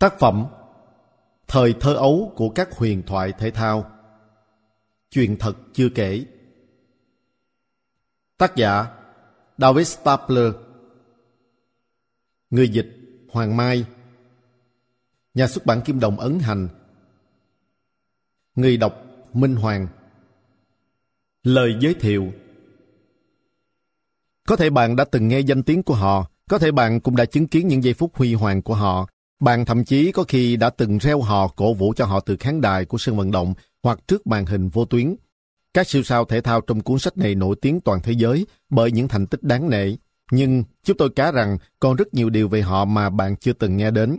Tác phẩm Thời thơ ấu của các huyền thoại thể thao. Chuyện thật chưa kể. Tác giả David Stapler. Người dịch Hoàng Mai. Nhà xuất bản Kim Đồng ấn hành. Người đọc Minh Hoàng. Lời giới thiệu. Có thể bạn đã từng nghe danh tiếng của họ, Có thể bạn cũng đã chứng kiến những giây phút huy hoàng của họ bạn thậm chí có khi đã từng reo hò cổ vũ cho họ từ khán đài của sân vận động hoặc trước màn hình vô tuyến. Các siêu sao thể thao trong cuốn sách này nổi tiếng toàn thế giới bởi những thành tích đáng nể. Nhưng chúng tôi cá rằng còn rất nhiều điều về họ mà bạn chưa từng nghe đến.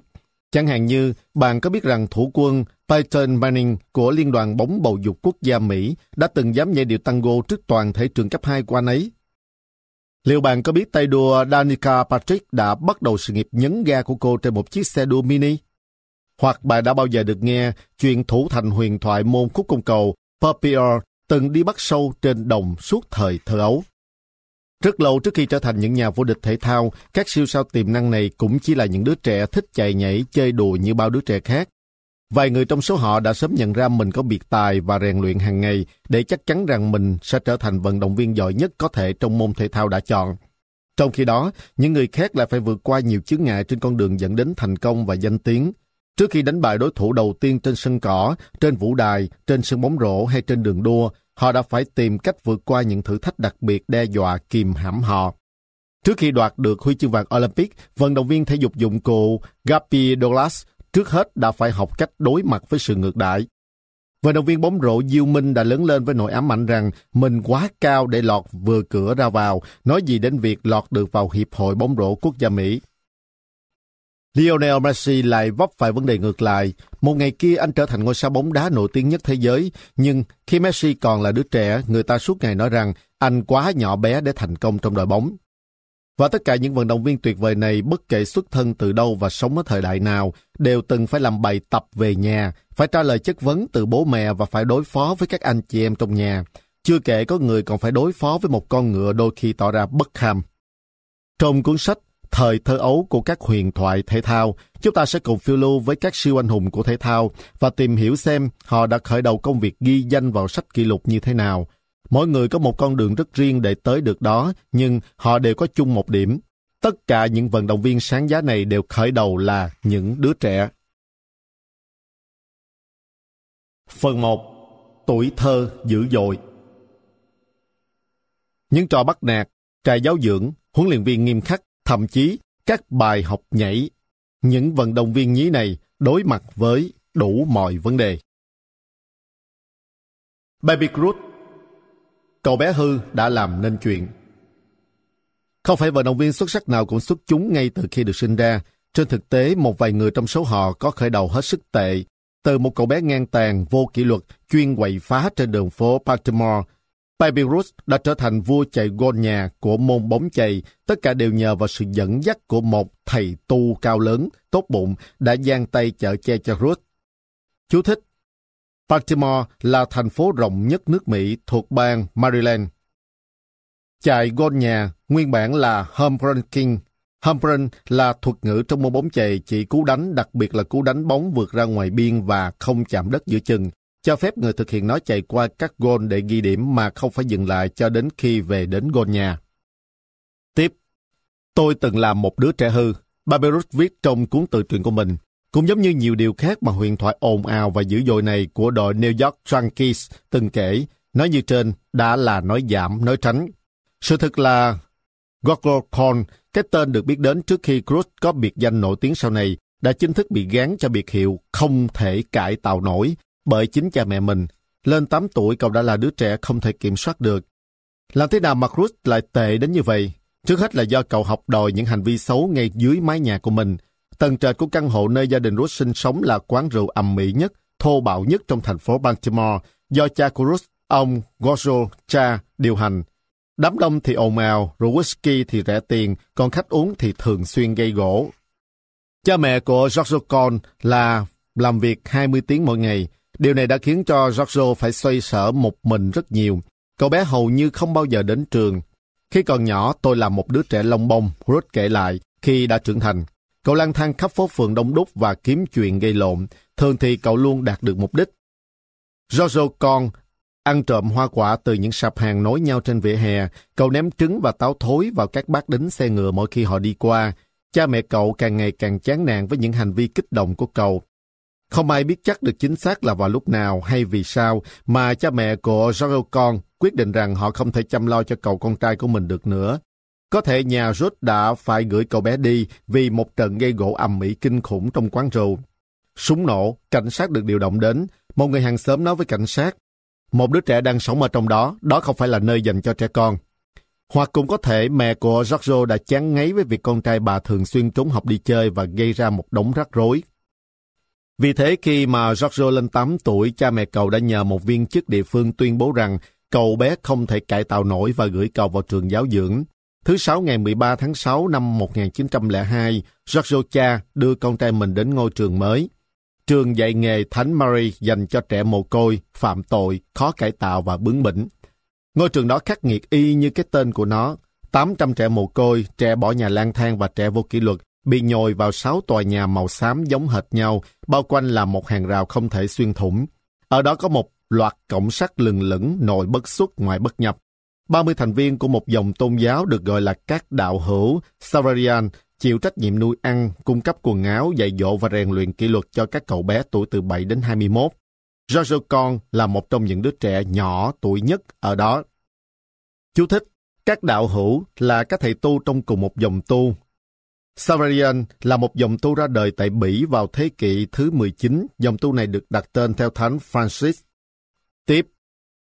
Chẳng hạn như, bạn có biết rằng thủ quân Peyton Manning của Liên đoàn bóng bầu dục quốc gia Mỹ đã từng dám nhảy điệu tango trước toàn thể trường cấp 2 của anh ấy? Liệu bạn có biết tay đua Danica Patrick đã bắt đầu sự nghiệp nhấn ga của cô trên một chiếc xe đua mini? Hoặc bạn đã bao giờ được nghe chuyện thủ thành huyền thoại môn khúc cung cầu Papier từng đi bắt sâu trên đồng suốt thời thơ ấu? Rất lâu trước khi trở thành những nhà vô địch thể thao, các siêu sao tiềm năng này cũng chỉ là những đứa trẻ thích chạy nhảy, chơi đùa như bao đứa trẻ khác. Vài người trong số họ đã sớm nhận ra mình có biệt tài và rèn luyện hàng ngày để chắc chắn rằng mình sẽ trở thành vận động viên giỏi nhất có thể trong môn thể thao đã chọn. Trong khi đó, những người khác lại phải vượt qua nhiều chướng ngại trên con đường dẫn đến thành công và danh tiếng. Trước khi đánh bại đối thủ đầu tiên trên sân cỏ, trên vũ đài, trên sân bóng rổ hay trên đường đua, họ đã phải tìm cách vượt qua những thử thách đặc biệt đe dọa kìm hãm họ. Trước khi đoạt được huy chương vàng Olympic, vận động viên thể dục dụng cụ Gabby Douglas trước hết đã phải học cách đối mặt với sự ngược đại. Vận động viên bóng rổ Diêu Minh đã lớn lên với nỗi ám ảnh rằng mình quá cao để lọt vừa cửa ra vào, nói gì đến việc lọt được vào Hiệp hội bóng rổ quốc gia Mỹ. Lionel Messi lại vấp phải vấn đề ngược lại. Một ngày kia anh trở thành ngôi sao bóng đá nổi tiếng nhất thế giới, nhưng khi Messi còn là đứa trẻ, người ta suốt ngày nói rằng anh quá nhỏ bé để thành công trong đội bóng. Và tất cả những vận động viên tuyệt vời này bất kể xuất thân từ đâu và sống ở thời đại nào, đều từng phải làm bài tập về nhà, phải trả lời chất vấn từ bố mẹ và phải đối phó với các anh chị em trong nhà. Chưa kể có người còn phải đối phó với một con ngựa đôi khi tỏ ra bất ham. Trong cuốn sách Thời thơ ấu của các huyền thoại thể thao, chúng ta sẽ cùng phiêu lưu với các siêu anh hùng của thể thao và tìm hiểu xem họ đã khởi đầu công việc ghi danh vào sách kỷ lục như thế nào – Mỗi người có một con đường rất riêng để tới được đó, nhưng họ đều có chung một điểm. Tất cả những vận động viên sáng giá này đều khởi đầu là những đứa trẻ. Phần 1. Tuổi thơ dữ dội Những trò bắt nạt, trại giáo dưỡng, huấn luyện viên nghiêm khắc, thậm chí các bài học nhảy. Những vận động viên nhí này đối mặt với đủ mọi vấn đề. Baby Groot cậu bé hư đã làm nên chuyện. Không phải vận động viên xuất sắc nào cũng xuất chúng ngay từ khi được sinh ra. Trên thực tế, một vài người trong số họ có khởi đầu hết sức tệ. Từ một cậu bé ngang tàn, vô kỷ luật, chuyên quậy phá trên đường phố Baltimore, Baby Ruth đã trở thành vua chạy gôn nhà của môn bóng chày, tất cả đều nhờ vào sự dẫn dắt của một thầy tu cao lớn, tốt bụng, đã giang tay chở che cho Ruth. Chú thích Baltimore là thành phố rộng nhất nước Mỹ thuộc bang Maryland. Chạy gôn nhà nguyên bản là home run king. Home run là thuật ngữ trong môn bóng chày chỉ cú đánh, đặc biệt là cú đánh bóng vượt ra ngoài biên và không chạm đất giữa chân, cho phép người thực hiện nó chạy qua các gôn để ghi điểm mà không phải dừng lại cho đến khi về đến gôn nhà. Tiếp, tôi từng là một đứa trẻ hư. Barberousse viết trong cuốn tự truyện của mình. Cũng giống như nhiều điều khác mà huyền thoại ồn ào và dữ dội này của đội New York Yankees từng kể, nói như trên đã là nói giảm, nói tránh. Sự thật là Gogol Korn, cái tên được biết đến trước khi Cruz có biệt danh nổi tiếng sau này, đã chính thức bị gán cho biệt hiệu không thể cải tạo nổi bởi chính cha mẹ mình. Lên 8 tuổi cậu đã là đứa trẻ không thể kiểm soát được. Làm thế nào mà Cruz lại tệ đến như vậy? Trước hết là do cậu học đòi những hành vi xấu ngay dưới mái nhà của mình, Tầng trệt của căn hộ nơi gia đình Ruth sinh sống là quán rượu ầm mỹ nhất, thô bạo nhất trong thành phố Baltimore, do cha của Ruth, ông Gozo Cha, điều hành. Đám đông thì ồn ào, rượu whisky thì rẻ tiền, còn khách uống thì thường xuyên gây gỗ. Cha mẹ của Giorgio Con là làm việc 20 tiếng mỗi ngày. Điều này đã khiến cho Giorgio phải xoay sở một mình rất nhiều. Cậu bé hầu như không bao giờ đến trường. Khi còn nhỏ, tôi là một đứa trẻ lông bông, Ruth kể lại, khi đã trưởng thành. Cậu lang thang khắp phố phường đông đúc và kiếm chuyện gây lộn. Thường thì cậu luôn đạt được mục đích. Giorgio con ăn trộm hoa quả từ những sạp hàng nối nhau trên vỉa hè. Cậu ném trứng và táo thối vào các bác đính xe ngựa mỗi khi họ đi qua. Cha mẹ cậu càng ngày càng chán nản với những hành vi kích động của cậu. Không ai biết chắc được chính xác là vào lúc nào hay vì sao mà cha mẹ của Giorgio con quyết định rằng họ không thể chăm lo cho cậu con trai của mình được nữa. Có thể nhà rút đã phải gửi cậu bé đi vì một trận gây gỗ ầm ĩ kinh khủng trong quán rượu. Súng nổ, cảnh sát được điều động đến. Một người hàng xóm nói với cảnh sát, một đứa trẻ đang sống ở trong đó, đó không phải là nơi dành cho trẻ con. Hoặc cũng có thể mẹ của Giorgio đã chán ngấy với việc con trai bà thường xuyên trốn học đi chơi và gây ra một đống rắc rối. Vì thế khi mà Giorgio lên 8 tuổi, cha mẹ cậu đã nhờ một viên chức địa phương tuyên bố rằng cậu bé không thể cải tạo nổi và gửi cậu vào trường giáo dưỡng. Thứ Sáu ngày 13 tháng 6 năm 1902, Giorgio cha đưa con trai mình đến ngôi trường mới. Trường dạy nghề Thánh Mary dành cho trẻ mồ côi, phạm tội, khó cải tạo và bướng bỉnh. Ngôi trường đó khắc nghiệt y như cái tên của nó. 800 trẻ mồ côi, trẻ bỏ nhà lang thang và trẻ vô kỷ luật bị nhồi vào sáu tòa nhà màu xám giống hệt nhau, bao quanh là một hàng rào không thể xuyên thủng. Ở đó có một loạt cổng sắt lừng lửng, nội bất xuất, ngoài bất nhập. 30 thành viên của một dòng tôn giáo được gọi là các đạo hữu Savarian chịu trách nhiệm nuôi ăn, cung cấp quần áo, dạy dỗ và rèn luyện kỷ luật cho các cậu bé tuổi từ 7 đến 21. Giorgio Con là một trong những đứa trẻ nhỏ tuổi nhất ở đó. Chú thích, các đạo hữu là các thầy tu trong cùng một dòng tu. Savarian là một dòng tu ra đời tại Bỉ vào thế kỷ thứ 19. Dòng tu này được đặt tên theo Thánh Francis. Tiếp,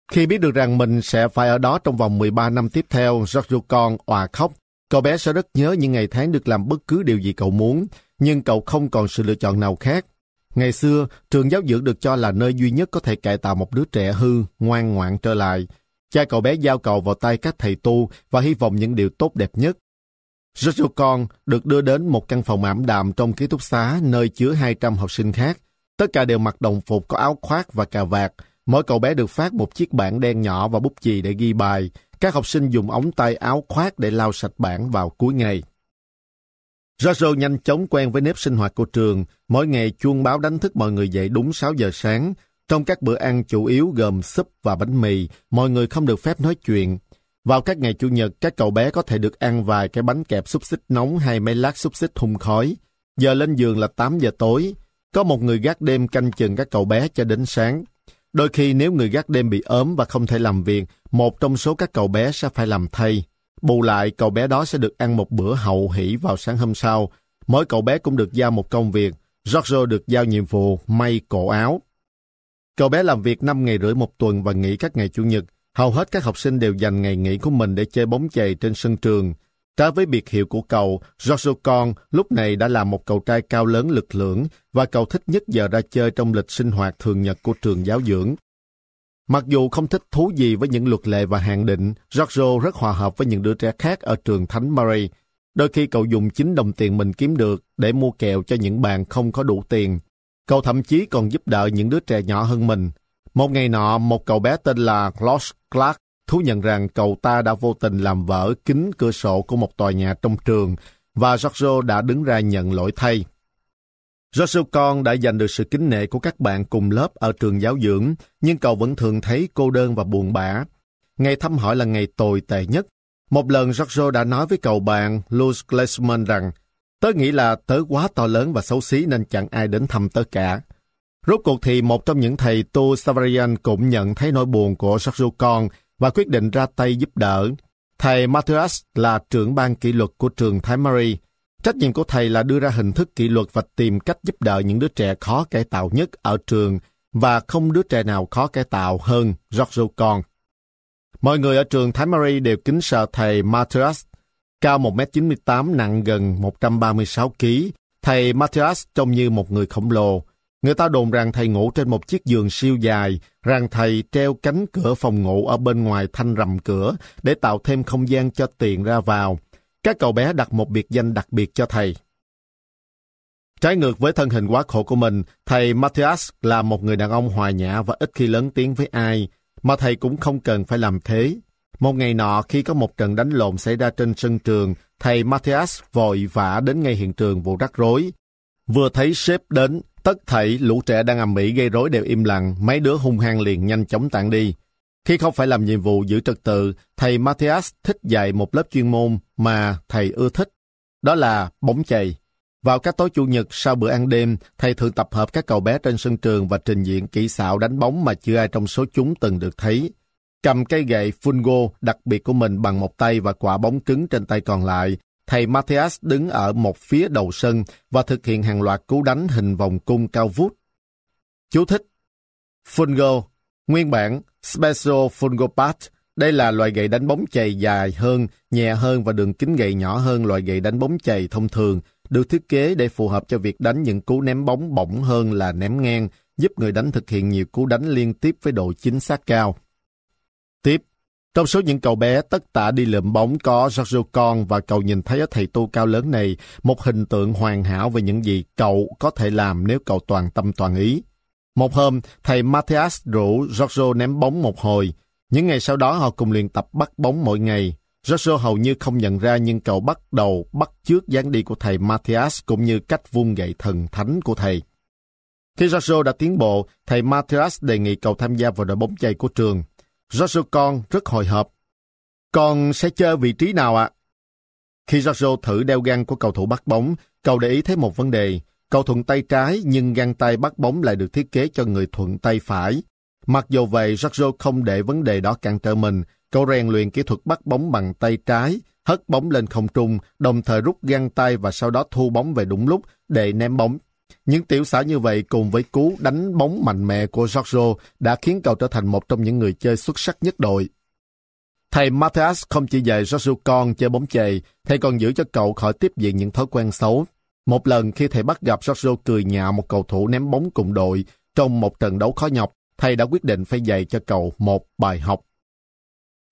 khi biết được rằng mình sẽ phải ở đó trong vòng 13 năm tiếp theo, Giorgio Con òa khóc. Cậu bé sẽ rất nhớ những ngày tháng được làm bất cứ điều gì cậu muốn, nhưng cậu không còn sự lựa chọn nào khác. Ngày xưa, trường giáo dưỡng được cho là nơi duy nhất có thể cải tạo một đứa trẻ hư, ngoan ngoãn trở lại. Cha cậu bé giao cậu vào tay các thầy tu và hy vọng những điều tốt đẹp nhất. Giorgio Con được đưa đến một căn phòng ảm đạm trong ký túc xá nơi chứa 200 học sinh khác. Tất cả đều mặc đồng phục có áo khoác và cà vạt, Mỗi cậu bé được phát một chiếc bảng đen nhỏ và bút chì để ghi bài. Các học sinh dùng ống tay áo khoác để lau sạch bảng vào cuối ngày. Giorgio nhanh chóng quen với nếp sinh hoạt của trường. Mỗi ngày chuông báo đánh thức mọi người dậy đúng 6 giờ sáng. Trong các bữa ăn chủ yếu gồm súp và bánh mì, mọi người không được phép nói chuyện. Vào các ngày Chủ nhật, các cậu bé có thể được ăn vài cái bánh kẹp xúc xích nóng hay mấy lát xúc xích hung khói. Giờ lên giường là 8 giờ tối. Có một người gác đêm canh chừng các cậu bé cho đến sáng. Đôi khi nếu người gác đêm bị ốm và không thể làm việc, một trong số các cậu bé sẽ phải làm thay. Bù lại, cậu bé đó sẽ được ăn một bữa hậu hỷ vào sáng hôm sau. Mỗi cậu bé cũng được giao một công việc. Giorgio được giao nhiệm vụ may cổ áo. Cậu bé làm việc 5 ngày rưỡi một tuần và nghỉ các ngày Chủ nhật. Hầu hết các học sinh đều dành ngày nghỉ của mình để chơi bóng chày trên sân trường. Trái với biệt hiệu của cậu, Joshua lúc này đã là một cậu trai cao lớn lực lưỡng và cậu thích nhất giờ ra chơi trong lịch sinh hoạt thường nhật của trường giáo dưỡng. Mặc dù không thích thú gì với những luật lệ và hạn định, Giorgio rất hòa hợp với những đứa trẻ khác ở trường Thánh Mary. Đôi khi cậu dùng chính đồng tiền mình kiếm được để mua kẹo cho những bạn không có đủ tiền. Cậu thậm chí còn giúp đỡ những đứa trẻ nhỏ hơn mình. Một ngày nọ, một cậu bé tên là Klaus Clark thú nhận rằng cậu ta đã vô tình làm vỡ kính cửa sổ của một tòa nhà trong trường và Giorgio đã đứng ra nhận lỗi thay. Giorgio con đã giành được sự kính nể của các bạn cùng lớp ở trường giáo dưỡng, nhưng cậu vẫn thường thấy cô đơn và buồn bã. Ngày thăm hỏi là ngày tồi tệ nhất. Một lần Giorgio đã nói với cậu bạn Luz Glesman rằng Tớ nghĩ là tớ quá to lớn và xấu xí nên chẳng ai đến thăm tớ cả. Rốt cuộc thì một trong những thầy tu Savarian cũng nhận thấy nỗi buồn của Giorgio con và quyết định ra tay giúp đỡ. Thầy Matthias là trưởng ban kỷ luật của trường Thái Mary. Trách nhiệm của thầy là đưa ra hình thức kỷ luật và tìm cách giúp đỡ những đứa trẻ khó cải tạo nhất ở trường và không đứa trẻ nào khó cải tạo hơn Giorgio con. Mọi người ở trường Thái Mary đều kính sợ thầy Matthias, cao 1m98 nặng gần 136 kg. Thầy Matthias trông như một người khổng lồ, Người ta đồn rằng thầy ngủ trên một chiếc giường siêu dài, rằng thầy treo cánh cửa phòng ngủ ở bên ngoài thanh rầm cửa để tạo thêm không gian cho tiện ra vào. Các cậu bé đặt một biệt danh đặc biệt cho thầy. Trái ngược với thân hình quá khổ của mình, thầy Matthias là một người đàn ông hòa nhã và ít khi lớn tiếng với ai, mà thầy cũng không cần phải làm thế. Một ngày nọ khi có một trận đánh lộn xảy ra trên sân trường, thầy Matthias vội vã đến ngay hiện trường vụ rắc rối. Vừa thấy sếp đến, tất thảy lũ trẻ đang ầm ĩ gây rối đều im lặng, mấy đứa hung hăng liền nhanh chóng tản đi. Khi không phải làm nhiệm vụ giữ trật tự, thầy Matthias thích dạy một lớp chuyên môn mà thầy ưa thích. Đó là bóng chày. Vào các tối chủ nhật sau bữa ăn đêm, thầy thường tập hợp các cậu bé trên sân trường và trình diễn kỹ xảo đánh bóng mà chưa ai trong số chúng từng được thấy. Cầm cây gậy fungo đặc biệt của mình bằng một tay và quả bóng cứng trên tay còn lại, thầy Matthias đứng ở một phía đầu sân và thực hiện hàng loạt cú đánh hình vòng cung cao vút. Chú thích Fungo, nguyên bản Special Fungo Pat, đây là loại gậy đánh bóng chày dài hơn, nhẹ hơn và đường kính gậy nhỏ hơn loại gậy đánh bóng chày thông thường, được thiết kế để phù hợp cho việc đánh những cú ném bóng bổng hơn là ném ngang, giúp người đánh thực hiện nhiều cú đánh liên tiếp với độ chính xác cao. Tiếp, trong số những cậu bé tất tả đi lượm bóng có Giorgio Con và cậu nhìn thấy ở thầy tu cao lớn này một hình tượng hoàn hảo về những gì cậu có thể làm nếu cậu toàn tâm toàn ý. Một hôm, thầy Matthias rủ Giorgio ném bóng một hồi. Những ngày sau đó họ cùng luyện tập bắt bóng mỗi ngày. Giorgio hầu như không nhận ra nhưng cậu bắt đầu bắt trước dáng đi của thầy Matthias cũng như cách vung gậy thần thánh của thầy. Khi Giorgio đã tiến bộ, thầy Matthias đề nghị cậu tham gia vào đội bóng chày của trường. Giorgio con rất hồi hộp. Con sẽ chơi vị trí nào ạ? Khi Giorgio thử đeo găng của cầu thủ bắt bóng, cậu để ý thấy một vấn đề. Cậu thuận tay trái nhưng găng tay bắt bóng lại được thiết kế cho người thuận tay phải. Mặc dù vậy, Giorgio không để vấn đề đó cản trở mình. Cậu rèn luyện kỹ thuật bắt bóng bằng tay trái, hất bóng lên không trung, đồng thời rút găng tay và sau đó thu bóng về đúng lúc để ném bóng. Những tiểu xảo như vậy cùng với cú đánh bóng mạnh mẽ của Giorgio đã khiến cậu trở thành một trong những người chơi xuất sắc nhất đội. Thầy Matthias không chỉ dạy Giorgio con chơi bóng chày, thầy còn giữ cho cậu khỏi tiếp diện những thói quen xấu. Một lần khi thầy bắt gặp Giorgio cười nhạo một cầu thủ ném bóng cùng đội trong một trận đấu khó nhọc, thầy đã quyết định phải dạy cho cậu một bài học.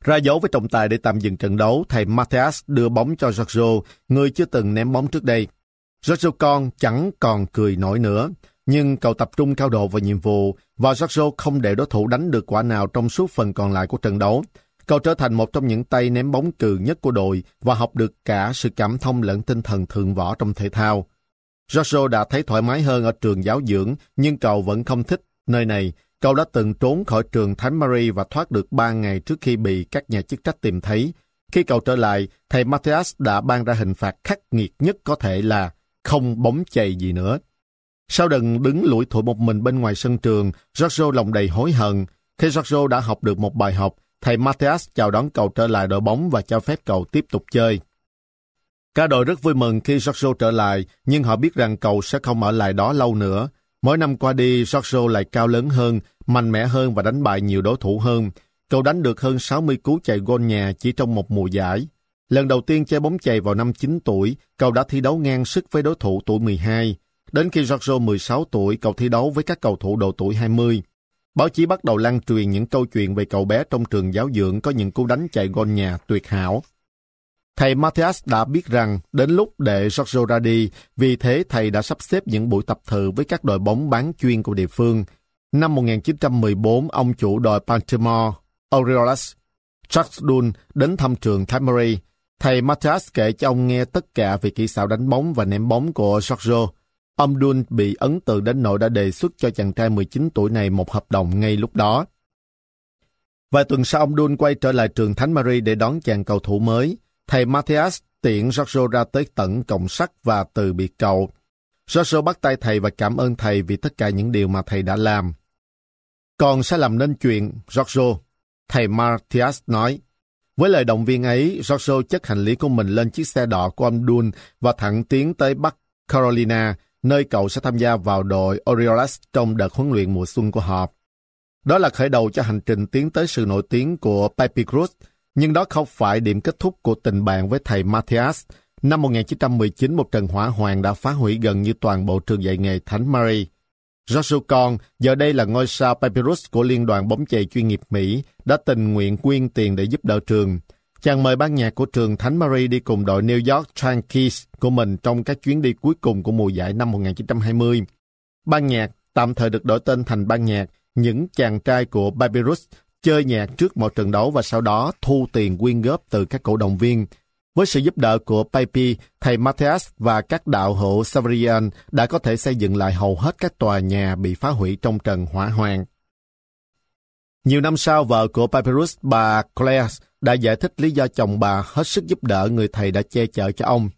Ra dấu với trọng tài để tạm dừng trận đấu, thầy Matthias đưa bóng cho Giorgio, người chưa từng ném bóng trước đây. Giorgio con chẳng còn cười nổi nữa, nhưng cậu tập trung cao độ vào nhiệm vụ và Giorgio không để đối thủ đánh được quả nào trong suốt phần còn lại của trận đấu. Cậu trở thành một trong những tay ném bóng cừ nhất của đội và học được cả sự cảm thông lẫn tinh thần thượng võ trong thể thao. Giorgio đã thấy thoải mái hơn ở trường giáo dưỡng, nhưng cậu vẫn không thích nơi này. Cậu đã từng trốn khỏi trường Thánh Mary và thoát được ba ngày trước khi bị các nhà chức trách tìm thấy. Khi cậu trở lại, thầy Matthias đã ban ra hình phạt khắc nghiệt nhất có thể là không bóng chày gì nữa. Sau đừng đứng lủi thủi một mình bên ngoài sân trường, Giorgio lòng đầy hối hận. Khi Giorgio đã học được một bài học, thầy Matthias chào đón cậu trở lại đội bóng và cho phép cậu tiếp tục chơi. Cả đội rất vui mừng khi Giorgio trở lại, nhưng họ biết rằng cậu sẽ không ở lại đó lâu nữa. Mỗi năm qua đi, Giorgio lại cao lớn hơn, mạnh mẽ hơn và đánh bại nhiều đối thủ hơn. Cậu đánh được hơn 60 cú chạy gôn nhà chỉ trong một mùa giải. Lần đầu tiên chơi bóng chày vào năm 9 tuổi, cậu đã thi đấu ngang sức với đối thủ tuổi 12. Đến khi Giorgio 16 tuổi, cậu thi đấu với các cầu thủ độ tuổi 20. Báo chí bắt đầu lan truyền những câu chuyện về cậu bé trong trường giáo dưỡng có những cú đánh chạy gôn nhà tuyệt hảo. Thầy Matthias đã biết rằng đến lúc để Giorgio ra đi, vì thế thầy đã sắp xếp những buổi tập thử với các đội bóng bán chuyên của địa phương. Năm 1914, ông chủ đội Baltimore, Orioles, Chuck Dunn đến thăm trường Tamari. Thầy Matthias kể cho ông nghe tất cả về kỹ xảo đánh bóng và ném bóng của Giorgio. Ông Dun bị ấn tượng đến nỗi đã đề xuất cho chàng trai 19 tuổi này một hợp đồng ngay lúc đó. Vài tuần sau ông Dun quay trở lại trường Thánh Marie để đón chàng cầu thủ mới. Thầy Matthias tiện Giorgio ra tới tận cổng sắt và từ biệt cậu. Giorgio bắt tay thầy và cảm ơn thầy vì tất cả những điều mà thầy đã làm. Còn sẽ làm nên chuyện, Giorgio. Thầy Matthias nói. Với lời động viên ấy, Giorgio chất hành lý của mình lên chiếc xe đỏ của ông Dun và thẳng tiến tới Bắc Carolina, nơi cậu sẽ tham gia vào đội Orioles trong đợt huấn luyện mùa xuân của họ. Đó là khởi đầu cho hành trình tiến tới sự nổi tiếng của Pepe Cruz, nhưng đó không phải điểm kết thúc của tình bạn với thầy Matthias. Năm 1919, một trận hỏa hoạn đã phá hủy gần như toàn bộ trường dạy nghề Thánh Mary. Joshua Con, giờ đây là ngôi sao Papyrus của Liên đoàn bóng chày chuyên nghiệp Mỹ, đã tình nguyện quyên tiền để giúp đỡ trường. Chàng mời ban nhạc của trường Thánh Mary đi cùng đội New York Yankees của mình trong các chuyến đi cuối cùng của mùa giải năm 1920. Ban nhạc tạm thời được đổi tên thành ban nhạc Những chàng trai của Papyrus chơi nhạc trước mọi trận đấu và sau đó thu tiền quyên góp từ các cổ động viên. Với sự giúp đỡ của Papi, thầy Matthias và các đạo hữu Savarian đã có thể xây dựng lại hầu hết các tòa nhà bị phá hủy trong trận hỏa hoạn. Nhiều năm sau, vợ của Papyrus, bà Claire, đã giải thích lý do chồng bà hết sức giúp đỡ người thầy đã che chở cho ông.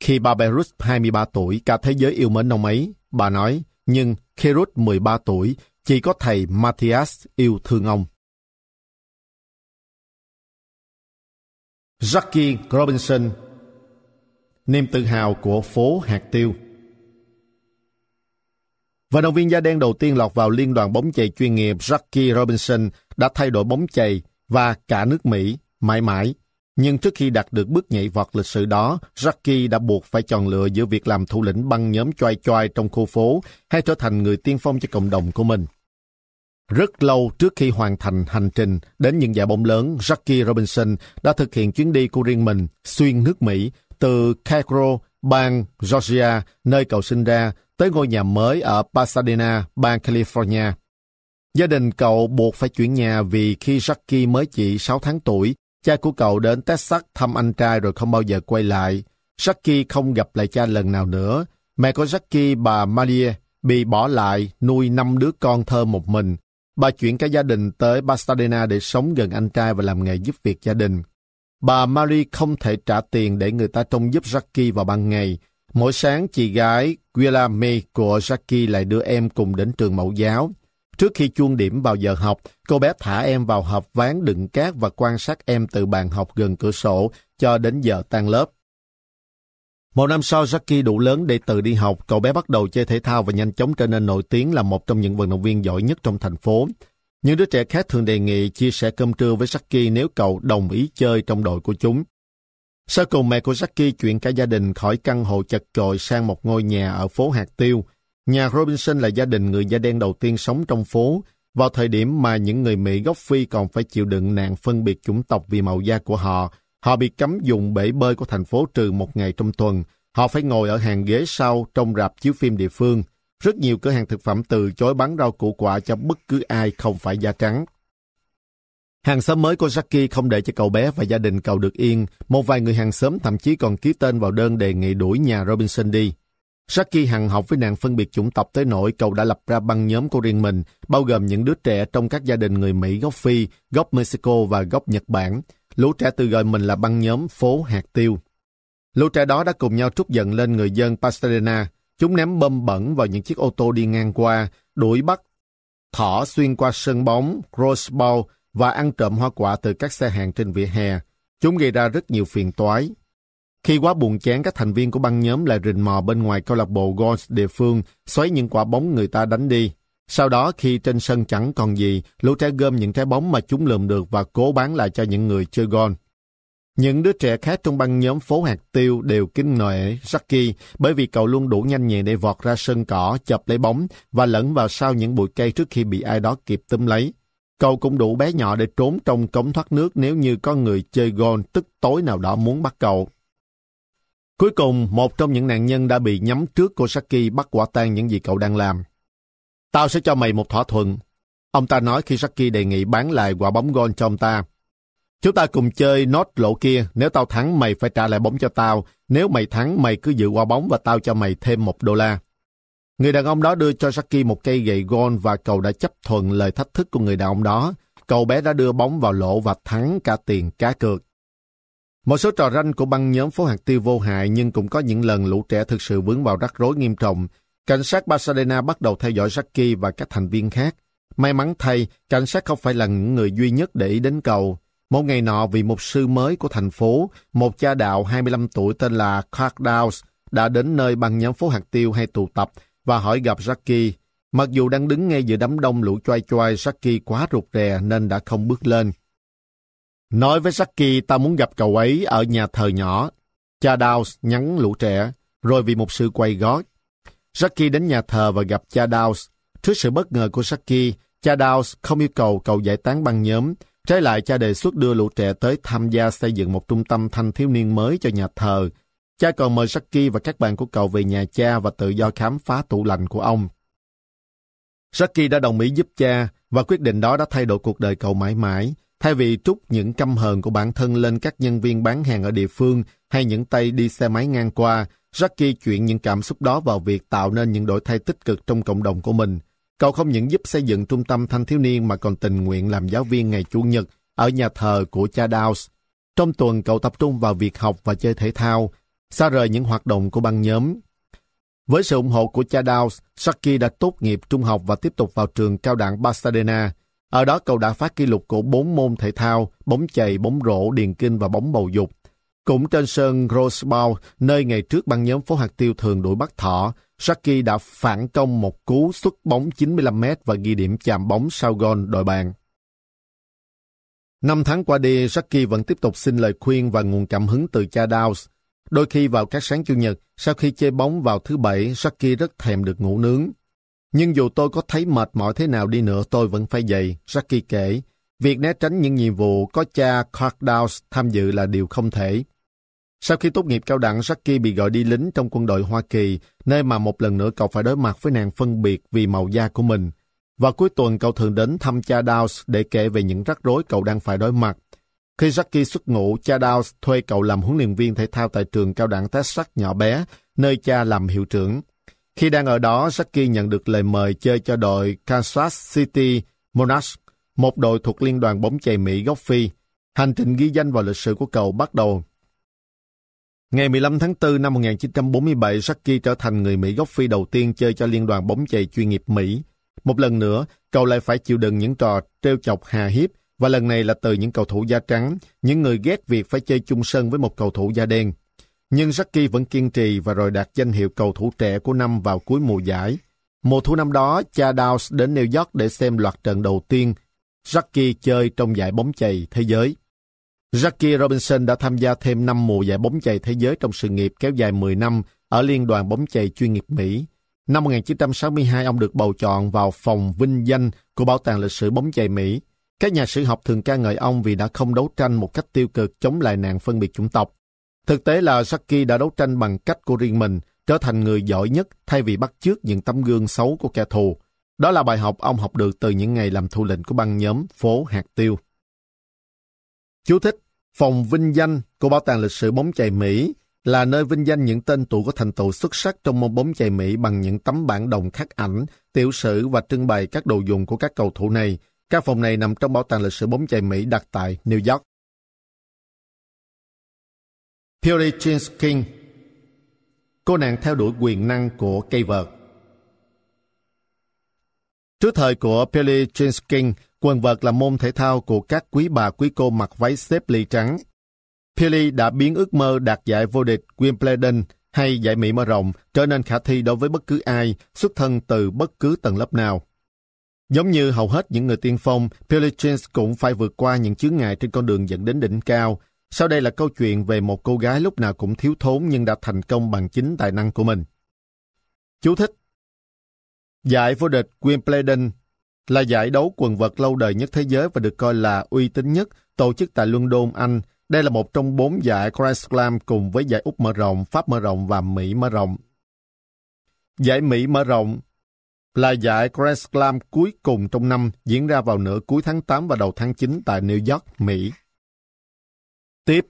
Khi bà Papyrus 23 tuổi, cả thế giới yêu mến ông ấy, bà nói, nhưng khi Ruth 13 tuổi, chỉ có thầy Matthias yêu thương ông. Jackie Robinson Niềm tự hào của phố hạt tiêu Vận động viên da đen đầu tiên lọt vào liên đoàn bóng chày chuyên nghiệp Jackie Robinson đã thay đổi bóng chày và cả nước Mỹ mãi mãi. Nhưng trước khi đạt được bước nhảy vọt lịch sử đó, Jackie đã buộc phải chọn lựa giữa việc làm thủ lĩnh băng nhóm choai choai trong khu phố hay trở thành người tiên phong cho cộng đồng của mình. Rất lâu trước khi hoàn thành hành trình đến những giải bóng lớn, Jackie Robinson đã thực hiện chuyến đi của riêng mình xuyên nước Mỹ từ Cairo, bang Georgia, nơi cậu sinh ra, tới ngôi nhà mới ở Pasadena, bang California. Gia đình cậu buộc phải chuyển nhà vì khi Jackie mới chỉ 6 tháng tuổi, cha của cậu đến Texas thăm anh trai rồi không bao giờ quay lại. Jackie không gặp lại cha lần nào nữa. Mẹ của Jackie, bà Maria, bị bỏ lại nuôi năm đứa con thơ một mình. Bà chuyển cả gia đình tới Pasadena để sống gần anh trai và làm nghề giúp việc gia đình. Bà Marie không thể trả tiền để người ta trông giúp Jackie vào ban ngày. Mỗi sáng, chị gái Willa May của Jackie lại đưa em cùng đến trường mẫu giáo. Trước khi chuông điểm vào giờ học, cô bé thả em vào hộp ván đựng cát và quan sát em từ bàn học gần cửa sổ cho đến giờ tan lớp. Một năm sau, Jackie đủ lớn để tự đi học, cậu bé bắt đầu chơi thể thao và nhanh chóng trở nên nổi tiếng là một trong những vận động viên giỏi nhất trong thành phố. Những đứa trẻ khác thường đề nghị chia sẻ cơm trưa với Jackie nếu cậu đồng ý chơi trong đội của chúng. Sau cùng mẹ của Jackie chuyển cả gia đình khỏi căn hộ chật chội sang một ngôi nhà ở phố Hạt Tiêu. Nhà Robinson là gia đình người da đen đầu tiên sống trong phố, vào thời điểm mà những người Mỹ gốc Phi còn phải chịu đựng nạn phân biệt chủng tộc vì màu da của họ. Họ bị cấm dùng bể bơi của thành phố trừ một ngày trong tuần. Họ phải ngồi ở hàng ghế sau trong rạp chiếu phim địa phương. Rất nhiều cửa hàng thực phẩm từ chối bán rau củ quả cho bất cứ ai không phải da trắng. Hàng xóm mới của Jackie không để cho cậu bé và gia đình cậu được yên. Một vài người hàng xóm thậm chí còn ký tên vào đơn đề nghị đuổi nhà Robinson đi. Jackie hằng học với nạn phân biệt chủng tộc tới nỗi cậu đã lập ra băng nhóm của riêng mình, bao gồm những đứa trẻ trong các gia đình người Mỹ gốc Phi, gốc Mexico và gốc Nhật Bản. Lũ trẻ tự gọi mình là băng nhóm phố hạt tiêu. Lũ trẻ đó đã cùng nhau trút giận lên người dân Pasadena. Chúng ném bơm bẩn vào những chiếc ô tô đi ngang qua, đuổi bắt thỏ xuyên qua sân bóng, crossbow và ăn trộm hoa quả từ các xe hàng trên vỉa hè. Chúng gây ra rất nhiều phiền toái. Khi quá buồn chán, các thành viên của băng nhóm lại rình mò bên ngoài câu lạc bộ golf địa phương, xoáy những quả bóng người ta đánh đi. Sau đó, khi trên sân chẳng còn gì, lũ trẻ gom những trái bóng mà chúng lượm được và cố bán lại cho những người chơi gôn. Những đứa trẻ khác trong băng nhóm phố hạt tiêu đều kính nệ Jackie bởi vì cậu luôn đủ nhanh nhẹn để vọt ra sân cỏ, chập lấy bóng và lẫn vào sau những bụi cây trước khi bị ai đó kịp túm lấy. Cậu cũng đủ bé nhỏ để trốn trong cống thoát nước nếu như có người chơi gôn tức tối nào đó muốn bắt cậu. Cuối cùng, một trong những nạn nhân đã bị nhắm trước cô Saki bắt quả tang những gì cậu đang làm. Tao sẽ cho mày một thỏa thuận. Ông ta nói khi Saki đề nghị bán lại quả bóng gôn cho ông ta. Chúng ta cùng chơi nốt lộ kia, nếu tao thắng mày phải trả lại bóng cho tao, nếu mày thắng mày cứ giữ quả bóng và tao cho mày thêm một đô la. Người đàn ông đó đưa cho Saki một cây gậy gôn và cậu đã chấp thuận lời thách thức của người đàn ông đó. Cậu bé đã đưa bóng vào lỗ và thắng cả tiền cá cược. Một số trò ranh của băng nhóm phố hạt tiêu vô hại nhưng cũng có những lần lũ trẻ thực sự vướng vào rắc rối nghiêm trọng. Cảnh sát Pasadena bắt đầu theo dõi Jackie và các thành viên khác. May mắn thay, cảnh sát không phải là những người duy nhất để ý đến cầu. Một ngày nọ, vị mục sư mới của thành phố, một cha đạo 25 tuổi tên là Clark Downs, đã đến nơi bằng nhóm phố hạt tiêu hay tụ tập và hỏi gặp Jackie. Mặc dù đang đứng ngay giữa đám đông lũ choai choai, Jackie quá rụt rè nên đã không bước lên. Nói với Jackie ta muốn gặp cậu ấy ở nhà thờ nhỏ. Cha Downs nhắn lũ trẻ, rồi vì một sự quay gót. Jackie đến nhà thờ và gặp cha Dawes. Trước sự bất ngờ của Jackie, cha Dawes không yêu cầu cậu giải tán băng nhóm. Trái lại, cha đề xuất đưa lũ trẻ tới tham gia xây dựng một trung tâm thanh thiếu niên mới cho nhà thờ. Cha còn mời Jackie và các bạn của cậu về nhà cha và tự do khám phá tủ lạnh của ông. Jackie đã đồng ý giúp cha và quyết định đó đã thay đổi cuộc đời cậu mãi mãi. Thay vì trút những căm hờn của bản thân lên các nhân viên bán hàng ở địa phương hay những tay đi xe máy ngang qua, Jackie chuyển những cảm xúc đó vào việc tạo nên những đổi thay tích cực trong cộng đồng của mình. Cậu không những giúp xây dựng trung tâm thanh thiếu niên mà còn tình nguyện làm giáo viên ngày Chủ nhật ở nhà thờ của cha Downs. Trong tuần, cậu tập trung vào việc học và chơi thể thao, xa rời những hoạt động của băng nhóm. Với sự ủng hộ của cha Downs, Saki đã tốt nghiệp trung học và tiếp tục vào trường cao đẳng Pasadena. Ở đó cậu đã phát kỷ lục của bốn môn thể thao, bóng chày, bóng rổ, điền kinh và bóng bầu dục. Cũng trên sân Rose Bowl, nơi ngày trước băng nhóm phố hạt tiêu thường đuổi bắt thỏ, Saki đã phản công một cú xuất bóng 95m và ghi điểm chạm bóng sau gôn đội bàn. Năm tháng qua đi, Saki vẫn tiếp tục xin lời khuyên và nguồn cảm hứng từ cha Downs. Đôi khi vào các sáng Chủ nhật, sau khi chơi bóng vào thứ bảy, Saki rất thèm được ngủ nướng. Nhưng dù tôi có thấy mệt mỏi thế nào đi nữa, tôi vẫn phải dậy, Saki kể. Việc né tránh những nhiệm vụ có cha Clark Downs tham dự là điều không thể. Sau khi tốt nghiệp cao đẳng, Jackie bị gọi đi lính trong quân đội Hoa Kỳ, nơi mà một lần nữa cậu phải đối mặt với nạn phân biệt vì màu da của mình. Và cuối tuần cậu thường đến thăm cha Downs để kể về những rắc rối cậu đang phải đối mặt. Khi Jackie xuất ngũ, cha Downs thuê cậu làm huấn luyện viên thể thao tại trường cao đẳng Texas nhỏ bé, nơi cha làm hiệu trưởng. Khi đang ở đó, Jackie nhận được lời mời chơi cho đội Kansas City Monarchs, một đội thuộc Liên đoàn bóng chày Mỹ gốc Phi. Hành trình ghi danh vào lịch sử của cậu bắt đầu Ngày 15 tháng 4 năm 1947, Jackie trở thành người Mỹ gốc Phi đầu tiên chơi cho Liên đoàn bóng chày chuyên nghiệp Mỹ. Một lần nữa, cậu lại phải chịu đựng những trò trêu chọc hà hiếp, và lần này là từ những cầu thủ da trắng, những người ghét việc phải chơi chung sân với một cầu thủ da đen. Nhưng Jackie vẫn kiên trì và rồi đạt danh hiệu cầu thủ trẻ của năm vào cuối mùa giải. Mùa thu năm đó, cha Downs đến New York để xem loạt trận đầu tiên Jackie chơi trong giải bóng chày thế giới. Jackie Robinson đã tham gia thêm 5 mùa giải bóng chày thế giới trong sự nghiệp kéo dài 10 năm ở Liên đoàn bóng chày chuyên nghiệp Mỹ. Năm 1962, ông được bầu chọn vào phòng vinh danh của Bảo tàng lịch sử bóng chày Mỹ. Các nhà sử học thường ca ngợi ông vì đã không đấu tranh một cách tiêu cực chống lại nạn phân biệt chủng tộc. Thực tế là Jackie đã đấu tranh bằng cách của riêng mình, trở thành người giỏi nhất thay vì bắt chước những tấm gương xấu của kẻ thù. Đó là bài học ông học được từ những ngày làm thủ lĩnh của băng nhóm phố Hạt Tiêu. Chú thích Phòng vinh danh của Bảo tàng lịch sử bóng chày Mỹ là nơi vinh danh những tên tuổi có thành tựu xuất sắc trong môn bóng chày Mỹ bằng những tấm bản đồng khắc ảnh, tiểu sử và trưng bày các đồ dùng của các cầu thủ này. Các phòng này nằm trong Bảo tàng lịch sử bóng chày Mỹ đặt tại New York. Purity Jeans King Cô nàng theo đuổi quyền năng của cây vợt Trước thời của Purity Jeans King, Quần vợt là môn thể thao của các quý bà quý cô mặc váy xếp ly trắng. Pili đã biến ước mơ đạt giải vô địch Wimbledon hay giải Mỹ mở rộng trở nên khả thi đối với bất cứ ai xuất thân từ bất cứ tầng lớp nào. Giống như hầu hết những người tiên phong, Pili Jeans cũng phải vượt qua những chướng ngại trên con đường dẫn đến đỉnh cao. Sau đây là câu chuyện về một cô gái lúc nào cũng thiếu thốn nhưng đã thành công bằng chính tài năng của mình. Chú thích Giải vô địch Wimbledon là giải đấu quần vợt lâu đời nhất thế giới và được coi là uy tín nhất, tổ chức tại London, Anh. Đây là một trong bốn giải Grand Slam cùng với giải Úc mở rộng, Pháp mở rộng và Mỹ mở rộng. Giải Mỹ mở rộng là giải Grand Slam cuối cùng trong năm diễn ra vào nửa cuối tháng 8 và đầu tháng 9 tại New York, Mỹ. Tiếp,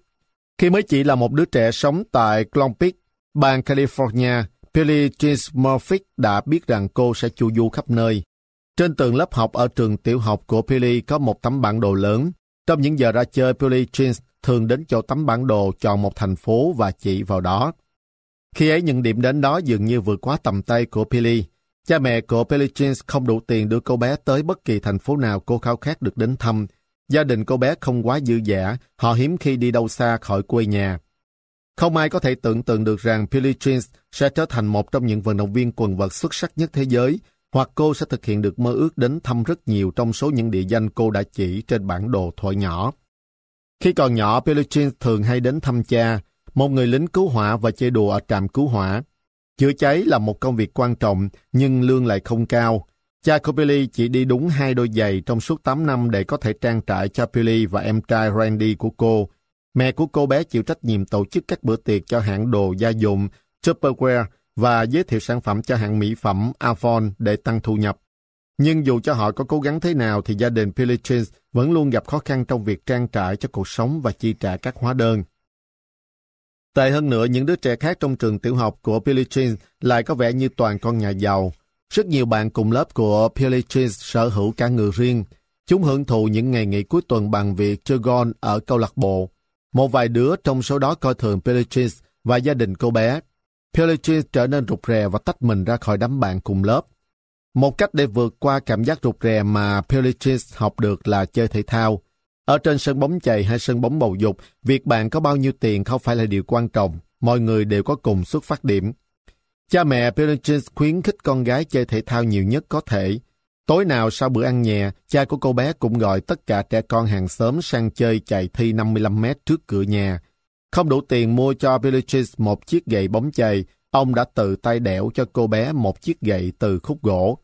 khi mới chỉ là một đứa trẻ sống tại Long Beach, bang California, Billie Jean Murphy đã biết rằng cô sẽ chu du khắp nơi. Trên tường lớp học ở trường tiểu học của Pili có một tấm bản đồ lớn. Trong những giờ ra chơi, Pili Jeans thường đến chỗ tấm bản đồ chọn một thành phố và chỉ vào đó. Khi ấy những điểm đến đó dường như vượt quá tầm tay của Pili Cha mẹ của Pili Jeans không đủ tiền đưa cô bé tới bất kỳ thành phố nào cô khao khát được đến thăm. Gia đình cô bé không quá dư dả, họ hiếm khi đi đâu xa khỏi quê nhà. Không ai có thể tưởng tượng được rằng Pili Jeans sẽ trở thành một trong những vận động viên quần vợt xuất sắc nhất thế giới, hoặc cô sẽ thực hiện được mơ ước đến thăm rất nhiều trong số những địa danh cô đã chỉ trên bản đồ thuở nhỏ. Khi còn nhỏ, Peluchin thường hay đến thăm cha, một người lính cứu hỏa và chơi đùa ở trạm cứu hỏa. Chữa cháy là một công việc quan trọng, nhưng lương lại không cao. Cha của Billy chỉ đi đúng hai đôi giày trong suốt 8 năm để có thể trang trải cho Billy và em trai Randy của cô. Mẹ của cô bé chịu trách nhiệm tổ chức các bữa tiệc cho hãng đồ gia dụng Tupperware và giới thiệu sản phẩm cho hãng mỹ phẩm Avon để tăng thu nhập. Nhưng dù cho họ có cố gắng thế nào thì gia đình Pilichins vẫn luôn gặp khó khăn trong việc trang trải cho cuộc sống và chi trả các hóa đơn. Tệ hơn nữa, những đứa trẻ khác trong trường tiểu học của Pilichins lại có vẻ như toàn con nhà giàu. Rất nhiều bạn cùng lớp của Pilichins sở hữu cả người riêng. Chúng hưởng thụ những ngày nghỉ cuối tuần bằng việc chơi golf ở câu lạc bộ. Một vài đứa trong số đó coi thường Pilichins và gia đình cô bé. Pilichins trở nên rụt rè và tách mình ra khỏi đám bạn cùng lớp. Một cách để vượt qua cảm giác rụt rè mà Pilichins học được là chơi thể thao. Ở trên sân bóng chày hay sân bóng bầu dục, việc bạn có bao nhiêu tiền không phải là điều quan trọng. Mọi người đều có cùng xuất phát điểm. Cha mẹ Pilichins khuyến khích con gái chơi thể thao nhiều nhất có thể. Tối nào sau bữa ăn nhẹ, cha của cô bé cũng gọi tất cả trẻ con hàng xóm sang chơi chạy thi 55 mét trước cửa nhà. Không đủ tiền mua cho Pilichins một chiếc gậy bóng chày, ông đã tự tay đẽo cho cô bé một chiếc gậy từ khúc gỗ.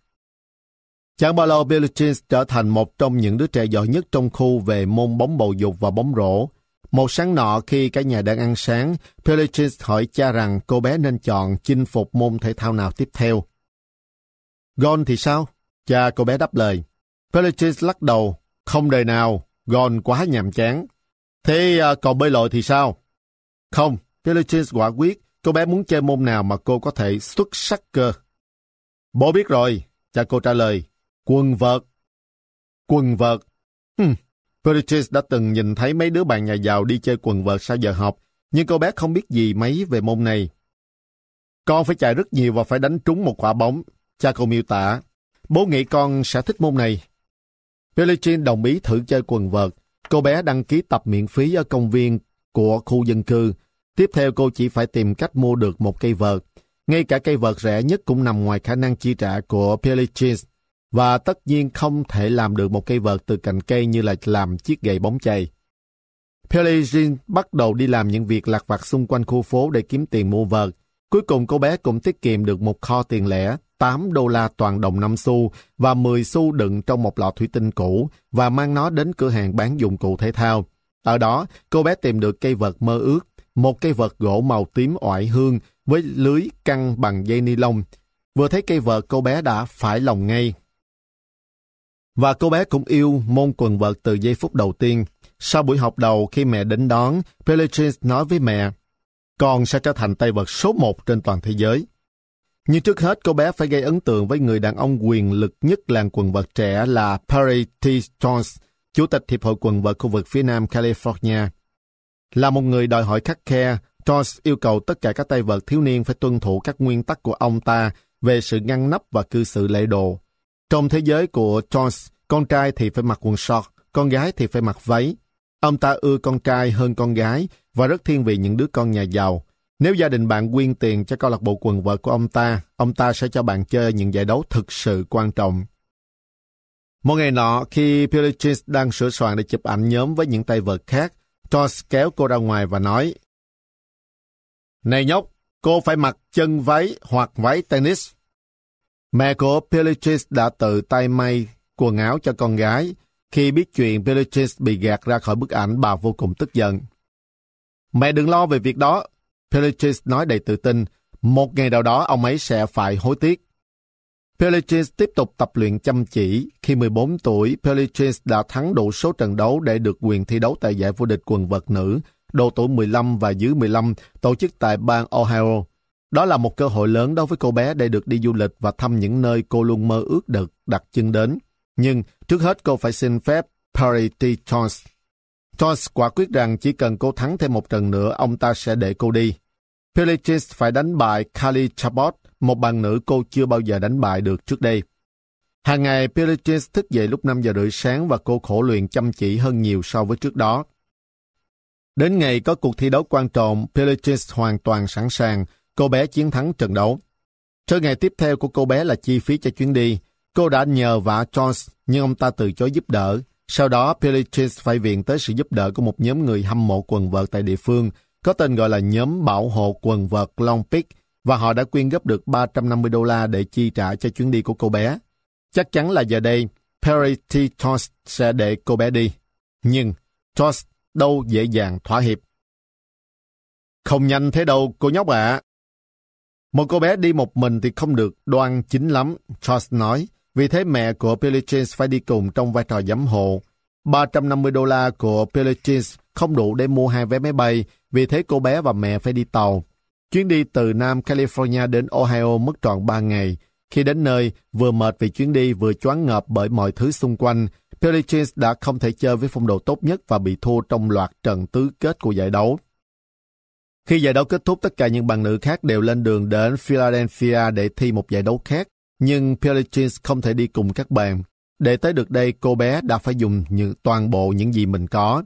Chẳng bao lâu Pilichins trở thành một trong những đứa trẻ giỏi nhất trong khu về môn bóng bầu dục và bóng rổ. Một sáng nọ khi cả nhà đang ăn sáng, Pilichins hỏi cha rằng cô bé nên chọn chinh phục môn thể thao nào tiếp theo. Gôn thì sao? Cha cô bé đáp lời. Pelichis lắc đầu. Không đời nào, Gon quá nhàm chán. Thế à, còn bơi lội thì sao? Không, Philippines quả quyết. Cô bé muốn chơi môn nào mà cô có thể xuất sắc cơ. Bố biết rồi, cha cô trả lời. Quần vợt. Quần vợt. Hmm. Philippines đã từng nhìn thấy mấy đứa bạn nhà giàu đi chơi quần vợt sau giờ học, nhưng cô bé không biết gì mấy về môn này. Con phải chạy rất nhiều và phải đánh trúng một quả bóng. Cha cô miêu tả. Bố nghĩ con sẽ thích môn này. Philippines đồng ý thử chơi quần vợt. Cô bé đăng ký tập miễn phí ở công viên của khu dân cư. Tiếp theo cô chỉ phải tìm cách mua được một cây vợt. Ngay cả cây vợt rẻ nhất cũng nằm ngoài khả năng chi trả của Pelichin. Và tất nhiên không thể làm được một cây vợt từ cành cây như là làm chiếc gậy bóng chày. Pelichin bắt đầu đi làm những việc lạc vặt xung quanh khu phố để kiếm tiền mua vợt. Cuối cùng cô bé cũng tiết kiệm được một kho tiền lẻ 8 đô la toàn đồng 5 xu và 10 xu đựng trong một lọ thủy tinh cũ và mang nó đến cửa hàng bán dụng cụ thể thao. Ở đó, cô bé tìm được cây vợt mơ ước, một cây vợt gỗ màu tím oải hương với lưới căng bằng dây ni lông. Vừa thấy cây vợt cô bé đã phải lòng ngay. Và cô bé cũng yêu môn quần vợt từ giây phút đầu tiên. Sau buổi học đầu khi mẹ đến đón, Pellegrins nói với mẹ, con sẽ trở thành tay vợt số một trên toàn thế giới. Nhưng trước hết cô bé phải gây ấn tượng với người đàn ông quyền lực nhất làng quần vợt trẻ là Perry T. Jones, Chủ tịch Hiệp hội quần vợt khu vực phía Nam California. Là một người đòi hỏi khắc khe, Charles yêu cầu tất cả các tay vợt thiếu niên phải tuân thủ các nguyên tắc của ông ta về sự ngăn nắp và cư xử lễ độ. Trong thế giới của Charles, con trai thì phải mặc quần short, con gái thì phải mặc váy. Ông ta ưa con trai hơn con gái và rất thiên vị những đứa con nhà giàu. Nếu gia đình bạn quyên tiền cho câu lạc bộ quần vợt của ông ta, ông ta sẽ cho bạn chơi những giải đấu thực sự quan trọng. Một ngày nọ, khi Pilichins đang sửa soạn để chụp ảnh nhóm với những tay vợt khác, Toss kéo cô ra ngoài và nói Này nhóc, cô phải mặc chân váy hoặc váy tennis. Mẹ của Pilichis đã tự tay may quần áo cho con gái. Khi biết chuyện Pilichis bị gạt ra khỏi bức ảnh, bà vô cùng tức giận. Mẹ đừng lo về việc đó, Pelichis nói đầy tự tin, một ngày nào đó ông ấy sẽ phải hối tiếc. Pelicans tiếp tục tập luyện chăm chỉ. Khi 14 tuổi, Pelicans đã thắng đủ số trận đấu để được quyền thi đấu tại giải vô địch quần vợt nữ, độ tuổi 15 và dưới 15, tổ chức tại bang Ohio. Đó là một cơ hội lớn đối với cô bé để được đi du lịch và thăm những nơi cô luôn mơ ước được đặt chân đến. Nhưng trước hết cô phải xin phép Perry T. Jones. Jones quả quyết rằng chỉ cần cô thắng thêm một trận nữa, ông ta sẽ để cô đi. Pelicans phải đánh bại Kali Chabot, một bạn nữ cô chưa bao giờ đánh bại được trước đây. Hàng ngày, Pelichis thức dậy lúc 5 giờ rưỡi sáng và cô khổ luyện chăm chỉ hơn nhiều so với trước đó. Đến ngày có cuộc thi đấu quan trọng, Pelichis hoàn toàn sẵn sàng, cô bé chiến thắng trận đấu. Trở ngày tiếp theo của cô bé là chi phí cho chuyến đi. Cô đã nhờ vả Jones, nhưng ông ta từ chối giúp đỡ. Sau đó, Pelichis phải viện tới sự giúp đỡ của một nhóm người hâm mộ quần vợt tại địa phương, có tên gọi là nhóm bảo hộ quần vợt Long Peak và họ đã quyên góp được 350 đô la để chi trả cho chuyến đi của cô bé. Chắc chắn là giờ đây, Perry T. Toss sẽ để cô bé đi. Nhưng Toss đâu dễ dàng thỏa hiệp. Không nhanh thế đâu, cô nhóc ạ. Một cô bé đi một mình thì không được đoan chính lắm, Charles nói. vì thế mẹ của Billy Jean phải đi cùng trong vai trò giám hộ. 350 đô la của Billy Jean không đủ để mua hai vé máy bay, vì thế cô bé và mẹ phải đi tàu. Chuyến đi từ Nam California đến Ohio mất trọn 3 ngày. Khi đến nơi, vừa mệt vì chuyến đi vừa choáng ngợp bởi mọi thứ xung quanh, Pelicans đã không thể chơi với phong độ tốt nhất và bị thua trong loạt trận tứ kết của giải đấu. Khi giải đấu kết thúc, tất cả những bạn nữ khác đều lên đường đến Philadelphia để thi một giải đấu khác, nhưng Pelicans không thể đi cùng các bạn. Để tới được đây, cô bé đã phải dùng những, toàn bộ những gì mình có.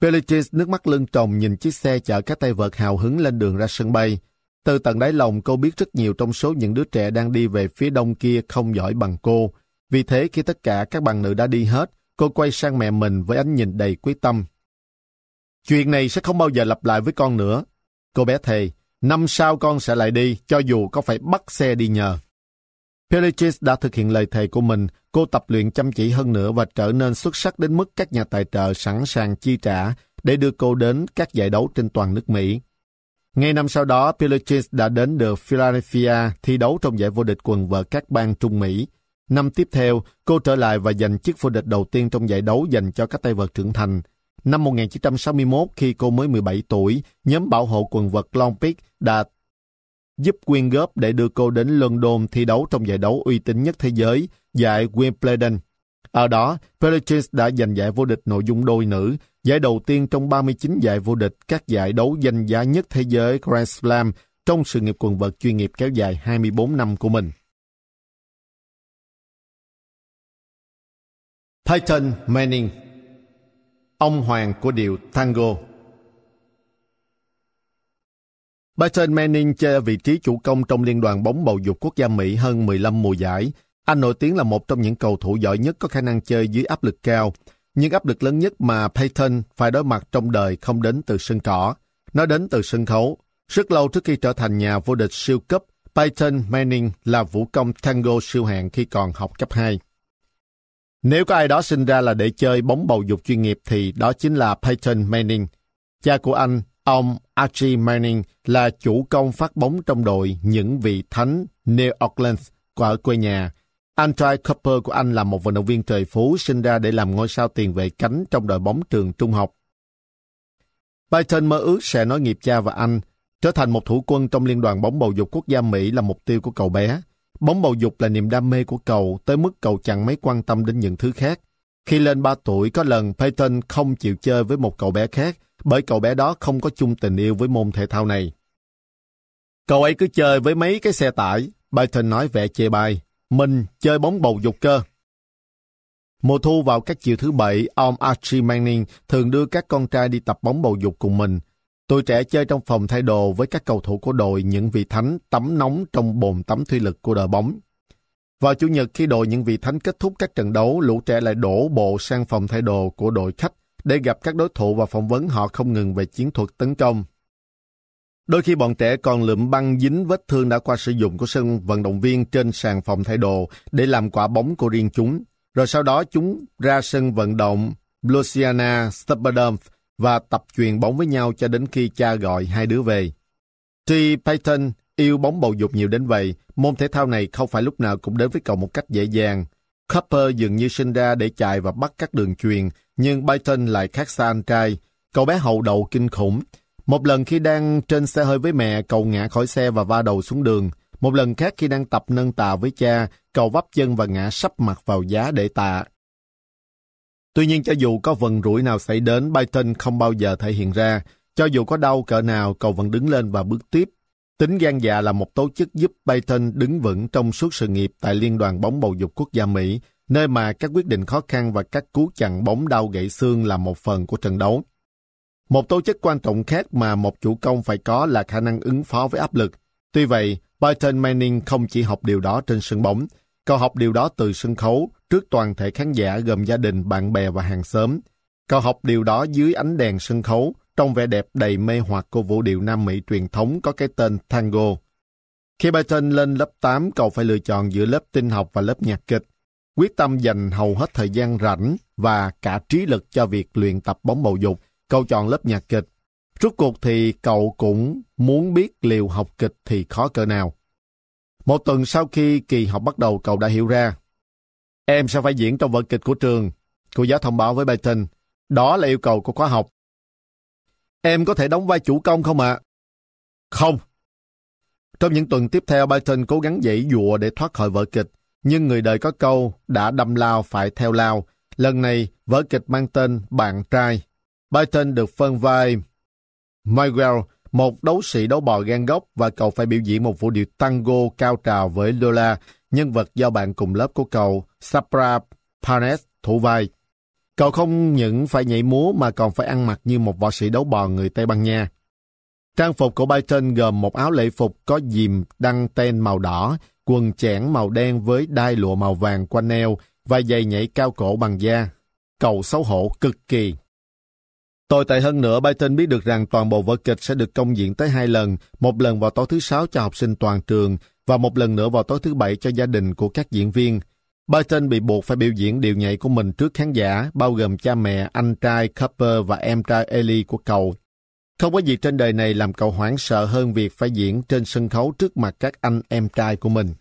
Billie nước mắt lưng tròng nhìn chiếc xe chở các tay vợt hào hứng lên đường ra sân bay. Từ tận đáy lòng cô biết rất nhiều trong số những đứa trẻ đang đi về phía đông kia không giỏi bằng cô. Vì thế khi tất cả các bạn nữ đã đi hết, cô quay sang mẹ mình với ánh nhìn đầy quyết tâm. Chuyện này sẽ không bao giờ lặp lại với con nữa. Cô bé thề, năm sau con sẽ lại đi, cho dù có phải bắt xe đi nhờ. Pericles đã thực hiện lời thề của mình, cô tập luyện chăm chỉ hơn nữa và trở nên xuất sắc đến mức các nhà tài trợ sẵn sàng chi trả để đưa cô đến các giải đấu trên toàn nước Mỹ. Ngay năm sau đó, Pericles đã đến được Philadelphia thi đấu trong giải vô địch quần vợt các bang Trung Mỹ. Năm tiếp theo, cô trở lại và giành chiếc vô địch đầu tiên trong giải đấu dành cho các tay vợt trưởng thành. Năm 1961, khi cô mới 17 tuổi, nhóm bảo hộ quần vợt Long Peak đã giúp quyên góp để đưa cô đến London thi đấu trong giải đấu uy tín nhất thế giới, giải Wimbledon. Ở đó, Pericles đã giành giải vô địch nội dung đôi nữ, giải đầu tiên trong 39 giải vô địch các giải đấu danh giá nhất thế giới Grand Slam trong sự nghiệp quần vợt chuyên nghiệp kéo dài 24 năm của mình. Peyton Manning Ông hoàng của điệu tango Peyton Manning chơi vị trí chủ công trong Liên đoàn bóng bầu dục quốc gia Mỹ hơn 15 mùa giải. Anh nổi tiếng là một trong những cầu thủ giỏi nhất có khả năng chơi dưới áp lực cao. Nhưng áp lực lớn nhất mà Peyton phải đối mặt trong đời không đến từ sân cỏ. Nó đến từ sân khấu. Rất lâu trước khi trở thành nhà vô địch siêu cấp, Peyton Manning là vũ công tango siêu hạng khi còn học cấp 2. Nếu có ai đó sinh ra là để chơi bóng bầu dục chuyên nghiệp thì đó chính là Peyton Manning. Cha của anh, ông Archie Manning, là chủ công phát bóng trong đội những vị thánh New Orleans ở quê nhà. Anh trai Cooper của anh là một vận động viên trời phú sinh ra để làm ngôi sao tiền vệ cánh trong đội bóng trường trung học. Peyton mơ ước sẽ nói nghiệp cha và anh, trở thành một thủ quân trong Liên đoàn bóng bầu dục quốc gia Mỹ là mục tiêu của cậu bé. Bóng bầu dục là niềm đam mê của cậu, tới mức cậu chẳng mấy quan tâm đến những thứ khác. Khi lên 3 tuổi, có lần Peyton không chịu chơi với một cậu bé khác, bởi cậu bé đó không có chung tình yêu với môn thể thao này. Cậu ấy cứ chơi với mấy cái xe tải, Peyton nói vẻ chê bai. Mình chơi bóng bầu dục cơ. Mùa thu vào các chiều thứ bảy, ông Archie Manning thường đưa các con trai đi tập bóng bầu dục cùng mình. Tuổi trẻ chơi trong phòng thay đồ với các cầu thủ của đội những vị thánh tắm nóng trong bồn tắm thủy lực của đội bóng. Vào Chủ nhật khi đội những vị thánh kết thúc các trận đấu, lũ trẻ lại đổ bộ sang phòng thay đồ của đội khách để gặp các đối thủ và phỏng vấn họ không ngừng về chiến thuật tấn công. Đôi khi bọn trẻ còn lượm băng dính vết thương đã qua sử dụng của sân vận động viên trên sàn phòng thay đồ để làm quả bóng của riêng chúng. Rồi sau đó chúng ra sân vận động Luciana Superdome và tập chuyền bóng với nhau cho đến khi cha gọi hai đứa về. Tuy Payton yêu bóng bầu dục nhiều đến vậy, môn thể thao này không phải lúc nào cũng đến với cậu một cách dễ dàng. Cooper dường như sinh ra để chạy và bắt các đường chuyền, nhưng Peyton lại khác xa anh trai. Cậu bé hậu đầu kinh khủng. Một lần khi đang trên xe hơi với mẹ, cậu ngã khỏi xe và va đầu xuống đường. Một lần khác khi đang tập nâng tạ với cha, cậu vấp chân và ngã sắp mặt vào giá để tạ. Tuy nhiên cho dù có vần rủi nào xảy đến, Python không bao giờ thể hiện ra. Cho dù có đau cỡ nào, cậu vẫn đứng lên và bước tiếp. Tính gan dạ là một tố chất giúp Python đứng vững trong suốt sự nghiệp tại Liên đoàn bóng bầu dục quốc gia Mỹ, nơi mà các quyết định khó khăn và các cú chặn bóng đau gãy xương là một phần của trận đấu. Một tố chất quan trọng khác mà một chủ công phải có là khả năng ứng phó với áp lực. Tuy vậy, Python Manning không chỉ học điều đó trên sân bóng, Cậu học điều đó từ sân khấu, trước toàn thể khán giả gồm gia đình, bạn bè và hàng xóm. Cậu học điều đó dưới ánh đèn sân khấu, trong vẻ đẹp đầy mê hoặc của vũ điệu Nam Mỹ truyền thống có cái tên tango. Khi Python lên lớp 8, cậu phải lựa chọn giữa lớp tinh học và lớp nhạc kịch. Quyết tâm dành hầu hết thời gian rảnh và cả trí lực cho việc luyện tập bóng bầu dục, cậu chọn lớp nhạc kịch. Rốt cuộc thì cậu cũng muốn biết liều học kịch thì khó cỡ nào. Một tuần sau khi kỳ học bắt đầu cậu đã hiểu ra, Em sẽ phải diễn trong vở kịch của trường. Cô giáo thông báo với Peyton. Đó là yêu cầu của khóa học. Em có thể đóng vai chủ công không ạ? Không. Trong những tuần tiếp theo, Peyton cố gắng dãy dụa để thoát khỏi vở kịch. Nhưng người đời có câu, đã đâm lao phải theo lao. Lần này, vở kịch mang tên Bạn trai. Peyton được phân vai Miguel, một đấu sĩ đấu bò gan gốc và cậu phải biểu diễn một vũ điệu tango cao trào với Lola, nhân vật do bạn cùng lớp của cậu, Sapra Panes, thủ vai. Cậu không những phải nhảy múa mà còn phải ăn mặc như một võ sĩ đấu bò người Tây Ban Nha. Trang phục của Byton gồm một áo lễ phục có dìm đăng tên màu đỏ, quần chẽn màu đen với đai lụa màu vàng quanh eo và giày nhảy cao cổ bằng da. Cậu xấu hổ cực kỳ. Tồi tệ hơn nữa, Byton biết được rằng toàn bộ vở kịch sẽ được công diễn tới hai lần, một lần vào tối thứ sáu cho học sinh toàn trường và một lần nữa vào tối thứ bảy cho gia đình của các diễn viên. Byton bị buộc phải biểu diễn điều nhảy của mình trước khán giả, bao gồm cha mẹ, anh trai Cooper và em trai Ellie của cậu. Không có gì trên đời này làm cậu hoảng sợ hơn việc phải diễn trên sân khấu trước mặt các anh em trai của mình.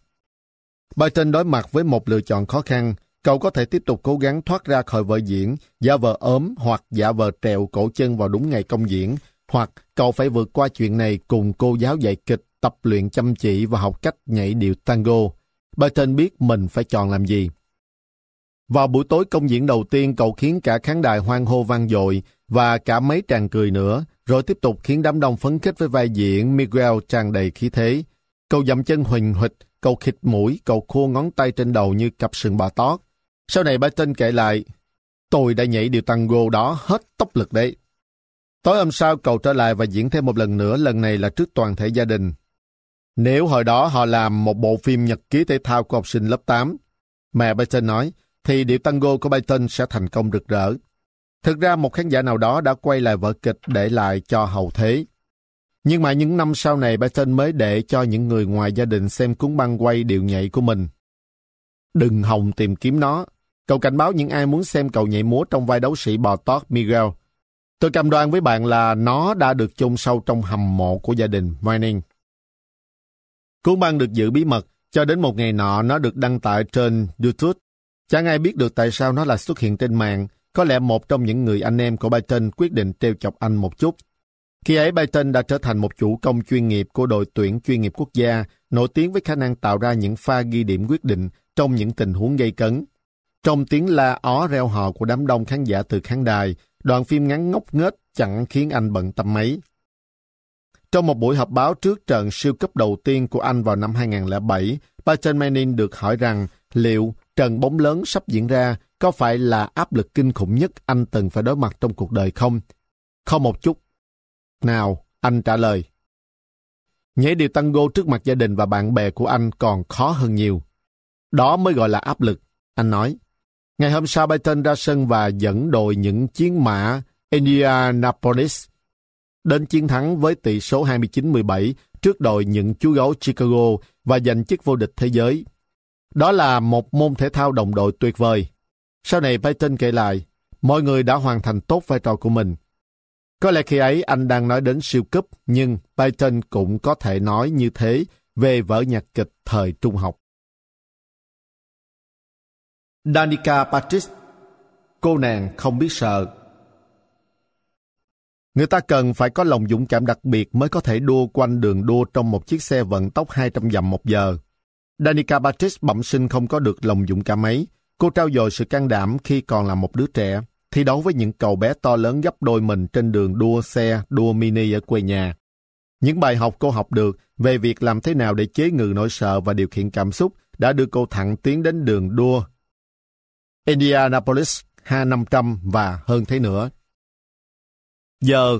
Barton đối mặt với một lựa chọn khó khăn, cậu có thể tiếp tục cố gắng thoát ra khỏi vở diễn, giả vờ ốm hoặc giả vờ trèo cổ chân vào đúng ngày công diễn, hoặc cậu phải vượt qua chuyện này cùng cô giáo dạy kịch, tập luyện chăm chỉ và học cách nhảy điệu tango. Barton biết mình phải chọn làm gì. Vào buổi tối công diễn đầu tiên, cậu khiến cả khán đài hoan hô vang dội và cả mấy tràng cười nữa, rồi tiếp tục khiến đám đông phấn khích với vai diễn Miguel tràn đầy khí thế. Cậu dậm chân huỳnh huỵch, cậu khịt mũi, cậu khô ngón tay trên đầu như cặp sừng bò tót. Sau này Barton kể lại, tôi đã nhảy điều tango đó hết tốc lực đấy. Tối hôm sau cậu trở lại và diễn thêm một lần nữa, lần này là trước toàn thể gia đình. Nếu hồi đó họ làm một bộ phim nhật ký thể thao của học sinh lớp 8, mẹ Barton nói, thì điệu tango của Barton sẽ thành công rực rỡ. Thực ra một khán giả nào đó đã quay lại vở kịch để lại cho hậu thế. Nhưng mà những năm sau này Barton mới để cho những người ngoài gia đình xem cuốn băng quay điệu nhảy của mình. Đừng hòng tìm kiếm nó, Cậu cảnh báo những ai muốn xem cậu nhảy múa trong vai đấu sĩ bò tót Miguel. Tôi cam đoan với bạn là nó đã được chôn sâu trong hầm mộ của gia đình Manning. Cuốn băng được giữ bí mật, cho đến một ngày nọ nó được đăng tải trên YouTube. Chẳng ai biết được tại sao nó lại xuất hiện trên mạng. Có lẽ một trong những người anh em của Brighton quyết định treo chọc anh một chút. Khi ấy Brighton đã trở thành một chủ công chuyên nghiệp của đội tuyển chuyên nghiệp quốc gia, nổi tiếng với khả năng tạo ra những pha ghi điểm quyết định trong những tình huống gây cấn. Trong tiếng la ó reo hò của đám đông khán giả từ khán đài, đoạn phim ngắn ngốc nghếch chẳng khiến anh bận tâm mấy. Trong một buổi họp báo trước trận siêu cấp đầu tiên của Anh vào năm 2007, Peyton Manning được hỏi rằng liệu trận bóng lớn sắp diễn ra có phải là áp lực kinh khủng nhất anh từng phải đối mặt trong cuộc đời không? Không một chút. Nào, anh trả lời. Nhảy điều tango trước mặt gia đình và bạn bè của anh còn khó hơn nhiều. Đó mới gọi là áp lực, anh nói. Ngày hôm sau, Brighton ra sân và dẫn đội những chiến mã Indianapolis đến chiến thắng với tỷ số 29-17 trước đội những chú gấu Chicago và giành chức vô địch thế giới. Đó là một môn thể thao đồng đội tuyệt vời. Sau này Peyton kể lại, mọi người đã hoàn thành tốt vai trò của mình. Có lẽ khi ấy anh đang nói đến siêu cúp, nhưng Peyton cũng có thể nói như thế về vở nhạc kịch thời trung học. Danica Patrice Cô nàng không biết sợ Người ta cần phải có lòng dũng cảm đặc biệt mới có thể đua quanh đường đua trong một chiếc xe vận tốc 200 dặm một giờ. Danica Patrice bẩm sinh không có được lòng dũng cảm ấy. Cô trao dồi sự can đảm khi còn là một đứa trẻ, thi đấu với những cậu bé to lớn gấp đôi mình trên đường đua xe, đua mini ở quê nhà. Những bài học cô học được về việc làm thế nào để chế ngự nỗi sợ và điều khiển cảm xúc đã đưa cô thẳng tiến đến đường đua Indianapolis H500 và hơn thế nữa. Giờ,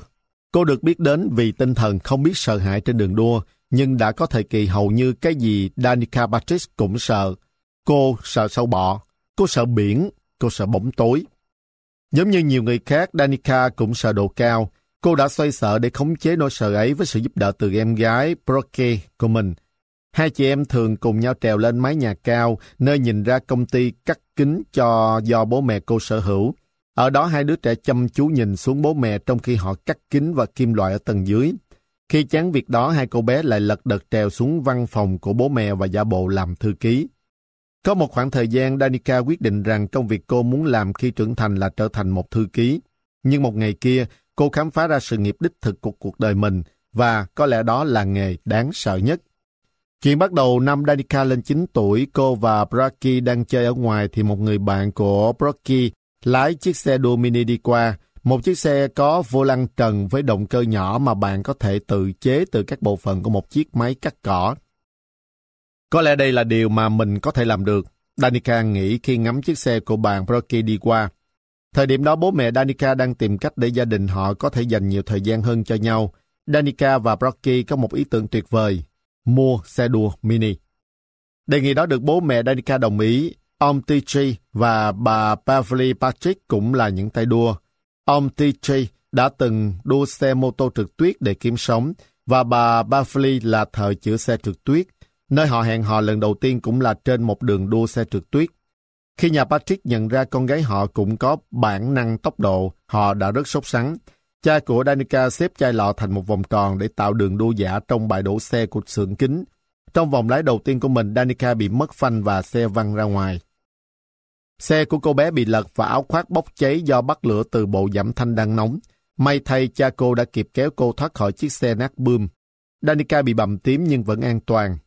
cô được biết đến vì tinh thần không biết sợ hãi trên đường đua, nhưng đã có thời kỳ hầu như cái gì Danica Patrick cũng sợ. Cô sợ sâu bọ, cô sợ biển, cô sợ bóng tối. Giống như nhiều người khác, Danica cũng sợ độ cao. Cô đã xoay sợ để khống chế nỗi sợ ấy với sự giúp đỡ từ em gái Brooke của mình – Hai chị em thường cùng nhau trèo lên mái nhà cao, nơi nhìn ra công ty cắt kính cho do bố mẹ cô sở hữu. Ở đó hai đứa trẻ chăm chú nhìn xuống bố mẹ trong khi họ cắt kính và kim loại ở tầng dưới. Khi chán việc đó, hai cô bé lại lật đật trèo xuống văn phòng của bố mẹ và giả bộ làm thư ký. Có một khoảng thời gian Danica quyết định rằng công việc cô muốn làm khi trưởng thành là trở thành một thư ký. Nhưng một ngày kia, cô khám phá ra sự nghiệp đích thực của cuộc đời mình và có lẽ đó là nghề đáng sợ nhất. Chuyện bắt đầu năm Danica lên 9 tuổi, cô và Brocky đang chơi ở ngoài thì một người bạn của Brocky lái chiếc xe đua mini đi qua. Một chiếc xe có vô lăng trần với động cơ nhỏ mà bạn có thể tự chế từ các bộ phận của một chiếc máy cắt cỏ. Có lẽ đây là điều mà mình có thể làm được. Danica nghĩ khi ngắm chiếc xe của bạn Brocky đi qua. Thời điểm đó bố mẹ Danica đang tìm cách để gia đình họ có thể dành nhiều thời gian hơn cho nhau. Danica và Brocky có một ý tưởng tuyệt vời, mua xe đua mini. Đề nghị đó được bố mẹ Danica đồng ý. Ông TJ và bà Beverly Patrick cũng là những tay đua. Ông TJ đã từng đua xe mô tô trượt tuyết để kiếm sống và bà Buffley là thợ chữa xe trượt tuyết. Nơi họ hẹn hò lần đầu tiên cũng là trên một đường đua xe trượt tuyết. Khi nhà Patrick nhận ra con gái họ cũng có bản năng tốc độ, họ đã rất sốt sắng. Cha của Danica xếp chai lọ thành một vòng tròn để tạo đường đua giả trong bãi đổ xe của xưởng kính. Trong vòng lái đầu tiên của mình, Danica bị mất phanh và xe văng ra ngoài. Xe của cô bé bị lật và áo khoác bốc cháy do bắt lửa từ bộ giảm thanh đang nóng. May thay cha cô đã kịp kéo cô thoát khỏi chiếc xe nát bươm. Danica bị bầm tím nhưng vẫn an toàn.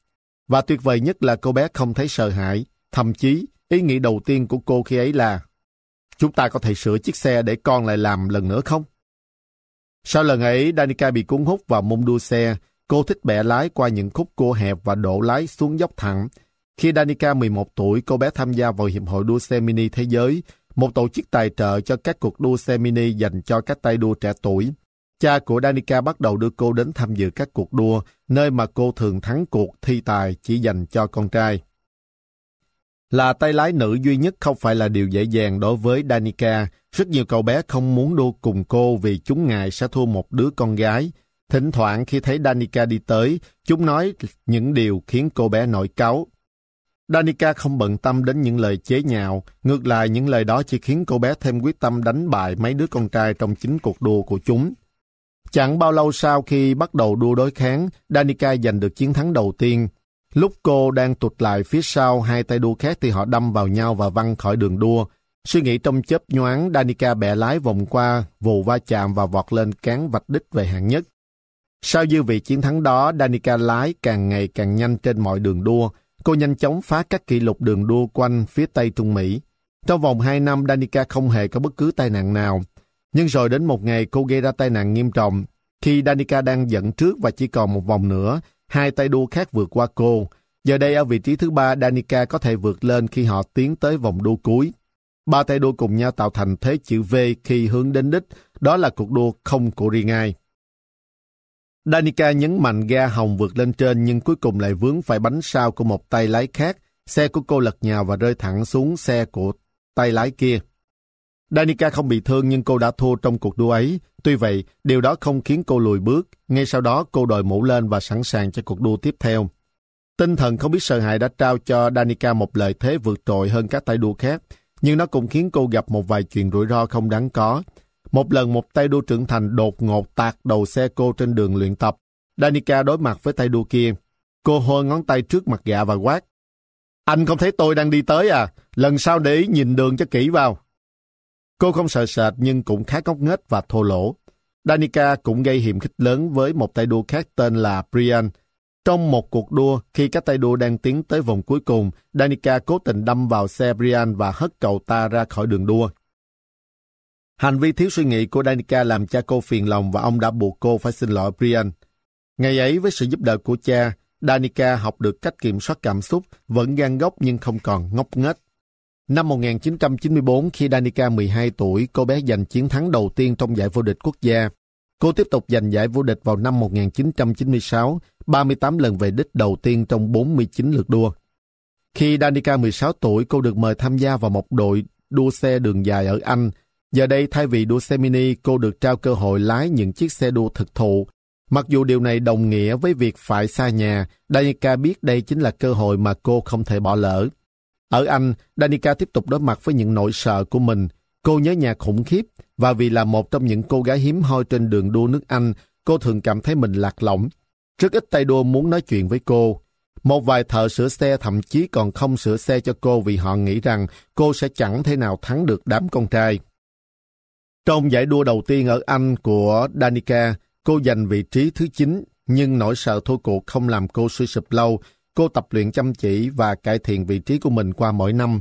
Và tuyệt vời nhất là cô bé không thấy sợ hãi. Thậm chí, ý nghĩ đầu tiên của cô khi ấy là Chúng ta có thể sửa chiếc xe để con lại làm lần nữa không? Sau lần ấy, Danica bị cuốn hút vào môn đua xe. Cô thích bẻ lái qua những khúc cua hẹp và đổ lái xuống dốc thẳng. Khi Danica 11 tuổi, cô bé tham gia vào Hiệp hội đua xe mini thế giới, một tổ chức tài trợ cho các cuộc đua xe mini dành cho các tay đua trẻ tuổi. Cha của Danica bắt đầu đưa cô đến tham dự các cuộc đua, nơi mà cô thường thắng cuộc thi tài chỉ dành cho con trai. Là tay lái nữ duy nhất không phải là điều dễ dàng đối với Danica. Rất nhiều cậu bé không muốn đua cùng cô vì chúng ngại sẽ thua một đứa con gái. Thỉnh thoảng khi thấy Danica đi tới, chúng nói những điều khiến cô bé nổi cáu. Danica không bận tâm đến những lời chế nhạo, ngược lại những lời đó chỉ khiến cô bé thêm quyết tâm đánh bại mấy đứa con trai trong chính cuộc đua của chúng. Chẳng bao lâu sau khi bắt đầu đua đối kháng, Danica giành được chiến thắng đầu tiên. Lúc cô đang tụt lại phía sau hai tay đua khác thì họ đâm vào nhau và văng khỏi đường đua. Suy nghĩ trong chớp nhoáng, Danica bẻ lái vòng qua, vù va chạm và vọt lên cán vạch đích về hạng nhất. Sau dư vị chiến thắng đó, Danica lái càng ngày càng nhanh trên mọi đường đua. Cô nhanh chóng phá các kỷ lục đường đua quanh phía Tây Trung Mỹ. Trong vòng 2 năm, Danica không hề có bất cứ tai nạn nào. Nhưng rồi đến một ngày cô gây ra tai nạn nghiêm trọng. Khi Danica đang dẫn trước và chỉ còn một vòng nữa, hai tay đua khác vượt qua cô. Giờ đây ở vị trí thứ ba, Danica có thể vượt lên khi họ tiến tới vòng đua cuối. Ba tay đua cùng nhau tạo thành thế chữ V khi hướng đến đích. Đó là cuộc đua không của riêng ai. Danica nhấn mạnh ga hồng vượt lên trên nhưng cuối cùng lại vướng phải bánh sau của một tay lái khác. Xe của cô lật nhào và rơi thẳng xuống xe của tay lái kia. Danica không bị thương nhưng cô đã thua trong cuộc đua ấy. Tuy vậy, điều đó không khiến cô lùi bước. Ngay sau đó, cô đội mũ lên và sẵn sàng cho cuộc đua tiếp theo. Tinh thần không biết sợ hãi đã trao cho Danica một lợi thế vượt trội hơn các tay đua khác, nhưng nó cũng khiến cô gặp một vài chuyện rủi ro không đáng có. Một lần một tay đua trưởng thành đột ngột tạt đầu xe cô trên đường luyện tập. Danica đối mặt với tay đua kia. Cô hôi ngón tay trước mặt gạ và quát. Anh không thấy tôi đang đi tới à? Lần sau để ý nhìn đường cho kỹ vào. Cô không sợ sệt nhưng cũng khá ngốc nghếch và thô lỗ. Danica cũng gây hiểm khích lớn với một tay đua khác tên là Brian. Trong một cuộc đua, khi các tay đua đang tiến tới vòng cuối cùng, Danica cố tình đâm vào xe Brian và hất cậu ta ra khỏi đường đua. Hành vi thiếu suy nghĩ của Danica làm cha cô phiền lòng và ông đã buộc cô phải xin lỗi Brian. Ngày ấy, với sự giúp đỡ của cha, Danica học được cách kiểm soát cảm xúc, vẫn gan gốc nhưng không còn ngốc nghếch. Năm 1994, khi Danica 12 tuổi, cô bé giành chiến thắng đầu tiên trong giải vô địch quốc gia. Cô tiếp tục giành giải vô địch vào năm 1996, 38 lần về đích đầu tiên trong 49 lượt đua. Khi Danica 16 tuổi, cô được mời tham gia vào một đội đua xe đường dài ở Anh. Giờ đây, thay vì đua xe mini, cô được trao cơ hội lái những chiếc xe đua thực thụ. Mặc dù điều này đồng nghĩa với việc phải xa nhà, Danica biết đây chính là cơ hội mà cô không thể bỏ lỡ. Ở Anh, Danica tiếp tục đối mặt với những nỗi sợ của mình. Cô nhớ nhà khủng khiếp, và vì là một trong những cô gái hiếm hoi trên đường đua nước Anh, cô thường cảm thấy mình lạc lõng. Rất ít tay đua muốn nói chuyện với cô. Một vài thợ sửa xe thậm chí còn không sửa xe cho cô vì họ nghĩ rằng cô sẽ chẳng thể nào thắng được đám con trai. Trong giải đua đầu tiên ở Anh của Danica, cô giành vị trí thứ 9, nhưng nỗi sợ thua cuộc không làm cô suy sụp lâu. Cô tập luyện chăm chỉ và cải thiện vị trí của mình qua mỗi năm.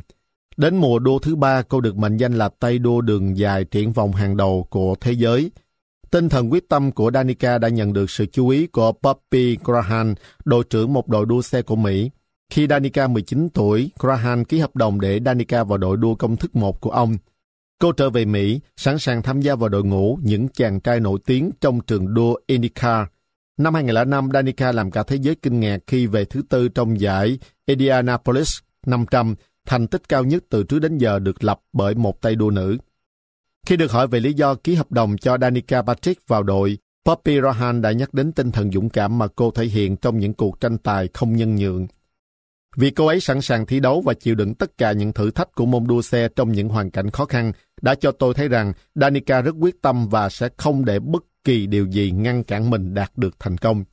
Đến mùa đua thứ ba, cô được mệnh danh là tay đua đường dài triển vọng hàng đầu của thế giới. Tinh thần quyết tâm của Danica đã nhận được sự chú ý của Bobby Graham, đội trưởng một đội đua xe của Mỹ. Khi Danica 19 tuổi, Graham ký hợp đồng để Danica vào đội đua công thức 1 của ông. Cô trở về Mỹ, sẵn sàng tham gia vào đội ngũ những chàng trai nổi tiếng trong trường đua IndyCar. Năm 2005, Danica làm cả thế giới kinh ngạc khi về thứ tư trong giải Indianapolis 500, thành tích cao nhất từ trước đến giờ được lập bởi một tay đua nữ. Khi được hỏi về lý do ký hợp đồng cho Danica Patrick vào đội, Poppy Rohan đã nhắc đến tinh thần dũng cảm mà cô thể hiện trong những cuộc tranh tài không nhân nhượng. Vì cô ấy sẵn sàng thi đấu và chịu đựng tất cả những thử thách của môn đua xe trong những hoàn cảnh khó khăn, đã cho tôi thấy rằng Danica rất quyết tâm và sẽ không để bất kỳ điều gì ngăn cản mình đạt được thành công.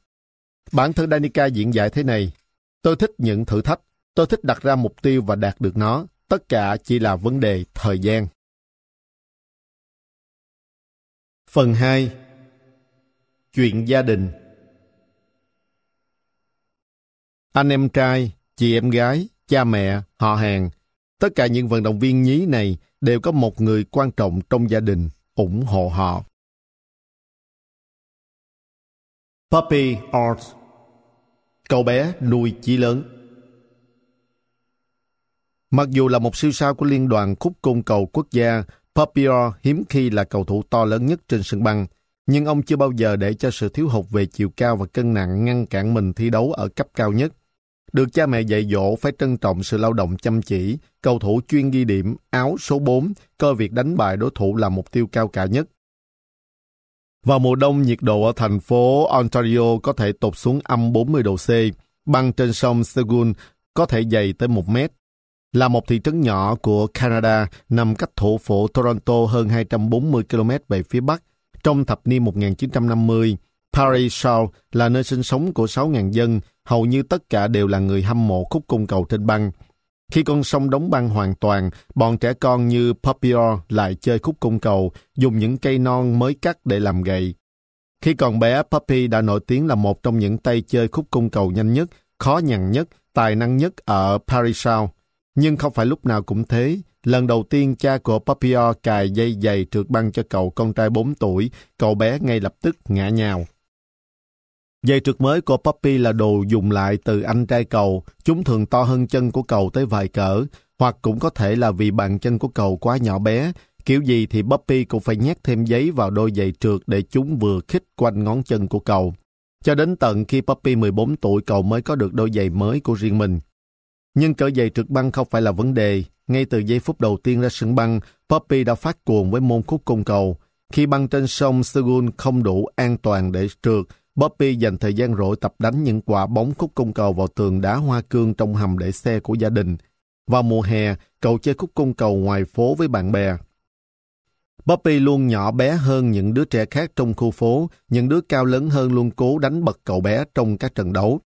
Bản thân Danica diễn giải thế này, tôi thích những thử thách, tôi thích đặt ra mục tiêu và đạt được nó, tất cả chỉ là vấn đề thời gian. Phần 2 Chuyện gia đình Anh em trai, chị em gái, cha mẹ, họ hàng, tất cả những vận động viên nhí này đều có một người quan trọng trong gia đình ủng hộ họ. Puppy Art Cậu bé nuôi chí lớn Mặc dù là một siêu sao của Liên đoàn Khúc Cung Cầu Quốc gia, Papior hiếm khi là cầu thủ to lớn nhất trên sân băng, nhưng ông chưa bao giờ để cho sự thiếu hụt về chiều cao và cân nặng ngăn cản mình thi đấu ở cấp cao nhất. Được cha mẹ dạy dỗ phải trân trọng sự lao động chăm chỉ, cầu thủ chuyên ghi điểm, áo số 4, coi việc đánh bại đối thủ là mục tiêu cao cả nhất. Vào mùa đông, nhiệt độ ở thành phố Ontario có thể tụt xuống âm 40 độ C. Băng trên sông Saguin có thể dày tới 1 mét là một thị trấn nhỏ của Canada nằm cách thủ phủ Toronto hơn 240 km về phía bắc. Trong thập niên 1950, Paris South là nơi sinh sống của 6.000 dân, hầu như tất cả đều là người hâm mộ khúc cung cầu trên băng. Khi con sông đóng băng hoàn toàn, bọn trẻ con như Papior lại chơi khúc cung cầu, dùng những cây non mới cắt để làm gậy. Khi còn bé, Puppy đã nổi tiếng là một trong những tay chơi khúc cung cầu nhanh nhất, khó nhằn nhất, tài năng nhất ở Paris South. Nhưng không phải lúc nào cũng thế. Lần đầu tiên cha của Papio cài dây giày trượt băng cho cậu con trai 4 tuổi, cậu bé ngay lập tức ngã nhào. Dây trượt mới của Poppy là đồ dùng lại từ anh trai cầu. Chúng thường to hơn chân của cầu tới vài cỡ, hoặc cũng có thể là vì bàn chân của cầu quá nhỏ bé. Kiểu gì thì Poppy cũng phải nhét thêm giấy vào đôi giày trượt để chúng vừa khít quanh ngón chân của cầu. Cho đến tận khi Poppy 14 tuổi cậu mới có được đôi giày mới của riêng mình. Nhưng cỡ giày trượt băng không phải là vấn đề. Ngay từ giây phút đầu tiên ra sân băng, Poppy đã phát cuồng với môn khúc cung cầu. Khi băng trên sông Seoul không đủ an toàn để trượt, Bobby dành thời gian rỗi tập đánh những quả bóng khúc cung cầu vào tường đá hoa cương trong hầm để xe của gia đình. Vào mùa hè, cậu chơi khúc cung cầu ngoài phố với bạn bè. Bobby luôn nhỏ bé hơn những đứa trẻ khác trong khu phố, những đứa cao lớn hơn luôn cố đánh bật cậu bé trong các trận đấu.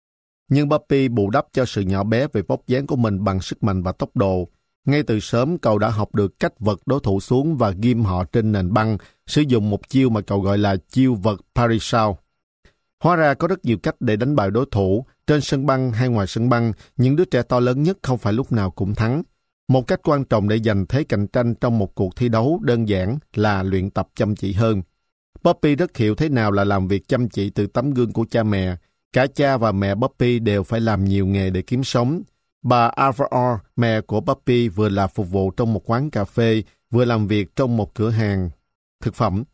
Nhưng Bobby bù đắp cho sự nhỏ bé về vóc dáng của mình bằng sức mạnh và tốc độ. Ngay từ sớm, cậu đã học được cách vật đối thủ xuống và ghim họ trên nền băng, sử dụng một chiêu mà cậu gọi là chiêu vật Parisao. Hóa ra có rất nhiều cách để đánh bại đối thủ, trên sân băng hay ngoài sân băng, những đứa trẻ to lớn nhất không phải lúc nào cũng thắng. Một cách quan trọng để giành thế cạnh tranh trong một cuộc thi đấu đơn giản là luyện tập chăm chỉ hơn. Poppy rất hiểu thế nào là làm việc chăm chỉ từ tấm gương của cha mẹ, Cả cha và mẹ Poppy đều phải làm nhiều nghề để kiếm sống. Bà Alvar, mẹ của Poppy vừa là phục vụ trong một quán cà phê, vừa làm việc trong một cửa hàng thực phẩm.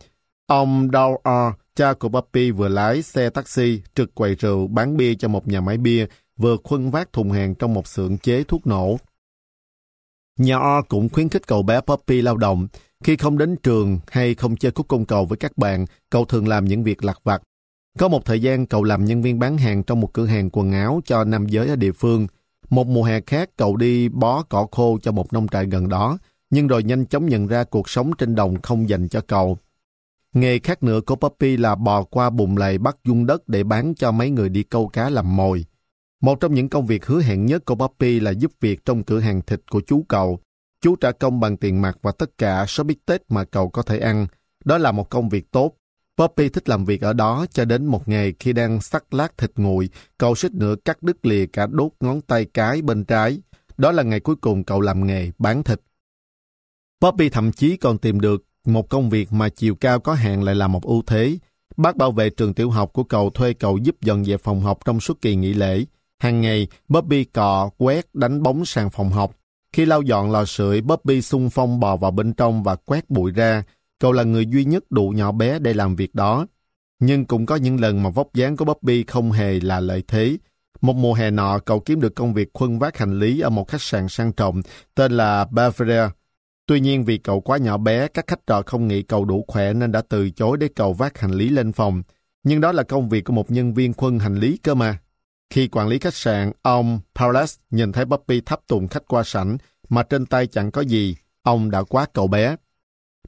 Ông Dow cha của Poppy vừa lái xe taxi, trực quầy rượu, bán bia cho một nhà máy bia, vừa khuân vác thùng hàng trong một xưởng chế thuốc nổ. Nhà R cũng khuyến khích cậu bé Poppy lao động. Khi không đến trường hay không chơi khúc công cầu với các bạn, cậu thường làm những việc lặt vặt có một thời gian cậu làm nhân viên bán hàng trong một cửa hàng quần áo cho nam giới ở địa phương. Một mùa hè khác cậu đi bó cỏ khô cho một nông trại gần đó, nhưng rồi nhanh chóng nhận ra cuộc sống trên đồng không dành cho cậu. Nghề khác nữa của Poppy là bò qua bùn lầy bắt dung đất để bán cho mấy người đi câu cá làm mồi. Một trong những công việc hứa hẹn nhất của Poppy là giúp việc trong cửa hàng thịt của chú cậu. Chú trả công bằng tiền mặt và tất cả số bít tết mà cậu có thể ăn. Đó là một công việc tốt. Poppy thích làm việc ở đó cho đến một ngày khi đang sắc lát thịt nguội, cậu suýt nữa cắt đứt lìa cả đốt ngón tay cái bên trái. Đó là ngày cuối cùng cậu làm nghề bán thịt. Poppy thậm chí còn tìm được một công việc mà chiều cao có hạn lại là một ưu thế. Bác bảo vệ trường tiểu học của cậu thuê cậu giúp dọn dẹp phòng học trong suốt kỳ nghỉ lễ. Hàng ngày, Bobby cọ, quét, đánh bóng sàn phòng học. Khi lau dọn lò sưởi, Bobby xung phong bò vào bên trong và quét bụi ra. Cậu là người duy nhất đủ nhỏ bé để làm việc đó. Nhưng cũng có những lần mà vóc dáng của Bobby không hề là lợi thế. Một mùa hè nọ, cậu kiếm được công việc khuân vác hành lý ở một khách sạn sang trọng tên là Bavaria. Tuy nhiên vì cậu quá nhỏ bé, các khách trọ không nghĩ cậu đủ khỏe nên đã từ chối để cậu vác hành lý lên phòng. Nhưng đó là công việc của một nhân viên khuân hành lý cơ mà. Khi quản lý khách sạn, ông Paulus nhìn thấy Bobby thắp tùng khách qua sảnh mà trên tay chẳng có gì, ông đã quá cậu bé.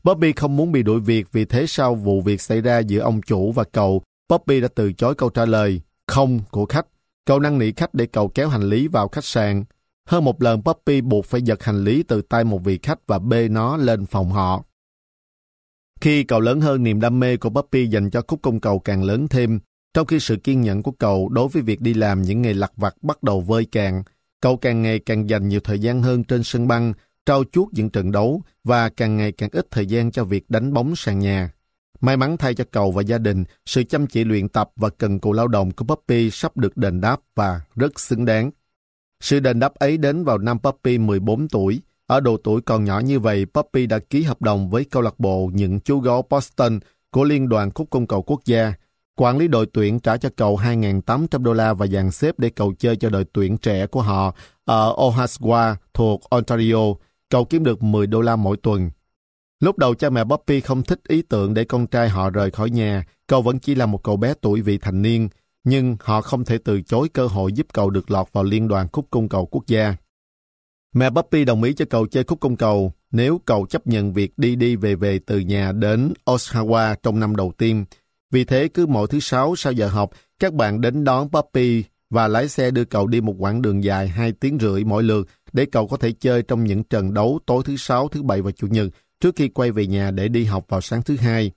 Bobby không muốn bị đuổi việc vì thế sau vụ việc xảy ra giữa ông chủ và cậu, Bobby đã từ chối câu trả lời không của khách. Cậu năn nỉ khách để cậu kéo hành lý vào khách sạn. Hơn một lần Poppy buộc phải giật hành lý từ tay một vị khách và bê nó lên phòng họ. Khi cậu lớn hơn, niềm đam mê của Poppy dành cho khúc công cầu càng lớn thêm. Trong khi sự kiên nhẫn của cậu đối với việc đi làm những nghề lặt vặt bắt đầu vơi càng, cậu càng ngày càng dành nhiều thời gian hơn trên sân băng, trao chuốt những trận đấu và càng ngày càng ít thời gian cho việc đánh bóng sàn nhà. May mắn thay cho cậu và gia đình, sự chăm chỉ luyện tập và cần cù lao động của Poppy sắp được đền đáp và rất xứng đáng. Sự đền đáp ấy đến vào năm Poppy 14 tuổi. Ở độ tuổi còn nhỏ như vậy, Poppy đã ký hợp đồng với câu lạc bộ những chú gấu Boston của Liên đoàn Khúc Công cầu Quốc gia. Quản lý đội tuyển trả cho cậu 2.800 đô la và dàn xếp để cậu chơi cho đội tuyển trẻ của họ ở Ohaswa thuộc Ontario. Cậu kiếm được 10 đô la mỗi tuần. Lúc đầu cha mẹ Poppy không thích ý tưởng để con trai họ rời khỏi nhà, cậu vẫn chỉ là một cậu bé tuổi vị thành niên, nhưng họ không thể từ chối cơ hội giúp cậu được lọt vào liên đoàn khúc cung cầu quốc gia. Mẹ Bobby đồng ý cho cậu chơi khúc cung cầu nếu cậu chấp nhận việc đi đi về về từ nhà đến Oshawa trong năm đầu tiên. Vì thế cứ mỗi thứ sáu sau giờ học, các bạn đến đón Bobby và lái xe đưa cậu đi một quãng đường dài 2 tiếng rưỡi mỗi lượt để cậu có thể chơi trong những trận đấu tối thứ sáu, thứ bảy và chủ nhật trước khi quay về nhà để đi học vào sáng thứ hai.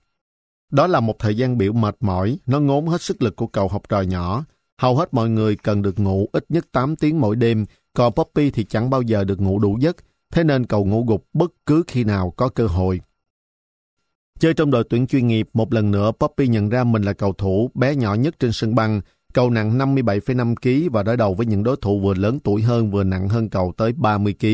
Đó là một thời gian biểu mệt mỏi, nó ngốn hết sức lực của cậu học trò nhỏ. Hầu hết mọi người cần được ngủ ít nhất 8 tiếng mỗi đêm, còn Poppy thì chẳng bao giờ được ngủ đủ giấc, thế nên cậu ngủ gục bất cứ khi nào có cơ hội. Chơi trong đội tuyển chuyên nghiệp, một lần nữa Poppy nhận ra mình là cầu thủ bé nhỏ nhất trên sân băng. Cậu nặng 57,5 kg và đối đầu với những đối thủ vừa lớn tuổi hơn vừa nặng hơn cậu tới 30 kg.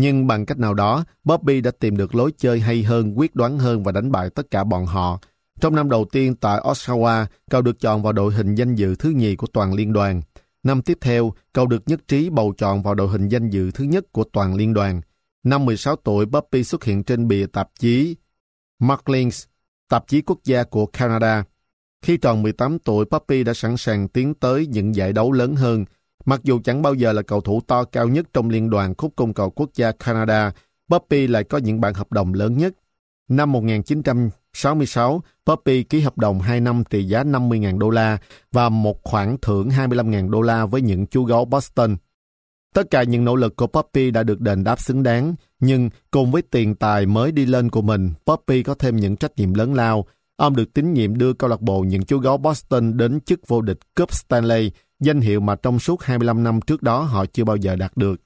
Nhưng bằng cách nào đó, Bobby đã tìm được lối chơi hay hơn, quyết đoán hơn và đánh bại tất cả bọn họ. Trong năm đầu tiên tại Oshawa, cậu được chọn vào đội hình danh dự thứ nhì của toàn liên đoàn. Năm tiếp theo, cậu được nhất trí bầu chọn vào đội hình danh dự thứ nhất của toàn liên đoàn. Năm 16 tuổi, Bobby xuất hiện trên bìa tạp chí Marklings, tạp chí quốc gia của Canada. Khi tròn 18 tuổi, Poppy đã sẵn sàng tiến tới những giải đấu lớn hơn, Mặc dù chẳng bao giờ là cầu thủ to cao nhất trong liên đoàn khúc côn cầu quốc gia Canada, Poppy lại có những bản hợp đồng lớn nhất. Năm 1966, Poppy ký hợp đồng 2 năm trị giá 50.000 đô la và một khoản thưởng 25.000 đô la với những chú gấu Boston. Tất cả những nỗ lực của Poppy đã được đền đáp xứng đáng, nhưng cùng với tiền tài mới đi lên của mình, Poppy có thêm những trách nhiệm lớn lao. Ông được tín nhiệm đưa câu lạc bộ những chú gấu Boston đến chức vô địch Cup Stanley danh hiệu mà trong suốt 25 năm trước đó họ chưa bao giờ đạt được.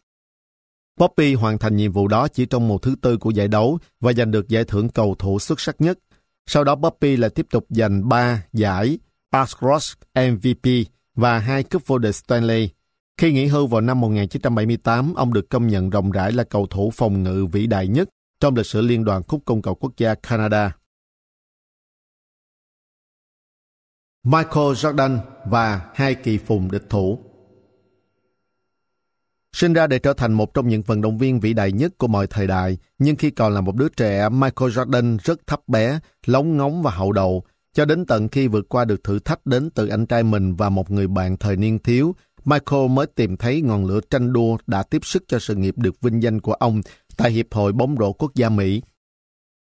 Poppy hoàn thành nhiệm vụ đó chỉ trong một thứ tư của giải đấu và giành được giải thưởng cầu thủ xuất sắc nhất. Sau đó Poppy lại tiếp tục giành 3 giải Cross MVP và hai cúp vô địch Stanley. Khi nghỉ hưu vào năm 1978, ông được công nhận rộng rãi là cầu thủ phòng ngự vĩ đại nhất trong lịch sử Liên đoàn khúc Công cầu Quốc gia Canada. Michael Jordan và hai kỳ phùng địch thủ. Sinh ra để trở thành một trong những vận động viên vĩ đại nhất của mọi thời đại, nhưng khi còn là một đứa trẻ, Michael Jordan rất thấp bé, lóng ngóng và hậu đầu. Cho đến tận khi vượt qua được thử thách đến từ anh trai mình và một người bạn thời niên thiếu, Michael mới tìm thấy ngọn lửa tranh đua đã tiếp sức cho sự nghiệp được vinh danh của ông tại Hiệp hội bóng rổ quốc gia Mỹ.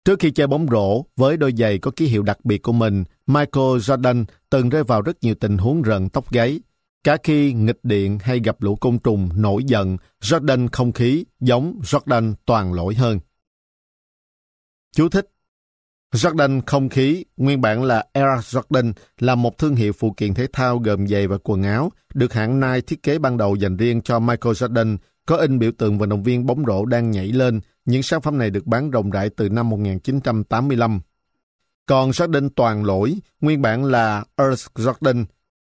Trước khi chơi bóng rổ, với đôi giày có ký hiệu đặc biệt của mình, Michael Jordan từng rơi vào rất nhiều tình huống rợn tóc gáy. Cả khi nghịch điện hay gặp lũ côn trùng nổi giận, Jordan không khí giống Jordan toàn lỗi hơn. Chú thích Jordan không khí, nguyên bản là Air Jordan, là một thương hiệu phụ kiện thể thao gồm giày và quần áo, được hãng Nike thiết kế ban đầu dành riêng cho Michael Jordan, có in biểu tượng vận động viên bóng rổ đang nhảy lên. Những sản phẩm này được bán rộng rãi từ năm 1985. Còn Jordan toàn lỗi, nguyên bản là Earth Jordan.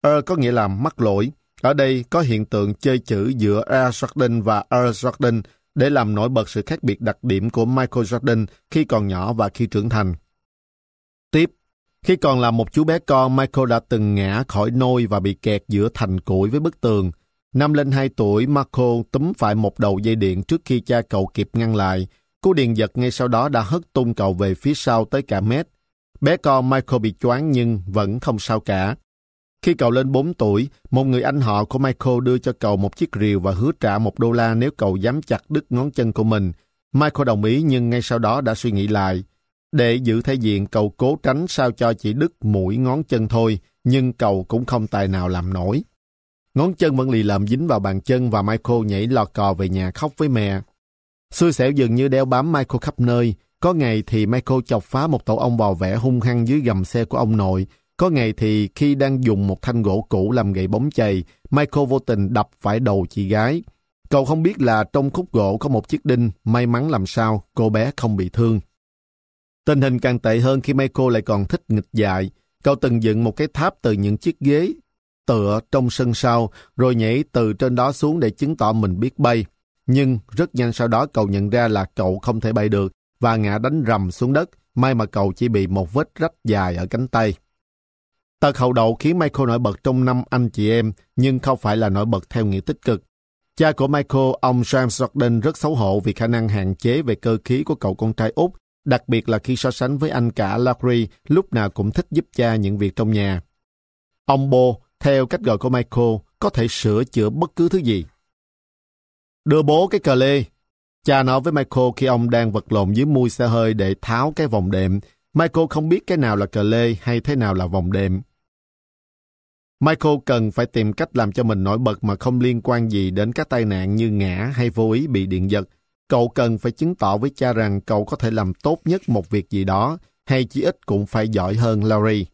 Earth có nghĩa là mắc lỗi. Ở đây có hiện tượng chơi chữ giữa Air Jordan và Earth Jordan để làm nổi bật sự khác biệt đặc điểm của Michael Jordan khi còn nhỏ và khi trưởng thành. Tiếp, khi còn là một chú bé con, Michael đã từng ngã khỏi nôi và bị kẹt giữa thành củi với bức tường. Năm lên 2 tuổi, Marco túm phải một đầu dây điện trước khi cha cậu kịp ngăn lại. Cú điện giật ngay sau đó đã hất tung cậu về phía sau tới cả mét. Bé con Michael bị choáng nhưng vẫn không sao cả. Khi cậu lên 4 tuổi, một người anh họ của Michael đưa cho cậu một chiếc rìu và hứa trả một đô la nếu cậu dám chặt đứt ngón chân của mình. Michael đồng ý nhưng ngay sau đó đã suy nghĩ lại. Để giữ thể diện, cậu cố tránh sao cho chỉ đứt mũi ngón chân thôi, nhưng cậu cũng không tài nào làm nổi. Ngón chân vẫn lì lợm dính vào bàn chân và Michael nhảy lò cò về nhà khóc với mẹ. Xui xẻo dường như đeo bám Michael khắp nơi. Có ngày thì Michael chọc phá một tổ ong bò vẽ hung hăng dưới gầm xe của ông nội. Có ngày thì khi đang dùng một thanh gỗ cũ làm gậy bóng chày, Michael vô tình đập phải đầu chị gái. Cậu không biết là trong khúc gỗ có một chiếc đinh, may mắn làm sao cô bé không bị thương. Tình hình càng tệ hơn khi Michael lại còn thích nghịch dại. Cậu từng dựng một cái tháp từ những chiếc ghế tựa trong sân sau, rồi nhảy từ trên đó xuống để chứng tỏ mình biết bay. Nhưng rất nhanh sau đó cậu nhận ra là cậu không thể bay được và ngã đánh rầm xuống đất. May mà cậu chỉ bị một vết rách dài ở cánh tay. Tật hậu đậu khiến Michael nổi bật trong năm anh chị em, nhưng không phải là nổi bật theo nghĩa tích cực. Cha của Michael, ông James Jordan rất xấu hổ vì khả năng hạn chế về cơ khí của cậu con trai út, đặc biệt là khi so sánh với anh cả Larry lúc nào cũng thích giúp cha những việc trong nhà. Ông Bo, theo cách gọi của Michael, có thể sửa chữa bất cứ thứ gì. Đưa bố cái cờ lê. Cha nói với Michael khi ông đang vật lộn dưới mui xe hơi để tháo cái vòng đệm. Michael không biết cái nào là cờ lê hay thế nào là vòng đệm. Michael cần phải tìm cách làm cho mình nổi bật mà không liên quan gì đến các tai nạn như ngã hay vô ý bị điện giật. Cậu cần phải chứng tỏ với cha rằng cậu có thể làm tốt nhất một việc gì đó, hay chỉ ít cũng phải giỏi hơn Larry.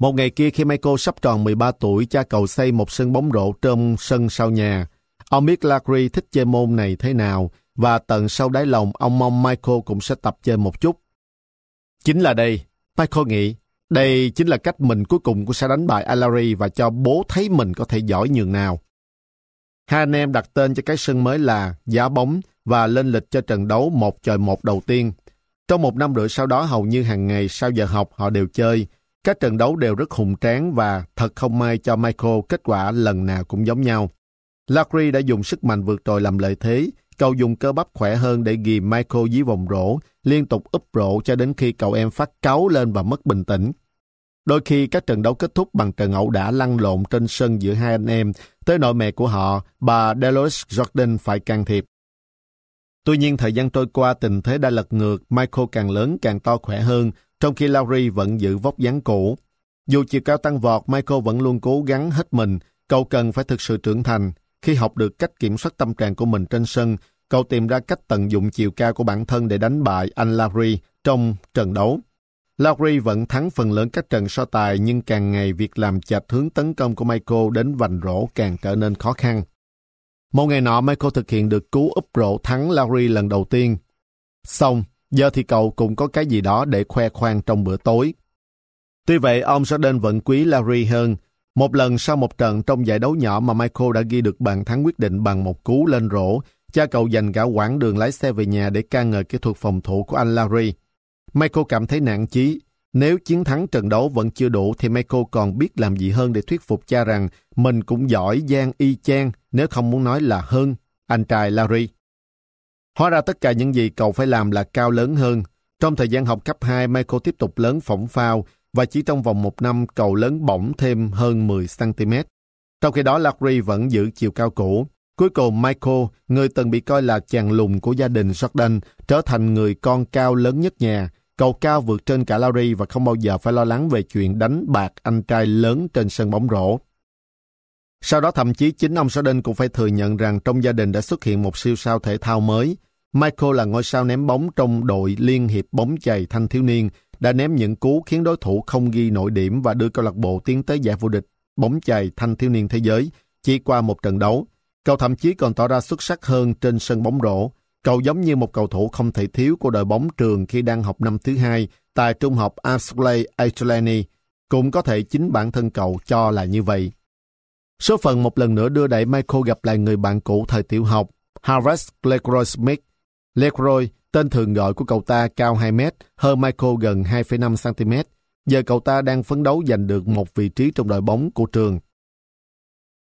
Một ngày kia khi Michael sắp tròn 13 tuổi, cha cậu xây một sân bóng rổ trong sân sau nhà. Ông biết Larry thích chơi môn này thế nào, và tận sâu đáy lòng ông mong Michael cũng sẽ tập chơi một chút. Chính là đây, Michael nghĩ, đây chính là cách mình cuối cùng cũng sẽ đánh bại Alary và cho bố thấy mình có thể giỏi nhường nào. Hai anh em đặt tên cho cái sân mới là Giá Bóng và lên lịch cho trận đấu một trời một đầu tiên. Trong một năm rưỡi sau đó hầu như hàng ngày sau giờ học họ đều chơi. Các trận đấu đều rất hùng tráng và thật không may cho Michael kết quả lần nào cũng giống nhau. Larry đã dùng sức mạnh vượt trội làm lợi thế, cậu dùng cơ bắp khỏe hơn để ghi Michael dưới vòng rổ, liên tục úp rổ cho đến khi cậu em phát cáu lên và mất bình tĩnh. Đôi khi các trận đấu kết thúc bằng trận ẩu đả lăn lộn trên sân giữa hai anh em, tới nội mẹ của họ, bà Dolores Jordan phải can thiệp. Tuy nhiên thời gian trôi qua tình thế đã lật ngược, Michael càng lớn càng to khỏe hơn, trong khi Larry vẫn giữ vóc dáng cũ. Dù chiều cao tăng vọt, Michael vẫn luôn cố gắng hết mình, cậu cần phải thực sự trưởng thành. Khi học được cách kiểm soát tâm trạng của mình trên sân, cậu tìm ra cách tận dụng chiều cao của bản thân để đánh bại anh Larry trong trận đấu. Lowry vẫn thắng phần lớn các trận so tài nhưng càng ngày việc làm chạch hướng tấn công của Michael đến vành rổ càng trở nên khó khăn. Một ngày nọ Michael thực hiện được cú úp rổ thắng Lowry lần đầu tiên. Xong, giờ thì cậu cũng có cái gì đó để khoe khoang trong bữa tối. Tuy vậy, ông Jordan vẫn quý Larry hơn. Một lần sau một trận trong giải đấu nhỏ mà Michael đã ghi được bàn thắng quyết định bằng một cú lên rổ, cha cậu dành cả quãng đường lái xe về nhà để ca ngợi kỹ thuật phòng thủ của anh Larry. Michael cảm thấy nản chí. Nếu chiến thắng trận đấu vẫn chưa đủ thì Michael còn biết làm gì hơn để thuyết phục cha rằng mình cũng giỏi giang y chang nếu không muốn nói là hơn anh trai Larry. Hóa ra tất cả những gì cậu phải làm là cao lớn hơn. Trong thời gian học cấp 2, Michael tiếp tục lớn phỏng phao và chỉ trong vòng một năm cậu lớn bỏng thêm hơn 10cm. Trong khi đó Larry vẫn giữ chiều cao cũ. Cuối cùng Michael, người từng bị coi là chàng lùn của gia đình Jordan, trở thành người con cao lớn nhất nhà, Cậu cao vượt trên cả Larry và không bao giờ phải lo lắng về chuyện đánh bạc anh trai lớn trên sân bóng rổ. Sau đó thậm chí chính ông Jordan cũng phải thừa nhận rằng trong gia đình đã xuất hiện một siêu sao thể thao mới. Michael là ngôi sao ném bóng trong đội Liên hiệp bóng chày thanh thiếu niên, đã ném những cú khiến đối thủ không ghi nội điểm và đưa câu lạc bộ tiến tới giải vô địch bóng chày thanh thiếu niên thế giới chỉ qua một trận đấu. Cậu thậm chí còn tỏ ra xuất sắc hơn trên sân bóng rổ. Cậu giống như một cầu thủ không thể thiếu của đội bóng trường khi đang học năm thứ hai tại trung học Ashley Atlani. Cũng có thể chính bản thân cậu cho là như vậy. Số phận một lần nữa đưa đẩy Michael gặp lại người bạn cũ thời tiểu học, Harris LeCroy Smith. LeCroy, tên thường gọi của cậu ta cao 2 mét, hơn Michael gần 2,5 cm. Giờ cậu ta đang phấn đấu giành được một vị trí trong đội bóng của trường.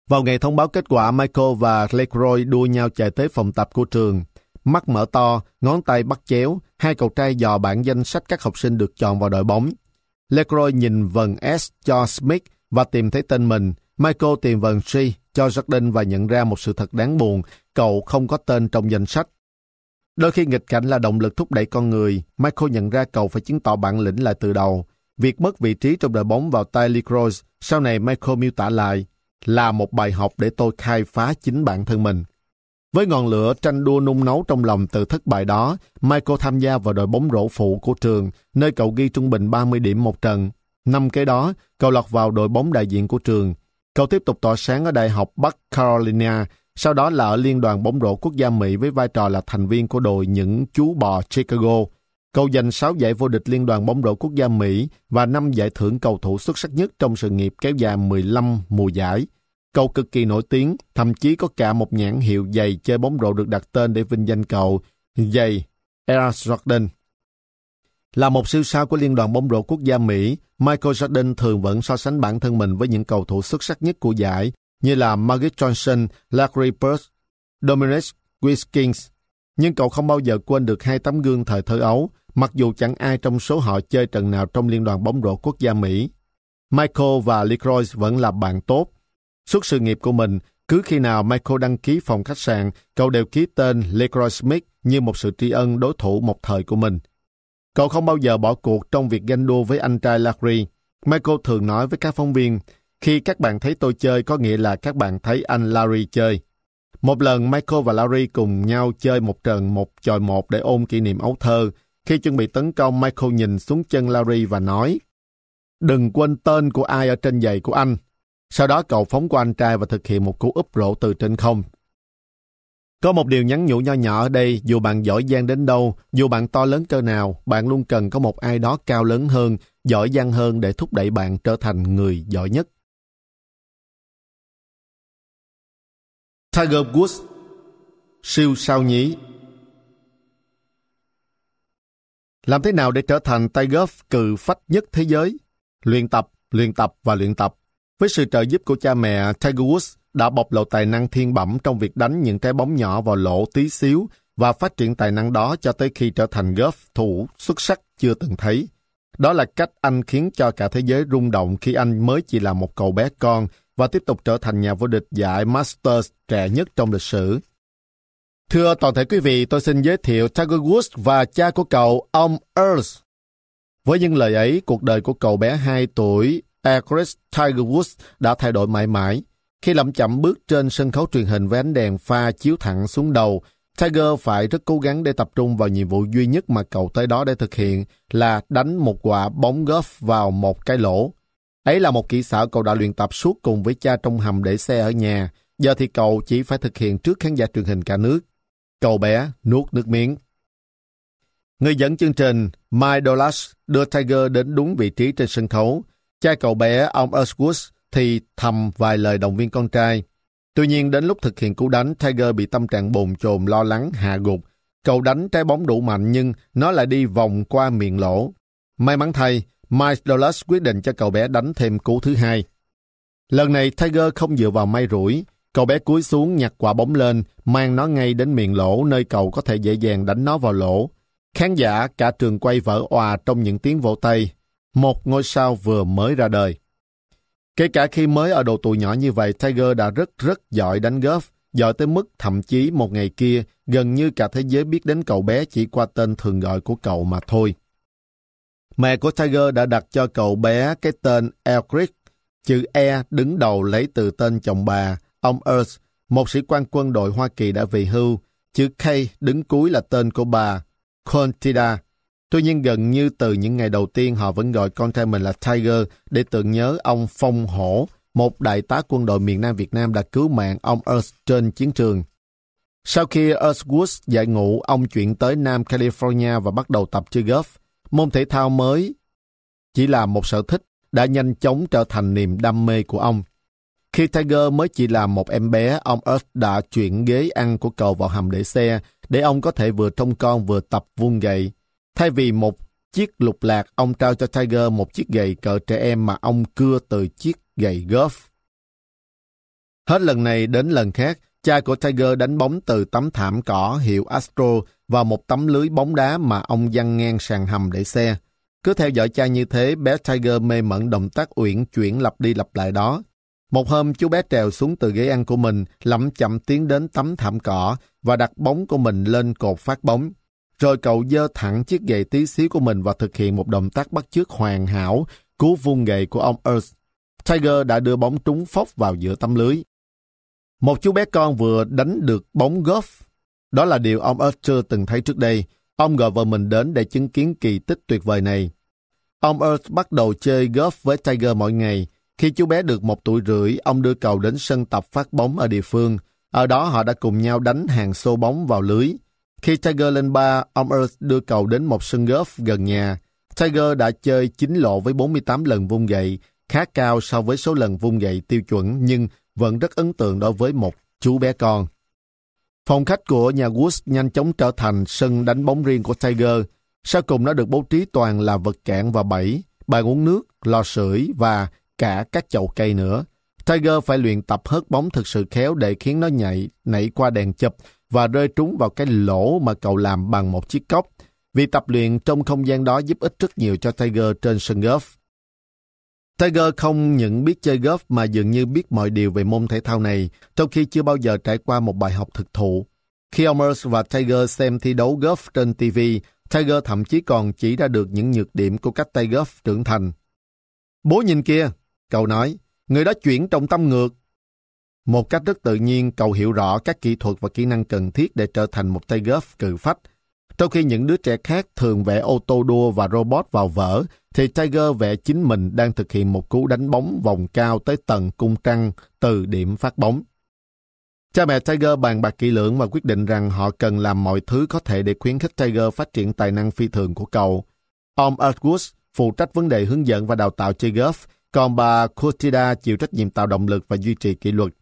Vào ngày thông báo kết quả, Michael và LeCroy đua nhau chạy tới phòng tập của trường. Mắt mở to, ngón tay bắt chéo, hai cậu trai dò bản danh sách các học sinh được chọn vào đội bóng. LeCroy nhìn vần S cho Smith và tìm thấy tên mình. Michael tìm vần suy cho Jordan và nhận ra một sự thật đáng buồn, cậu không có tên trong danh sách. Đôi khi nghịch cảnh là động lực thúc đẩy con người, Michael nhận ra cậu phải chứng tỏ bản lĩnh lại từ đầu. Việc mất vị trí trong đội bóng vào tay Lee Cross sau này Michael miêu tả lại, là một bài học để tôi khai phá chính bản thân mình. Với ngọn lửa tranh đua nung nấu trong lòng từ thất bại đó, Michael tham gia vào đội bóng rổ phụ của trường, nơi cậu ghi trung bình 30 điểm một trận. Năm kế đó, cậu lọt vào đội bóng đại diện của trường. Cậu tiếp tục tỏa sáng ở Đại học Bắc Carolina, sau đó là ở Liên đoàn bóng rổ quốc gia Mỹ với vai trò là thành viên của đội những chú bò Chicago. Cậu giành 6 giải vô địch Liên đoàn bóng rổ quốc gia Mỹ và 5 giải thưởng cầu thủ xuất sắc nhất trong sự nghiệp kéo dài 15 mùa giải. Cậu cực kỳ nổi tiếng, thậm chí có cả một nhãn hiệu giày chơi bóng rổ được đặt tên để vinh danh cậu, giày Air Jordan. Là một siêu sao của Liên đoàn bóng rổ quốc gia Mỹ, Michael Jordan thường vẫn so sánh bản thân mình với những cầu thủ xuất sắc nhất của giải, như là Magic Johnson, Larry Bird, Dominic Wilkins. Nhưng cậu không bao giờ quên được hai tấm gương thời thơ ấu, mặc dù chẳng ai trong số họ chơi trận nào trong Liên đoàn bóng rổ quốc gia Mỹ. Michael và LeCroy vẫn là bạn tốt. Suốt sự nghiệp của mình, cứ khi nào Michael đăng ký phòng khách sạn, cậu đều ký tên LeCroy Smith như một sự tri ân đối thủ một thời của mình. Cậu không bao giờ bỏ cuộc trong việc ganh đua với anh trai Larry. Michael thường nói với các phóng viên, khi các bạn thấy tôi chơi có nghĩa là các bạn thấy anh Larry chơi. Một lần Michael và Larry cùng nhau chơi một trận một chọi một để ôn kỷ niệm ấu thơ. Khi chuẩn bị tấn công, Michael nhìn xuống chân Larry và nói Đừng quên tên của ai ở trên giày của anh. Sau đó cậu phóng qua anh trai và thực hiện một cú úp rổ từ trên không. Có một điều nhắn nhủ nho nhỏ ở đây, dù bạn giỏi giang đến đâu, dù bạn to lớn cơ nào, bạn luôn cần có một ai đó cao lớn hơn, giỏi giang hơn để thúc đẩy bạn trở thành người giỏi nhất. Tiger Woods Siêu sao nhí Làm thế nào để trở thành tay golf cừ phách nhất thế giới? Luyện tập, luyện tập và luyện tập. Với sự trợ giúp của cha mẹ, Tiger Woods đã bộc lộ tài năng thiên bẩm trong việc đánh những trái bóng nhỏ vào lỗ tí xíu và phát triển tài năng đó cho tới khi trở thành golf thủ xuất sắc chưa từng thấy. Đó là cách anh khiến cho cả thế giới rung động khi anh mới chỉ là một cậu bé con và tiếp tục trở thành nhà vô địch giải Masters trẻ nhất trong lịch sử. Thưa toàn thể quý vị, tôi xin giới thiệu Tiger Woods và cha của cậu, ông Earl. Với những lời ấy, cuộc đời của cậu bé 2 tuổi, Chris Tiger Woods đã thay đổi mãi mãi. Khi lậm chậm bước trên sân khấu truyền hình với ánh đèn pha chiếu thẳng xuống đầu, Tiger phải rất cố gắng để tập trung vào nhiệm vụ duy nhất mà cậu tới đó để thực hiện là đánh một quả bóng golf vào một cái lỗ. Ấy là một kỹ xảo cậu đã luyện tập suốt cùng với cha trong hầm để xe ở nhà. Giờ thì cậu chỉ phải thực hiện trước khán giả truyền hình cả nước. Cậu bé nuốt nước miếng. Người dẫn chương trình Mike Douglas đưa Tiger đến đúng vị trí trên sân khấu. Cha cậu bé, ông Earthwood, thì thầm vài lời động viên con trai. Tuy nhiên đến lúc thực hiện cú đánh, Tiger bị tâm trạng bồn chồn lo lắng hạ gục. Cậu đánh trái bóng đủ mạnh nhưng nó lại đi vòng qua miệng lỗ. May mắn thay, Mike Douglas quyết định cho cậu bé đánh thêm cú thứ hai. Lần này Tiger không dựa vào may rủi. Cậu bé cúi xuống nhặt quả bóng lên, mang nó ngay đến miệng lỗ nơi cậu có thể dễ dàng đánh nó vào lỗ. Khán giả cả trường quay vỡ òa trong những tiếng vỗ tay. Một ngôi sao vừa mới ra đời. Kể cả khi mới ở độ tuổi nhỏ như vậy, Tiger đã rất rất giỏi đánh golf, giỏi tới mức thậm chí một ngày kia gần như cả thế giới biết đến cậu bé chỉ qua tên thường gọi của cậu mà thôi. Mẹ của Tiger đã đặt cho cậu bé cái tên Elric, Chữ E đứng đầu lấy từ tên chồng bà, ông Earth, một sĩ quan quân đội Hoa Kỳ đã về hưu. Chữ K đứng cuối là tên của bà, Contida. Tuy nhiên gần như từ những ngày đầu tiên họ vẫn gọi con trai mình là Tiger để tưởng nhớ ông Phong Hổ, một đại tá quân đội miền Nam Việt Nam đã cứu mạng ông Earth trên chiến trường. Sau khi Earth Woods giải ngũ, ông chuyển tới Nam California và bắt đầu tập chơi golf. Môn thể thao mới chỉ là một sở thích đã nhanh chóng trở thành niềm đam mê của ông. Khi Tiger mới chỉ là một em bé, ông Earth đã chuyển ghế ăn của cậu vào hầm để xe để ông có thể vừa trông con vừa tập vuông gậy. Thay vì một chiếc lục lạc, ông trao cho Tiger một chiếc gậy cờ trẻ em mà ông cưa từ chiếc gậy golf. Hết lần này đến lần khác, cha của Tiger đánh bóng từ tấm thảm cỏ hiệu Astro vào một tấm lưới bóng đá mà ông dăng ngang sàn hầm để xe. Cứ theo dõi cha như thế, bé Tiger mê mẩn động tác uyển chuyển lặp đi lặp lại đó. Một hôm, chú bé trèo xuống từ ghế ăn của mình, lẩm chậm tiến đến tấm thảm cỏ và đặt bóng của mình lên cột phát bóng. Rồi cậu dơ thẳng chiếc gậy tí xíu của mình và thực hiện một động tác bắt chước hoàn hảo, cú vung gậy của ông Earth. Tiger đã đưa bóng trúng phốc vào giữa tấm lưới. Một chú bé con vừa đánh được bóng golf. Đó là điều ông Earth chưa từng thấy trước đây. Ông gọi vợ mình đến để chứng kiến kỳ tích tuyệt vời này. Ông Earth bắt đầu chơi golf với Tiger mỗi ngày. Khi chú bé được một tuổi rưỡi, ông đưa cậu đến sân tập phát bóng ở địa phương. Ở đó họ đã cùng nhau đánh hàng xô bóng vào lưới. Khi Tiger lên ba, ông Earth đưa cậu đến một sân golf gần nhà. Tiger đã chơi 9 lộ với 48 lần vung gậy, khá cao so với số lần vung gậy tiêu chuẩn nhưng vẫn rất ấn tượng đối với một chú bé con. Phòng khách của nhà Woods nhanh chóng trở thành sân đánh bóng riêng của Tiger. Sau cùng nó được bố trí toàn là vật cản và bẫy, bàn uống nước, lò sưởi và cả các chậu cây nữa. Tiger phải luyện tập hớt bóng thực sự khéo để khiến nó nhảy, nảy qua đèn chụp và rơi trúng vào cái lỗ mà cậu làm bằng một chiếc cốc. Vì tập luyện trong không gian đó giúp ích rất nhiều cho Tiger trên sân golf. Tiger không những biết chơi golf mà dường như biết mọi điều về môn thể thao này, trong khi chưa bao giờ trải qua một bài học thực thụ. Khi ông và Tiger xem thi đấu golf trên TV, Tiger thậm chí còn chỉ ra được những nhược điểm của cách tay golf trưởng thành. Bố nhìn kia, cậu nói, người đó chuyển trọng tâm ngược. Một cách rất tự nhiên, cậu hiểu rõ các kỹ thuật và kỹ năng cần thiết để trở thành một tay golf cự phách. Trong khi những đứa trẻ khác thường vẽ ô tô đua và robot vào vở, thì Tiger vẽ chính mình đang thực hiện một cú đánh bóng vòng cao tới tầng cung trăng từ điểm phát bóng. Cha mẹ Tiger bàn bạc kỹ lưỡng và quyết định rằng họ cần làm mọi thứ có thể để khuyến khích Tiger phát triển tài năng phi thường của cậu. Ông Earthwood phụ trách vấn đề hướng dẫn và đào tạo chơi golf, còn bà Curtida chịu trách nhiệm tạo động lực và duy trì kỷ luật.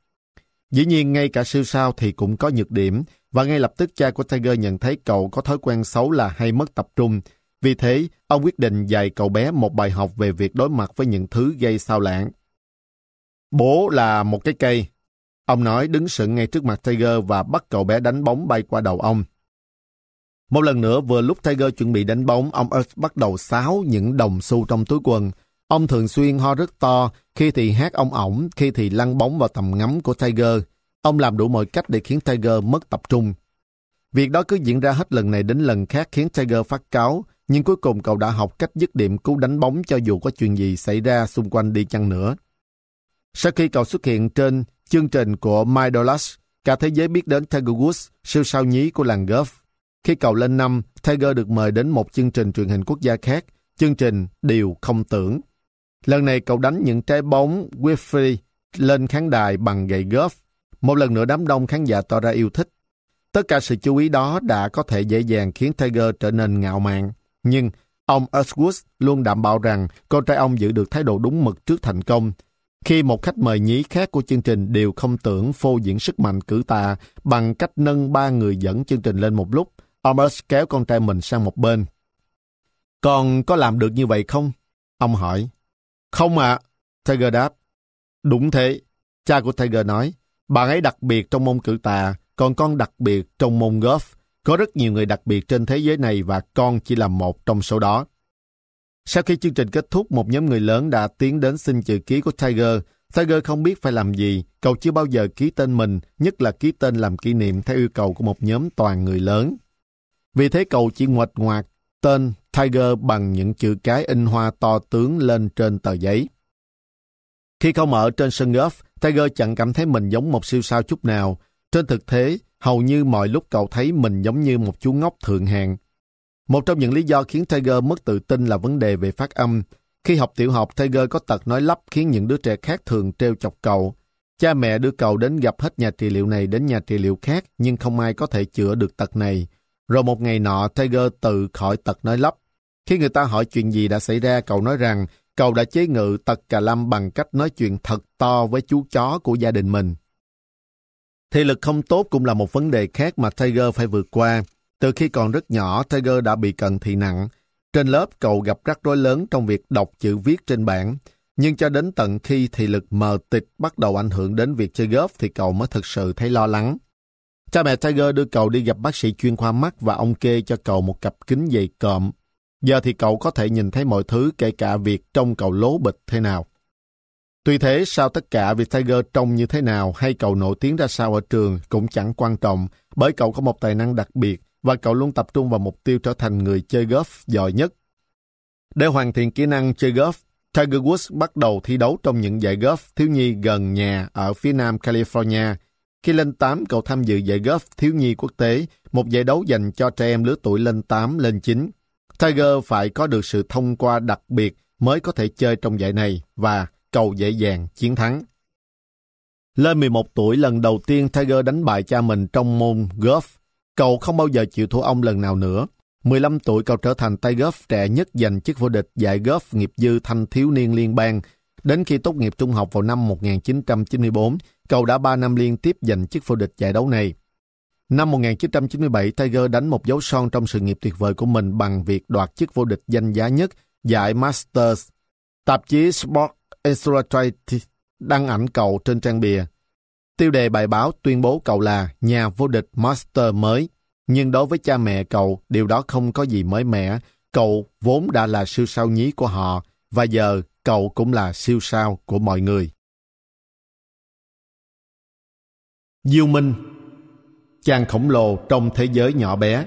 Dĩ nhiên, ngay cả siêu sao thì cũng có nhược điểm, và ngay lập tức cha của Tiger nhận thấy cậu có thói quen xấu là hay mất tập trung. Vì thế, ông quyết định dạy cậu bé một bài học về việc đối mặt với những thứ gây sao lãng. Bố là một cái cây. Ông nói đứng sững ngay trước mặt Tiger và bắt cậu bé đánh bóng bay qua đầu ông. Một lần nữa, vừa lúc Tiger chuẩn bị đánh bóng, ông Earth bắt đầu xáo những đồng xu trong túi quần. Ông thường xuyên ho rất to, khi thì hát ông ổng, khi thì lăn bóng vào tầm ngắm của Tiger. Ông làm đủ mọi cách để khiến Tiger mất tập trung. Việc đó cứ diễn ra hết lần này đến lần khác khiến Tiger phát cáo, nhưng cuối cùng cậu đã học cách dứt điểm cứu đánh bóng cho dù có chuyện gì xảy ra xung quanh đi chăng nữa. Sau khi cậu xuất hiện trên chương trình của My Dollars, cả thế giới biết đến Tiger Woods, siêu sao nhí của làng golf. Khi cậu lên năm, Tiger được mời đến một chương trình truyền hình quốc gia khác, chương trình Điều Không Tưởng. Lần này cậu đánh những trái bóng Wiffrey lên khán đài bằng gậy golf một lần nữa đám đông khán giả tỏ ra yêu thích. Tất cả sự chú ý đó đã có thể dễ dàng khiến Tiger trở nên ngạo mạn. Nhưng ông Ashwood luôn đảm bảo rằng con trai ông giữ được thái độ đúng mực trước thành công. Khi một khách mời nhí khác của chương trình đều không tưởng phô diễn sức mạnh cử tà bằng cách nâng ba người dẫn chương trình lên một lúc, ông Ash kéo con trai mình sang một bên. còn có làm được như vậy không? Ông hỏi. Không ạ, à. Tiger đáp. Đúng thế, cha của Tiger nói. Bạn ấy đặc biệt trong môn cử tà, còn con đặc biệt trong môn golf. Có rất nhiều người đặc biệt trên thế giới này và con chỉ là một trong số đó. Sau khi chương trình kết thúc, một nhóm người lớn đã tiến đến xin chữ ký của Tiger. Tiger không biết phải làm gì, cậu chưa bao giờ ký tên mình, nhất là ký tên làm kỷ niệm theo yêu cầu của một nhóm toàn người lớn. Vì thế cậu chỉ ngoạch ngoạc tên Tiger bằng những chữ cái in hoa to tướng lên trên tờ giấy. Khi không ở trên sân golf, Tiger chẳng cảm thấy mình giống một siêu sao chút nào. Trên thực tế, hầu như mọi lúc cậu thấy mình giống như một chú ngốc thượng hạng. Một trong những lý do khiến Tiger mất tự tin là vấn đề về phát âm. Khi học tiểu học, Tiger có tật nói lắp khiến những đứa trẻ khác thường treo chọc cậu. Cha mẹ đưa cậu đến gặp hết nhà trị liệu này đến nhà trị liệu khác, nhưng không ai có thể chữa được tật này. Rồi một ngày nọ, Tiger tự khỏi tật nói lắp. Khi người ta hỏi chuyện gì đã xảy ra, cậu nói rằng cậu đã chế ngự tật cà lâm bằng cách nói chuyện thật to với chú chó của gia đình mình. Thị lực không tốt cũng là một vấn đề khác mà Tiger phải vượt qua. Từ khi còn rất nhỏ, Tiger đã bị cận thị nặng. Trên lớp, cậu gặp rắc rối lớn trong việc đọc chữ viết trên bảng. Nhưng cho đến tận khi thị lực mờ tịch bắt đầu ảnh hưởng đến việc chơi golf thì cậu mới thực sự thấy lo lắng. Cha mẹ Tiger đưa cậu đi gặp bác sĩ chuyên khoa mắt và ông kê cho cậu một cặp kính dày cộm. Giờ thì cậu có thể nhìn thấy mọi thứ kể cả việc trông cậu lố bịch thế nào. Tuy thế, sau tất cả việc Tiger trông như thế nào hay cậu nổi tiếng ra sao ở trường cũng chẳng quan trọng bởi cậu có một tài năng đặc biệt và cậu luôn tập trung vào mục tiêu trở thành người chơi golf giỏi nhất. Để hoàn thiện kỹ năng chơi golf, Tiger Woods bắt đầu thi đấu trong những giải golf thiếu nhi gần nhà ở phía nam California. Khi lên 8, cậu tham dự giải golf thiếu nhi quốc tế, một giải đấu dành cho trẻ em lứa tuổi lên 8, lên 9. Tiger phải có được sự thông qua đặc biệt mới có thể chơi trong giải này và cầu dễ dàng chiến thắng. Lên 11 tuổi, lần đầu tiên Tiger đánh bại cha mình trong môn golf. Cậu không bao giờ chịu thua ông lần nào nữa. 15 tuổi cậu trở thành tay golf trẻ nhất giành chức vô địch giải golf nghiệp dư thanh thiếu niên liên bang. Đến khi tốt nghiệp trung học vào năm 1994, cậu đã 3 năm liên tiếp giành chức vô địch giải đấu này. Năm 1997, Tiger đánh một dấu son trong sự nghiệp tuyệt vời của mình bằng việc đoạt chức vô địch danh giá nhất giải Masters. Tạp chí Sport Illustrated đăng ảnh cậu trên trang bìa. Tiêu đề bài báo tuyên bố cậu là nhà vô địch Master mới. Nhưng đối với cha mẹ cậu, điều đó không có gì mới mẻ. Cậu vốn đã là siêu sao nhí của họ, và giờ cậu cũng là siêu sao của mọi người. Diêu Minh Chàng khổng lồ trong thế giới nhỏ bé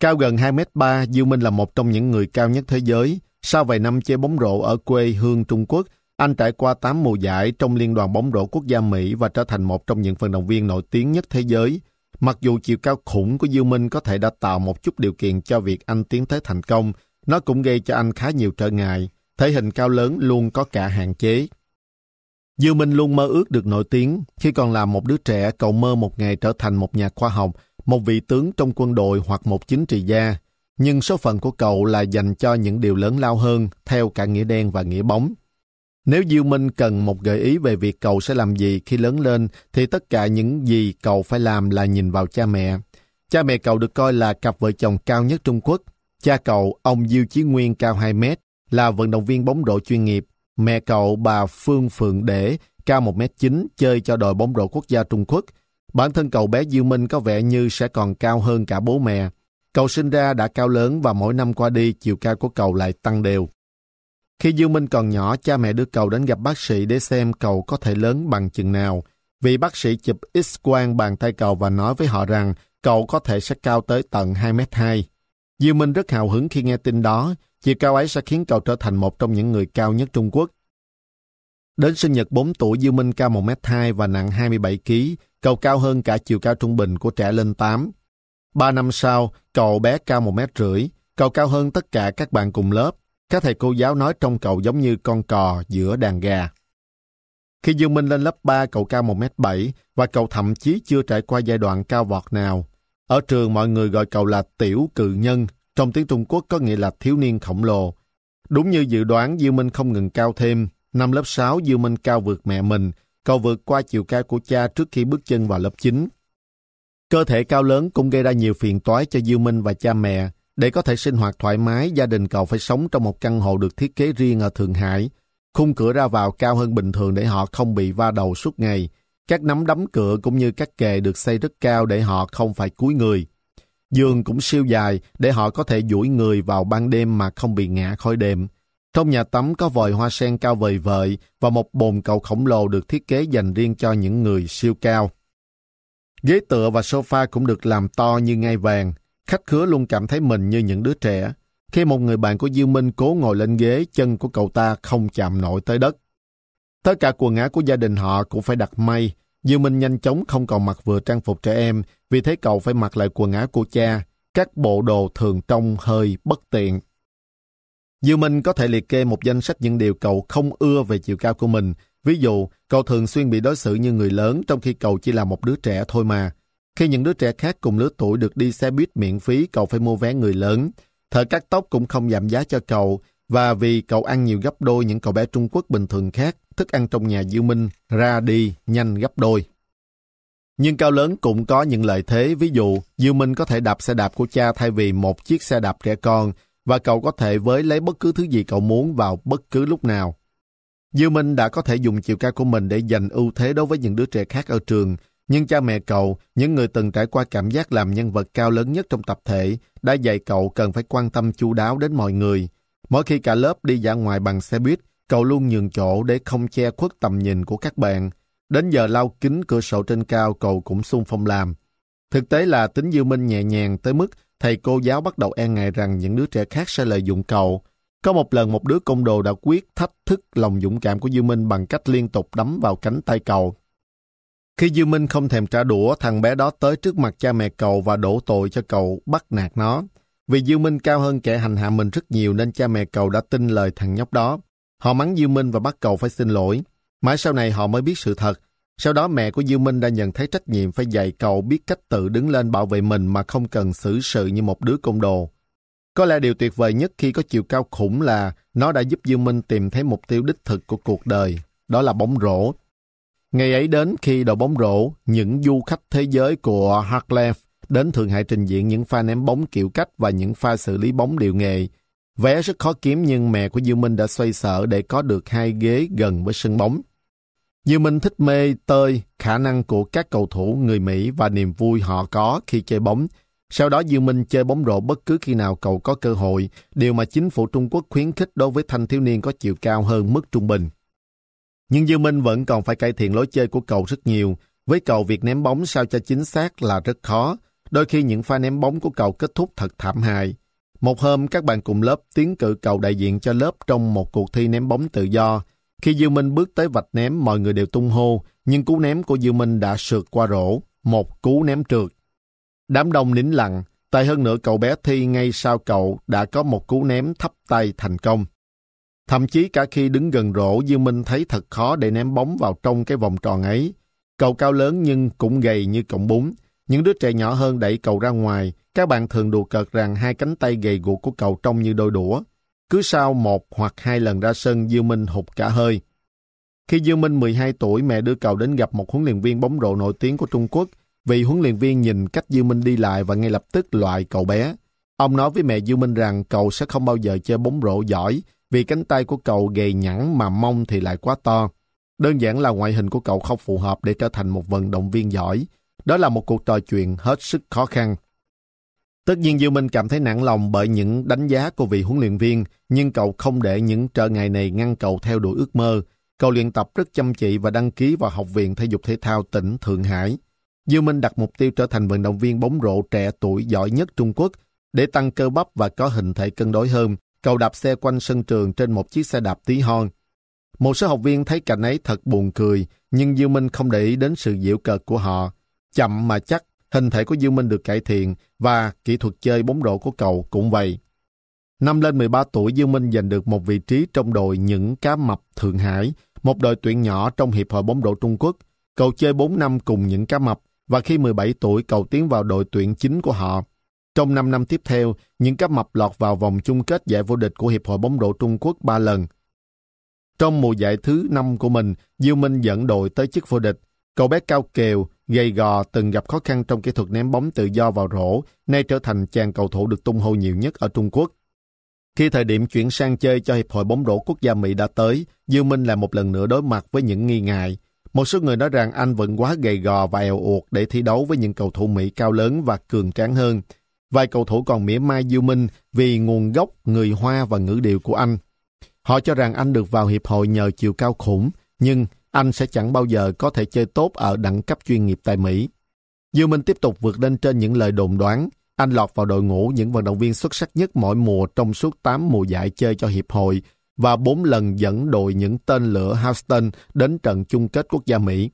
Cao gần 2m3, Diêu Minh là một trong những người cao nhất thế giới. Sau vài năm chơi bóng rổ ở quê hương Trung Quốc, anh trải qua 8 mùa giải trong Liên đoàn bóng rổ quốc gia Mỹ và trở thành một trong những vận động viên nổi tiếng nhất thế giới. Mặc dù chiều cao khủng của Diêu Minh có thể đã tạo một chút điều kiện cho việc anh tiến tới thành công, nó cũng gây cho anh khá nhiều trở ngại. Thể hình cao lớn luôn có cả hạn chế. Diêu Minh luôn mơ ước được nổi tiếng. Khi còn là một đứa trẻ, cậu mơ một ngày trở thành một nhà khoa học, một vị tướng trong quân đội hoặc một chính trị gia. Nhưng số phận của cậu là dành cho những điều lớn lao hơn, theo cả nghĩa đen và nghĩa bóng. Nếu Diêu Minh cần một gợi ý về việc cậu sẽ làm gì khi lớn lên, thì tất cả những gì cậu phải làm là nhìn vào cha mẹ. Cha mẹ cậu được coi là cặp vợ chồng cao nhất Trung Quốc. Cha cậu, ông Diêu Chí Nguyên cao 2 mét, là vận động viên bóng rổ chuyên nghiệp. Mẹ cậu, bà Phương Phượng Để, cao 1 mét 9, chơi cho đội bóng rổ quốc gia Trung Quốc. Bản thân cậu bé Diêu Minh có vẻ như sẽ còn cao hơn cả bố mẹ. Cậu sinh ra đã cao lớn và mỗi năm qua đi, chiều cao của cậu lại tăng đều. Khi Dương Minh còn nhỏ, cha mẹ đưa cậu đến gặp bác sĩ để xem cậu có thể lớn bằng chừng nào. Vì bác sĩ chụp x-quang bàn tay cậu và nói với họ rằng cậu có thể sẽ cao tới tận 2m2. Diêu Minh rất hào hứng khi nghe tin đó, chiều cao ấy sẽ khiến cậu trở thành một trong những người cao nhất Trung Quốc. Đến sinh nhật 4 tuổi, Diêu Minh cao 1m2 và nặng 27kg, cậu cao hơn cả chiều cao trung bình của trẻ lên 8. Ba năm sau, cậu bé cao 1m5, cậu cao hơn tất cả các bạn cùng lớp. Các thầy cô giáo nói trong cậu giống như con cò giữa đàn gà. Khi Dương Minh lên lớp 3, cậu cao 1m7 và cậu thậm chí chưa trải qua giai đoạn cao vọt nào. Ở trường mọi người gọi cậu là tiểu cự nhân, trong tiếng Trung Quốc có nghĩa là thiếu niên khổng lồ. Đúng như dự đoán, Diêu Minh không ngừng cao thêm. Năm lớp 6, Diêu Minh cao vượt mẹ mình, cậu vượt qua chiều cao của cha trước khi bước chân vào lớp 9. Cơ thể cao lớn cũng gây ra nhiều phiền toái cho Diêu Minh và cha mẹ. Để có thể sinh hoạt thoải mái, gia đình cậu phải sống trong một căn hộ được thiết kế riêng ở Thượng Hải. Khung cửa ra vào cao hơn bình thường để họ không bị va đầu suốt ngày. Các nắm đấm cửa cũng như các kề được xây rất cao để họ không phải cúi người. Giường cũng siêu dài để họ có thể duỗi người vào ban đêm mà không bị ngã khỏi đệm. Trong nhà tắm có vòi hoa sen cao vời vợi và một bồn cầu khổng lồ được thiết kế dành riêng cho những người siêu cao. Ghế tựa và sofa cũng được làm to như ngai vàng. Khách khứa luôn cảm thấy mình như những đứa trẻ. khi một người bạn của diêu Minh cố ngồi lên ghế, chân của cậu ta không chạm nổi tới đất. Tất cả quần áo của gia đình họ cũng phải đặt may. Dương Minh nhanh chóng không còn mặc vừa trang phục trẻ em, vì thế cậu phải mặc lại quần áo của cha. Các bộ đồ thường trông hơi bất tiện. Dương Minh có thể liệt kê một danh sách những điều cậu không ưa về chiều cao của mình. Ví dụ, cậu thường xuyên bị đối xử như người lớn trong khi cậu chỉ là một đứa trẻ thôi mà. Khi những đứa trẻ khác cùng lứa tuổi được đi xe buýt miễn phí, cậu phải mua vé người lớn. Thợ cắt tóc cũng không giảm giá cho cậu, và vì cậu ăn nhiều gấp đôi những cậu bé Trung Quốc bình thường khác, thức ăn trong nhà Diêu Minh ra đi nhanh gấp đôi. Nhưng cao lớn cũng có những lợi thế, ví dụ Diêu Minh có thể đạp xe đạp của cha thay vì một chiếc xe đạp trẻ con, và cậu có thể với lấy bất cứ thứ gì cậu muốn vào bất cứ lúc nào. Diêu Minh đã có thể dùng chiều cao của mình để giành ưu thế đối với những đứa trẻ khác ở trường, nhưng cha mẹ cậu, những người từng trải qua cảm giác làm nhân vật cao lớn nhất trong tập thể, đã dạy cậu cần phải quan tâm chu đáo đến mọi người. Mỗi khi cả lớp đi ra ngoài bằng xe buýt, cậu luôn nhường chỗ để không che khuất tầm nhìn của các bạn. Đến giờ lau kính cửa sổ trên cao cậu cũng xung phong làm. Thực tế là tính dư minh nhẹ nhàng tới mức thầy cô giáo bắt đầu e ngại rằng những đứa trẻ khác sẽ lợi dụng cậu. Có một lần một đứa công đồ đã quyết thách thức lòng dũng cảm của Dư Minh bằng cách liên tục đấm vào cánh tay cậu. Khi Dư Minh không thèm trả đũa, thằng bé đó tới trước mặt cha mẹ cậu và đổ tội cho cậu bắt nạt nó. Vì dương Minh cao hơn kẻ hành hạ mình rất nhiều nên cha mẹ cậu đã tin lời thằng nhóc đó. Họ mắng dương Minh và bắt cậu phải xin lỗi. Mãi sau này họ mới biết sự thật. Sau đó mẹ của dương Minh đã nhận thấy trách nhiệm phải dạy cậu biết cách tự đứng lên bảo vệ mình mà không cần xử sự như một đứa côn đồ. Có lẽ điều tuyệt vời nhất khi có chiều cao khủng là nó đã giúp Dương Minh tìm thấy mục tiêu đích thực của cuộc đời. Đó là bóng rổ. Ngày ấy đến khi đội bóng rổ, những du khách thế giới của Hartlef đến Thượng Hải trình diễn những pha ném bóng kiểu cách và những pha xử lý bóng điệu nghệ. Vé rất khó kiếm nhưng mẹ của Dương Minh đã xoay sở để có được hai ghế gần với sân bóng. Dương Minh thích mê tơi khả năng của các cầu thủ người Mỹ và niềm vui họ có khi chơi bóng. Sau đó Dương Minh chơi bóng rổ bất cứ khi nào cậu có cơ hội, điều mà chính phủ Trung Quốc khuyến khích đối với thanh thiếu niên có chiều cao hơn mức trung bình. Nhưng Dương Minh vẫn còn phải cải thiện lối chơi của cậu rất nhiều. Với cậu, việc ném bóng sao cho chính xác là rất khó. Đôi khi những pha ném bóng của cậu kết thúc thật thảm hại. Một hôm, các bạn cùng lớp tiến cử cậu đại diện cho lớp trong một cuộc thi ném bóng tự do. Khi Dương Minh bước tới vạch ném, mọi người đều tung hô, nhưng cú ném của Dương Minh đã sượt qua rổ, một cú ném trượt. Đám đông nín lặng, tại hơn nữa cậu bé Thi ngay sau cậu đã có một cú ném thấp tay thành công. Thậm chí cả khi đứng gần rổ, Dương Minh thấy thật khó để ném bóng vào trong cái vòng tròn ấy. Cậu cao lớn nhưng cũng gầy như cọng bún. Những đứa trẻ nhỏ hơn đẩy cậu ra ngoài. Các bạn thường đùa cợt rằng hai cánh tay gầy guộc của cậu trông như đôi đũa. Cứ sau một hoặc hai lần ra sân, Dương Minh hụt cả hơi. Khi Dương Minh 12 tuổi, mẹ đưa cậu đến gặp một huấn luyện viên bóng rổ nổi tiếng của Trung Quốc. Vì huấn luyện viên nhìn cách Dương Minh đi lại và ngay lập tức loại cậu bé. Ông nói với mẹ Dương Minh rằng cậu sẽ không bao giờ chơi bóng rổ giỏi vì cánh tay của cậu gầy nhẵn mà mông thì lại quá to. Đơn giản là ngoại hình của cậu không phù hợp để trở thành một vận động viên giỏi. Đó là một cuộc trò chuyện hết sức khó khăn. Tất nhiên Diêu Minh cảm thấy nặng lòng bởi những đánh giá của vị huấn luyện viên, nhưng cậu không để những trở ngại này ngăn cậu theo đuổi ước mơ. Cậu luyện tập rất chăm chỉ và đăng ký vào Học viện Thể dục Thể thao tỉnh Thượng Hải. Diêu Minh đặt mục tiêu trở thành vận động viên bóng rổ trẻ tuổi giỏi nhất Trung Quốc để tăng cơ bắp và có hình thể cân đối hơn. Cậu đạp xe quanh sân trường trên một chiếc xe đạp tí hon. Một số học viên thấy cảnh ấy thật buồn cười, nhưng Diêu Minh không để ý đến sự diễu cợt của họ. Chậm mà chắc, hình thể của Dương Minh được cải thiện và kỹ thuật chơi bóng rổ của cậu cũng vậy. Năm lên 13 tuổi, Dương Minh giành được một vị trí trong đội những cá mập Thượng Hải, một đội tuyển nhỏ trong Hiệp hội bóng rổ Trung Quốc. Cậu chơi 4 năm cùng những cá mập và khi 17 tuổi cậu tiến vào đội tuyển chính của họ. Trong 5 năm tiếp theo, những cá mập lọt vào vòng chung kết giải vô địch của Hiệp hội bóng rổ Trung Quốc 3 lần. Trong mùa giải thứ 5 của mình, Diêu Minh dẫn đội tới chức vô địch. Cậu bé cao kèo, gầy gò từng gặp khó khăn trong kỹ thuật ném bóng tự do vào rổ, nay trở thành chàng cầu thủ được tung hô nhiều nhất ở Trung Quốc. Khi thời điểm chuyển sang chơi cho Hiệp hội bóng rổ quốc gia Mỹ đã tới, Diêu Minh lại một lần nữa đối mặt với những nghi ngại. Một số người nói rằng anh vẫn quá gầy gò và eo uột để thi đấu với những cầu thủ Mỹ cao lớn và cường tráng hơn. Vài cầu thủ còn mỉa mai Diêu Minh vì nguồn gốc người Hoa và ngữ điệu của anh. Họ cho rằng anh được vào hiệp hội nhờ chiều cao khủng, nhưng anh sẽ chẳng bao giờ có thể chơi tốt ở đẳng cấp chuyên nghiệp tại Mỹ. Diêu Minh tiếp tục vượt lên trên những lời đồn đoán. anh lọt vào đội ngũ những vận động viên xuất sắc nhất mỗi mùa trong suốt 8 mùa giải chơi cho Hiệp hội và 4 lần dẫn đội những tên lửa Houston đến trận chung kết quốc gia Mỹ.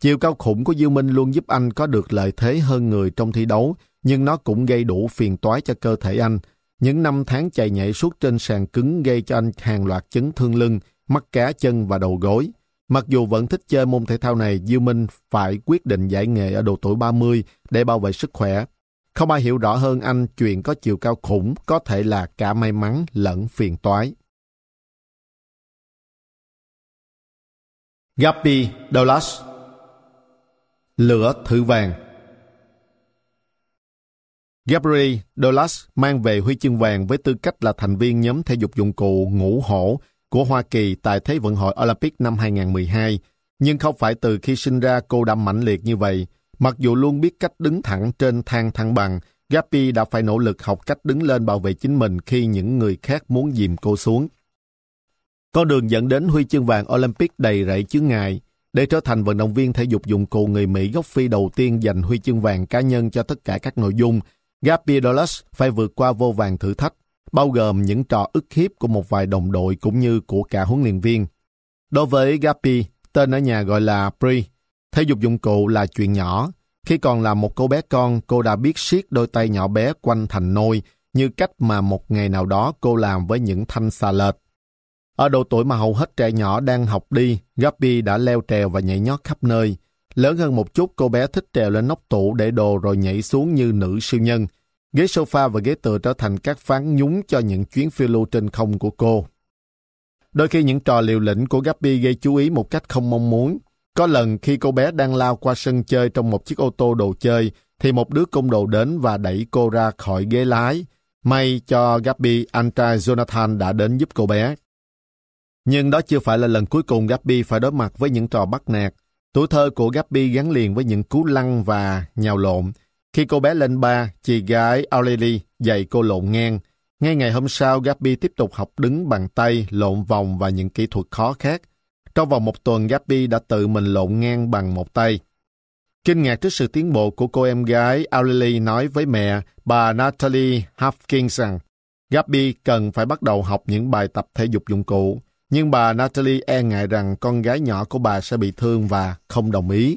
Chiều cao khủng của Diêu Minh luôn giúp anh có được lợi thế hơn người trong thi đấu, nhưng nó cũng gây đủ phiền toái cho cơ thể anh. Những năm tháng chạy nhảy suốt trên sàn cứng gây cho anh hàng loạt chấn thương lưng, mắt cá chân và đầu gối. Mặc dù vẫn thích chơi môn thể thao này, Diêu Minh phải quyết định giải nghệ ở độ tuổi 30 để bảo vệ sức khỏe. Không ai hiểu rõ hơn anh chuyện có chiều cao khủng có thể là cả may mắn lẫn phiền toái. Gappy Dallas Lửa thử vàng Gabriel Dolas mang về huy chương vàng với tư cách là thành viên nhóm thể dục dụng cụ ngũ hổ của Hoa Kỳ tại Thế vận hội Olympic năm 2012. Nhưng không phải từ khi sinh ra cô đã mạnh liệt như vậy. Mặc dù luôn biết cách đứng thẳng trên thang thăng bằng, Gappy đã phải nỗ lực học cách đứng lên bảo vệ chính mình khi những người khác muốn dìm cô xuống. Con đường dẫn đến huy chương vàng Olympic đầy rẫy chướng ngại. Để trở thành vận động viên thể dục dụng cụ người Mỹ gốc Phi đầu tiên giành huy chương vàng cá nhân cho tất cả các nội dung, Gabby Douglas phải vượt qua vô vàng thử thách, bao gồm những trò ức hiếp của một vài đồng đội cũng như của cả huấn luyện viên. Đối với Gappy, tên ở nhà gọi là Pri, thể dục dụng cụ là chuyện nhỏ. Khi còn là một cô bé con, cô đã biết siết đôi tay nhỏ bé quanh thành nôi, như cách mà một ngày nào đó cô làm với những thanh xà lệch. Ở độ tuổi mà hầu hết trẻ nhỏ đang học đi, Gappy đã leo trèo và nhảy nhót khắp nơi. Lớn hơn một chút, cô bé thích trèo lên nóc tủ để đồ rồi nhảy xuống như nữ siêu nhân. Ghế sofa và ghế tựa trở thành các phán nhúng cho những chuyến phiêu lưu trên không của cô. Đôi khi những trò liều lĩnh của Gabby gây chú ý một cách không mong muốn. Có lần khi cô bé đang lao qua sân chơi trong một chiếc ô tô đồ chơi, thì một đứa công đồ đến và đẩy cô ra khỏi ghế lái. May cho Gabby, anh trai Jonathan đã đến giúp cô bé. Nhưng đó chưa phải là lần cuối cùng Gabby phải đối mặt với những trò bắt nạt. Tuổi thơ của Gabby gắn liền với những cú lăn và nhào lộn. Khi cô bé lên ba, chị gái Aurelie dạy cô lộn ngang. Ngay ngày hôm sau, Gabby tiếp tục học đứng bằng tay, lộn vòng và những kỹ thuật khó khác. Trong vòng một tuần, Gabby đã tự mình lộn ngang bằng một tay. Kinh ngạc trước sự tiến bộ của cô em gái, Aurelie nói với mẹ, bà Natalie Hopkins rằng Gabby cần phải bắt đầu học những bài tập thể dục dụng cụ. Nhưng bà Natalie e ngại rằng con gái nhỏ của bà sẽ bị thương và không đồng ý.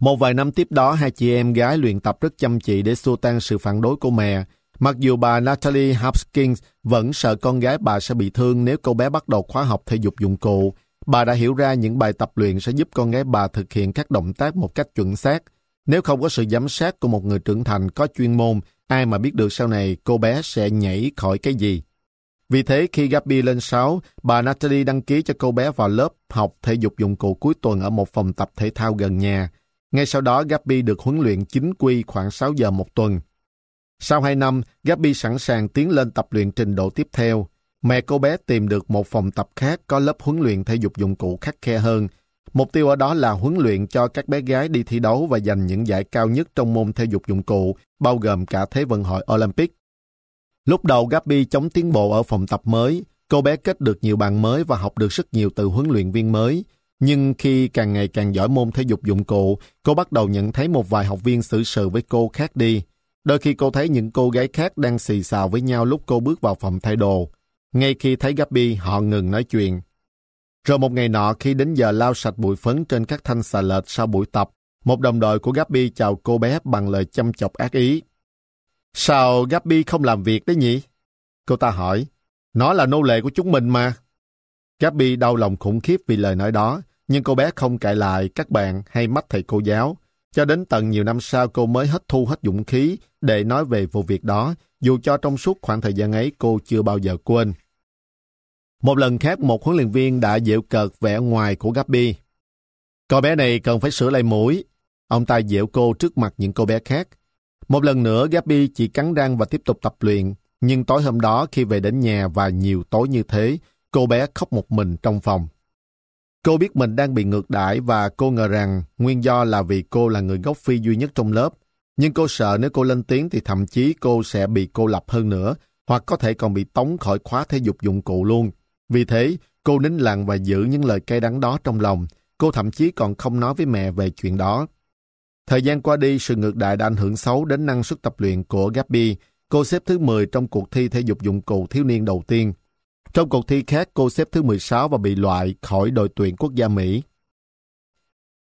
Một vài năm tiếp đó, hai chị em gái luyện tập rất chăm chỉ để xua tan sự phản đối của mẹ. Mặc dù bà Natalie Hopkins vẫn sợ con gái bà sẽ bị thương nếu cô bé bắt đầu khóa học thể dục dụng cụ, bà đã hiểu ra những bài tập luyện sẽ giúp con gái bà thực hiện các động tác một cách chuẩn xác. Nếu không có sự giám sát của một người trưởng thành có chuyên môn, ai mà biết được sau này cô bé sẽ nhảy khỏi cái gì. Vì thế, khi Gabby lên 6, bà Natalie đăng ký cho cô bé vào lớp học thể dục dụng cụ cuối tuần ở một phòng tập thể thao gần nhà. Ngay sau đó, Gabby được huấn luyện chính quy khoảng 6 giờ một tuần. Sau 2 năm, Gabby sẵn sàng tiến lên tập luyện trình độ tiếp theo. Mẹ cô bé tìm được một phòng tập khác có lớp huấn luyện thể dục dụng cụ khắc khe hơn. Mục tiêu ở đó là huấn luyện cho các bé gái đi thi đấu và giành những giải cao nhất trong môn thể dục dụng cụ, bao gồm cả Thế vận hội Olympic. Lúc đầu Gabby chống tiến bộ ở phòng tập mới, cô bé kết được nhiều bạn mới và học được rất nhiều từ huấn luyện viên mới. Nhưng khi càng ngày càng giỏi môn thể dục dụng cụ, cô bắt đầu nhận thấy một vài học viên xử sự với cô khác đi. Đôi khi cô thấy những cô gái khác đang xì xào với nhau lúc cô bước vào phòng thay đồ. Ngay khi thấy Gabi, họ ngừng nói chuyện. Rồi một ngày nọ khi đến giờ lau sạch bụi phấn trên các thanh xà lệch sau buổi tập, một đồng đội của Gabi chào cô bé bằng lời chăm chọc ác ý. Sao Gabi không làm việc đấy nhỉ? Cô ta hỏi. Nó là nô lệ của chúng mình mà. Gabi đau lòng khủng khiếp vì lời nói đó, nhưng cô bé không cãi lại các bạn hay mắt thầy cô giáo. Cho đến tận nhiều năm sau cô mới hết thu hết dũng khí để nói về vụ việc đó, dù cho trong suốt khoảng thời gian ấy cô chưa bao giờ quên. Một lần khác một huấn luyện viên đã dễu cợt vẻ ngoài của Gabi. Cô bé này cần phải sửa lại mũi. Ông ta dễu cô trước mặt những cô bé khác. Một lần nữa Gabi chỉ cắn răng và tiếp tục tập luyện. Nhưng tối hôm đó khi về đến nhà và nhiều tối như thế, cô bé khóc một mình trong phòng. Cô biết mình đang bị ngược đãi và cô ngờ rằng nguyên do là vì cô là người gốc Phi duy nhất trong lớp. Nhưng cô sợ nếu cô lên tiếng thì thậm chí cô sẽ bị cô lập hơn nữa, hoặc có thể còn bị tống khỏi khóa thể dục dụng cụ luôn. Vì thế, cô nín lặng và giữ những lời cay đắng đó trong lòng. Cô thậm chí còn không nói với mẹ về chuyện đó. Thời gian qua đi, sự ngược đại đã ảnh hưởng xấu đến năng suất tập luyện của Gabby. Cô xếp thứ 10 trong cuộc thi thể dục dụng cụ thiếu niên đầu tiên. Trong cuộc thi khác, cô xếp thứ 16 và bị loại khỏi đội tuyển quốc gia Mỹ.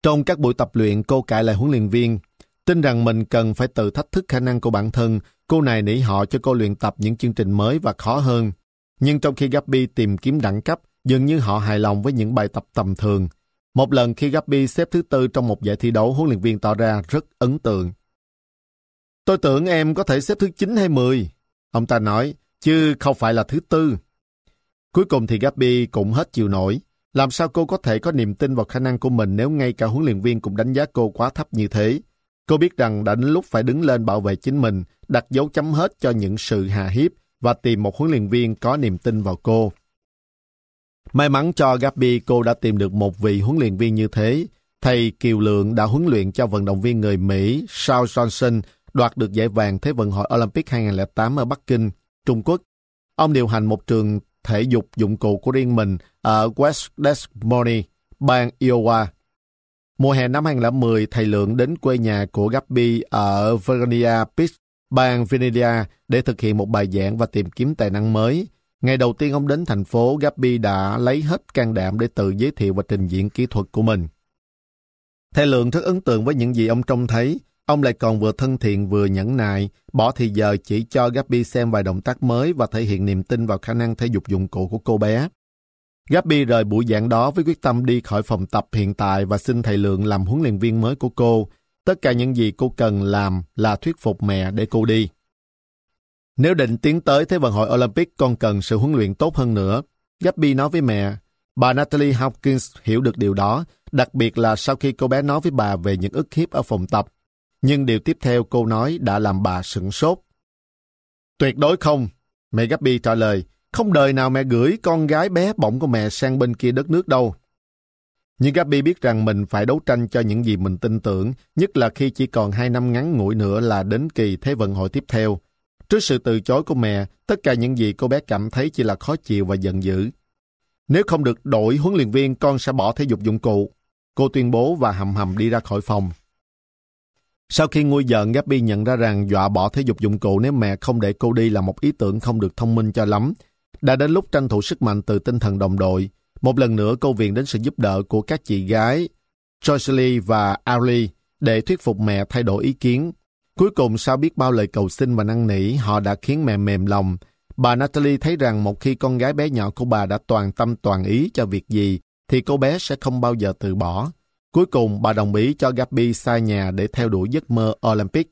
Trong các buổi tập luyện, cô cãi lại huấn luyện viên. Tin rằng mình cần phải tự thách thức khả năng của bản thân, cô này nỉ họ cho cô luyện tập những chương trình mới và khó hơn. Nhưng trong khi Gabby tìm kiếm đẳng cấp, dường như họ hài lòng với những bài tập tầm thường. Một lần khi Gabby xếp thứ tư trong một giải thi đấu, huấn luyện viên tỏ ra rất ấn tượng. Tôi tưởng em có thể xếp thứ 9 hay 10. Ông ta nói, chứ không phải là thứ tư. Cuối cùng thì Gabby cũng hết chịu nổi. Làm sao cô có thể có niềm tin vào khả năng của mình nếu ngay cả huấn luyện viên cũng đánh giá cô quá thấp như thế? Cô biết rằng đã đến lúc phải đứng lên bảo vệ chính mình, đặt dấu chấm hết cho những sự hà hiếp và tìm một huấn luyện viên có niềm tin vào cô. May mắn cho Gabby, cô đã tìm được một vị huấn luyện viên như thế. Thầy Kiều Lượng đã huấn luyện cho vận động viên người Mỹ Shaw Johnson đoạt được giải vàng Thế vận hội Olympic 2008 ở Bắc Kinh, Trung Quốc. Ông điều hành một trường thể dục dụng cụ của riêng mình ở West Des Moines, bang Iowa. Mùa hè năm 2010, thầy Lượng đến quê nhà của Gabby ở Virginia Beach, bang Virginia để thực hiện một bài giảng và tìm kiếm tài năng mới. Ngày đầu tiên ông đến thành phố, Gabby đã lấy hết can đảm để tự giới thiệu và trình diễn kỹ thuật của mình. Thầy Lượng rất ấn tượng với những gì ông trông thấy. Ông lại còn vừa thân thiện vừa nhẫn nại, bỏ thì giờ chỉ cho Gabby xem vài động tác mới và thể hiện niềm tin vào khả năng thể dục dụng cụ của cô bé. Gabby rời buổi giảng đó với quyết tâm đi khỏi phòng tập hiện tại và xin thầy Lượng làm huấn luyện viên mới của cô. Tất cả những gì cô cần làm là thuyết phục mẹ để cô đi. Nếu định tiến tới Thế vận hội Olympic, con cần sự huấn luyện tốt hơn nữa. Gabby nói với mẹ. Bà Natalie Hopkins hiểu được điều đó, đặc biệt là sau khi cô bé nói với bà về những ức hiếp ở phòng tập. Nhưng điều tiếp theo cô nói đã làm bà sửng sốt. Tuyệt đối không, mẹ Gabby trả lời. Không đời nào mẹ gửi con gái bé bỏng của mẹ sang bên kia đất nước đâu. Nhưng Gabby biết rằng mình phải đấu tranh cho những gì mình tin tưởng, nhất là khi chỉ còn hai năm ngắn ngủi nữa là đến kỳ Thế vận hội tiếp theo. Trước sự từ chối của mẹ, tất cả những gì cô bé cảm thấy chỉ là khó chịu và giận dữ. Nếu không được đổi huấn luyện viên, con sẽ bỏ thể dục dụng cụ. Cô tuyên bố và hầm hầm đi ra khỏi phòng. Sau khi nguôi giận, Gabby nhận ra rằng dọa bỏ thể dục dụng cụ nếu mẹ không để cô đi là một ý tưởng không được thông minh cho lắm. Đã đến lúc tranh thủ sức mạnh từ tinh thần đồng đội. Một lần nữa cô viện đến sự giúp đỡ của các chị gái Joyce và Ali để thuyết phục mẹ thay đổi ý kiến. Cuối cùng sau biết bao lời cầu xin và năn nỉ, họ đã khiến mẹ mềm lòng. Bà Natalie thấy rằng một khi con gái bé nhỏ của bà đã toàn tâm toàn ý cho việc gì, thì cô bé sẽ không bao giờ từ bỏ. Cuối cùng, bà đồng ý cho Gabby xa nhà để theo đuổi giấc mơ Olympic.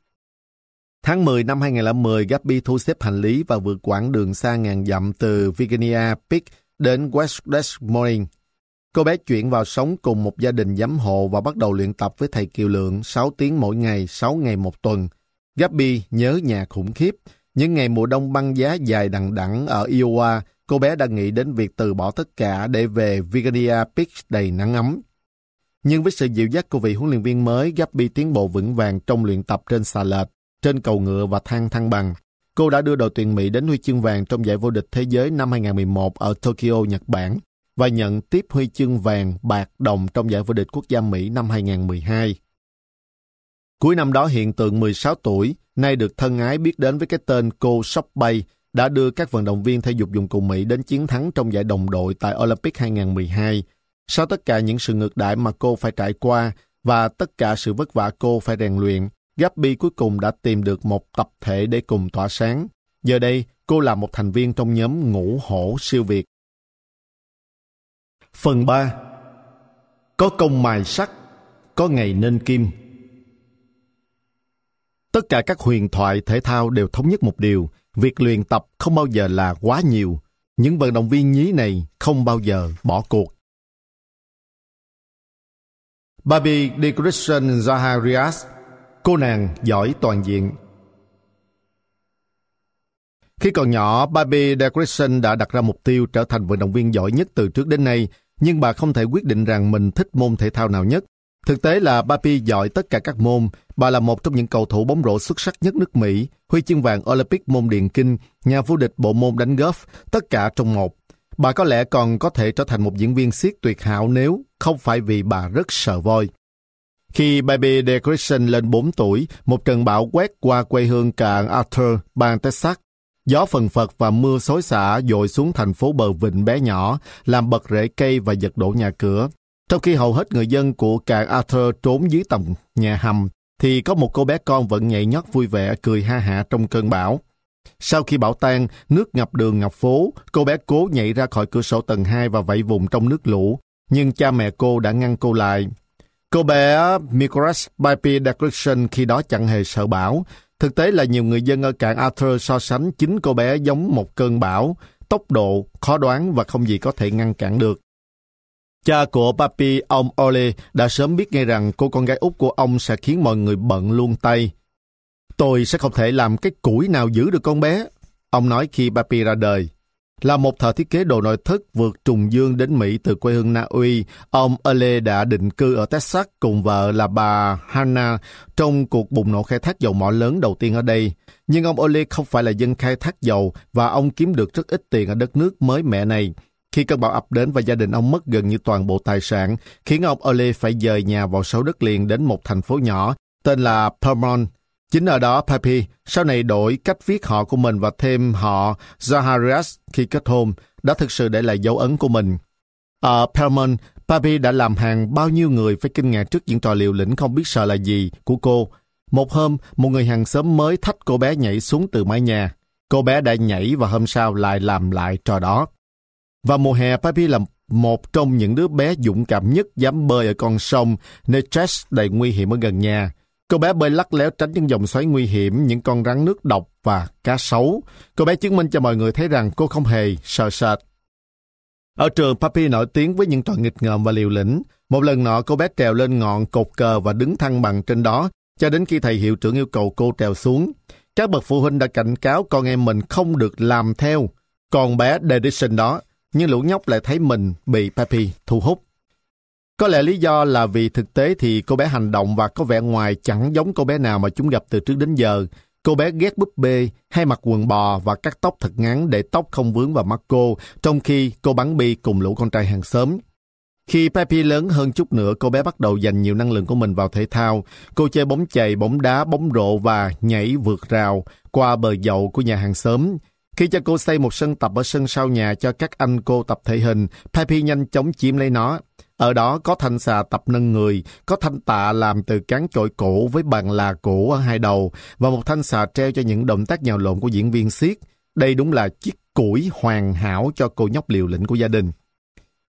Tháng 10 năm 2010, Gabby thu xếp hành lý và vượt quãng đường xa ngàn dặm từ Virginia Beach đến West Des Moines. Cô bé chuyển vào sống cùng một gia đình giám hộ và bắt đầu luyện tập với thầy Kiều Lượng 6 tiếng mỗi ngày, 6 ngày một tuần. Gabby nhớ nhà khủng khiếp. Những ngày mùa đông băng giá dài đằng đẵng ở Iowa, cô bé đã nghĩ đến việc từ bỏ tất cả để về Virginia Beach đầy nắng ấm. Nhưng với sự dịu dắt của vị huấn luyện viên mới, Gabby tiến bộ vững vàng trong luyện tập trên xà lệch, trên cầu ngựa và thang thăng bằng. Cô đã đưa đội tuyển Mỹ đến huy chương vàng trong giải vô địch thế giới năm 2011 ở Tokyo, Nhật Bản và nhận tiếp huy chương vàng, bạc, đồng trong giải vô địch quốc gia Mỹ năm 2012. Cuối năm đó hiện tượng 16 tuổi, nay được thân ái biết đến với cái tên cô Sóc Bay, đã đưa các vận động viên thể dục dụng cụ Mỹ đến chiến thắng trong giải đồng đội tại Olympic 2012. Sau tất cả những sự ngược đãi mà cô phải trải qua và tất cả sự vất vả cô phải rèn luyện, Gabby cuối cùng đã tìm được một tập thể để cùng tỏa sáng. Giờ đây, cô là một thành viên trong nhóm ngũ hổ siêu việt. Phần 3 Có công mài sắt, có ngày nên kim. Tất cả các huyền thoại thể thao đều thống nhất một điều, việc luyện tập không bao giờ là quá nhiều. Những vận động viên nhí này không bao giờ bỏ cuộc. Barbie de Zaharias, cô nàng giỏi toàn diện. Khi còn nhỏ, Barbie de đã đặt ra mục tiêu trở thành vận động viên giỏi nhất từ trước đến nay, nhưng bà không thể quyết định rằng mình thích môn thể thao nào nhất. Thực tế là Barbie giỏi tất cả các môn. Bà là một trong những cầu thủ bóng rổ xuất sắc nhất nước Mỹ, huy chương vàng Olympic môn điền kinh, nhà vô địch bộ môn đánh golf, tất cả trong một. Bà có lẽ còn có thể trở thành một diễn viên siết tuyệt hảo nếu không phải vì bà rất sợ voi. Khi Baby DeCreation lên 4 tuổi, một trận bão quét qua quê hương cạn Arthur, bang Texas. Gió phần phật và mưa xối xả dội xuống thành phố bờ vịnh bé nhỏ, làm bật rễ cây và giật đổ nhà cửa. Trong khi hầu hết người dân của cạn Arthur trốn dưới tầng nhà hầm, thì có một cô bé con vẫn nhảy nhót vui vẻ cười ha hả trong cơn bão. Sau khi bão tan, nước ngập đường ngập phố, cô bé cố nhảy ra khỏi cửa sổ tầng 2 và vẫy vùng trong nước lũ, nhưng cha mẹ cô đã ngăn cô lại. Cô bé mikras Pipe Declaration khi đó chẳng hề sợ bão. Thực tế là nhiều người dân ở cảng Arthur so sánh chính cô bé giống một cơn bão, tốc độ, khó đoán và không gì có thể ngăn cản được. Cha của Papi, ông Ole, đã sớm biết ngay rằng cô con gái út của ông sẽ khiến mọi người bận luôn tay. Tôi sẽ không thể làm cái củi nào giữ được con bé. Ông nói khi Papi ra đời. Là một thợ thiết kế đồ nội thất vượt trùng dương đến Mỹ từ quê hương Na Uy, ông Ole đã định cư ở Texas cùng vợ là bà Hannah trong cuộc bùng nổ khai thác dầu mỏ lớn đầu tiên ở đây. Nhưng ông Ole không phải là dân khai thác dầu và ông kiếm được rất ít tiền ở đất nước mới mẹ này. Khi cơn bão ập đến và gia đình ông mất gần như toàn bộ tài sản, khiến ông Ole phải dời nhà vào sâu đất liền đến một thành phố nhỏ tên là Permont Chính ở đó Papi sau này đổi cách viết họ của mình và thêm họ Zaharias khi kết hôn đã thực sự để lại dấu ấn của mình. Ở Pelman, Papi đã làm hàng bao nhiêu người phải kinh ngạc trước những trò liều lĩnh không biết sợ là gì của cô. Một hôm, một người hàng xóm mới thách cô bé nhảy xuống từ mái nhà. Cô bé đã nhảy và hôm sau lại làm lại trò đó. Vào mùa hè, Papi là một trong những đứa bé dũng cảm nhất dám bơi ở con sông Neches đầy nguy hiểm ở gần nhà. Cô bé bơi lắc léo tránh những dòng xoáy nguy hiểm, những con rắn nước độc và cá sấu. Cô bé chứng minh cho mọi người thấy rằng cô không hề sợ sệt. Ở trường, Papi nổi tiếng với những trò nghịch ngợm và liều lĩnh. Một lần nọ, cô bé trèo lên ngọn cột cờ và đứng thăng bằng trên đó, cho đến khi thầy hiệu trưởng yêu cầu cô trèo xuống. Các bậc phụ huynh đã cảnh cáo con em mình không được làm theo còn bé Dedison đó, nhưng lũ nhóc lại thấy mình bị Papi thu hút. Có lẽ lý do là vì thực tế thì cô bé hành động và có vẻ ngoài chẳng giống cô bé nào mà chúng gặp từ trước đến giờ. Cô bé ghét búp bê, hay mặc quần bò và cắt tóc thật ngắn để tóc không vướng vào mắt cô, trong khi cô bắn bi cùng lũ con trai hàng xóm. Khi Pepe lớn hơn chút nữa, cô bé bắt đầu dành nhiều năng lượng của mình vào thể thao. Cô chơi bóng chày, bóng đá, bóng rổ và nhảy vượt rào qua bờ dậu của nhà hàng xóm. Khi cho cô xây một sân tập ở sân sau nhà cho các anh cô tập thể hình, Pepe nhanh chóng chiếm lấy nó. Ở đó có thanh xà tập nâng người, có thanh tạ làm từ cán chổi cổ với bàn là cổ ở hai đầu và một thanh xà treo cho những động tác nhào lộn của diễn viên siết. Đây đúng là chiếc củi hoàn hảo cho cô nhóc liều lĩnh của gia đình.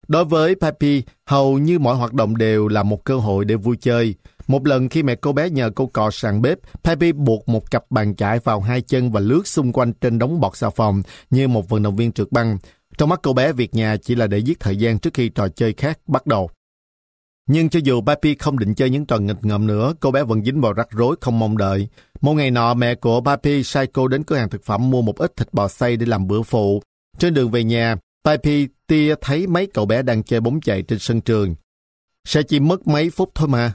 Đối với Papi, hầu như mọi hoạt động đều là một cơ hội để vui chơi. Một lần khi mẹ cô bé nhờ cô cò sàn bếp, Papi buộc một cặp bàn chải vào hai chân và lướt xung quanh trên đống bọt xà phòng như một vận động viên trượt băng. Trong mắt cô bé, việc nhà chỉ là để giết thời gian trước khi trò chơi khác bắt đầu. Nhưng cho dù Papi không định chơi những trò nghịch ngợm nữa, cô bé vẫn dính vào rắc rối không mong đợi. Một ngày nọ, mẹ của Papi sai cô đến cửa hàng thực phẩm mua một ít thịt bò xay để làm bữa phụ. Trên đường về nhà, Papi tia thấy mấy cậu bé đang chơi bóng chạy trên sân trường. Sẽ chỉ mất mấy phút thôi mà.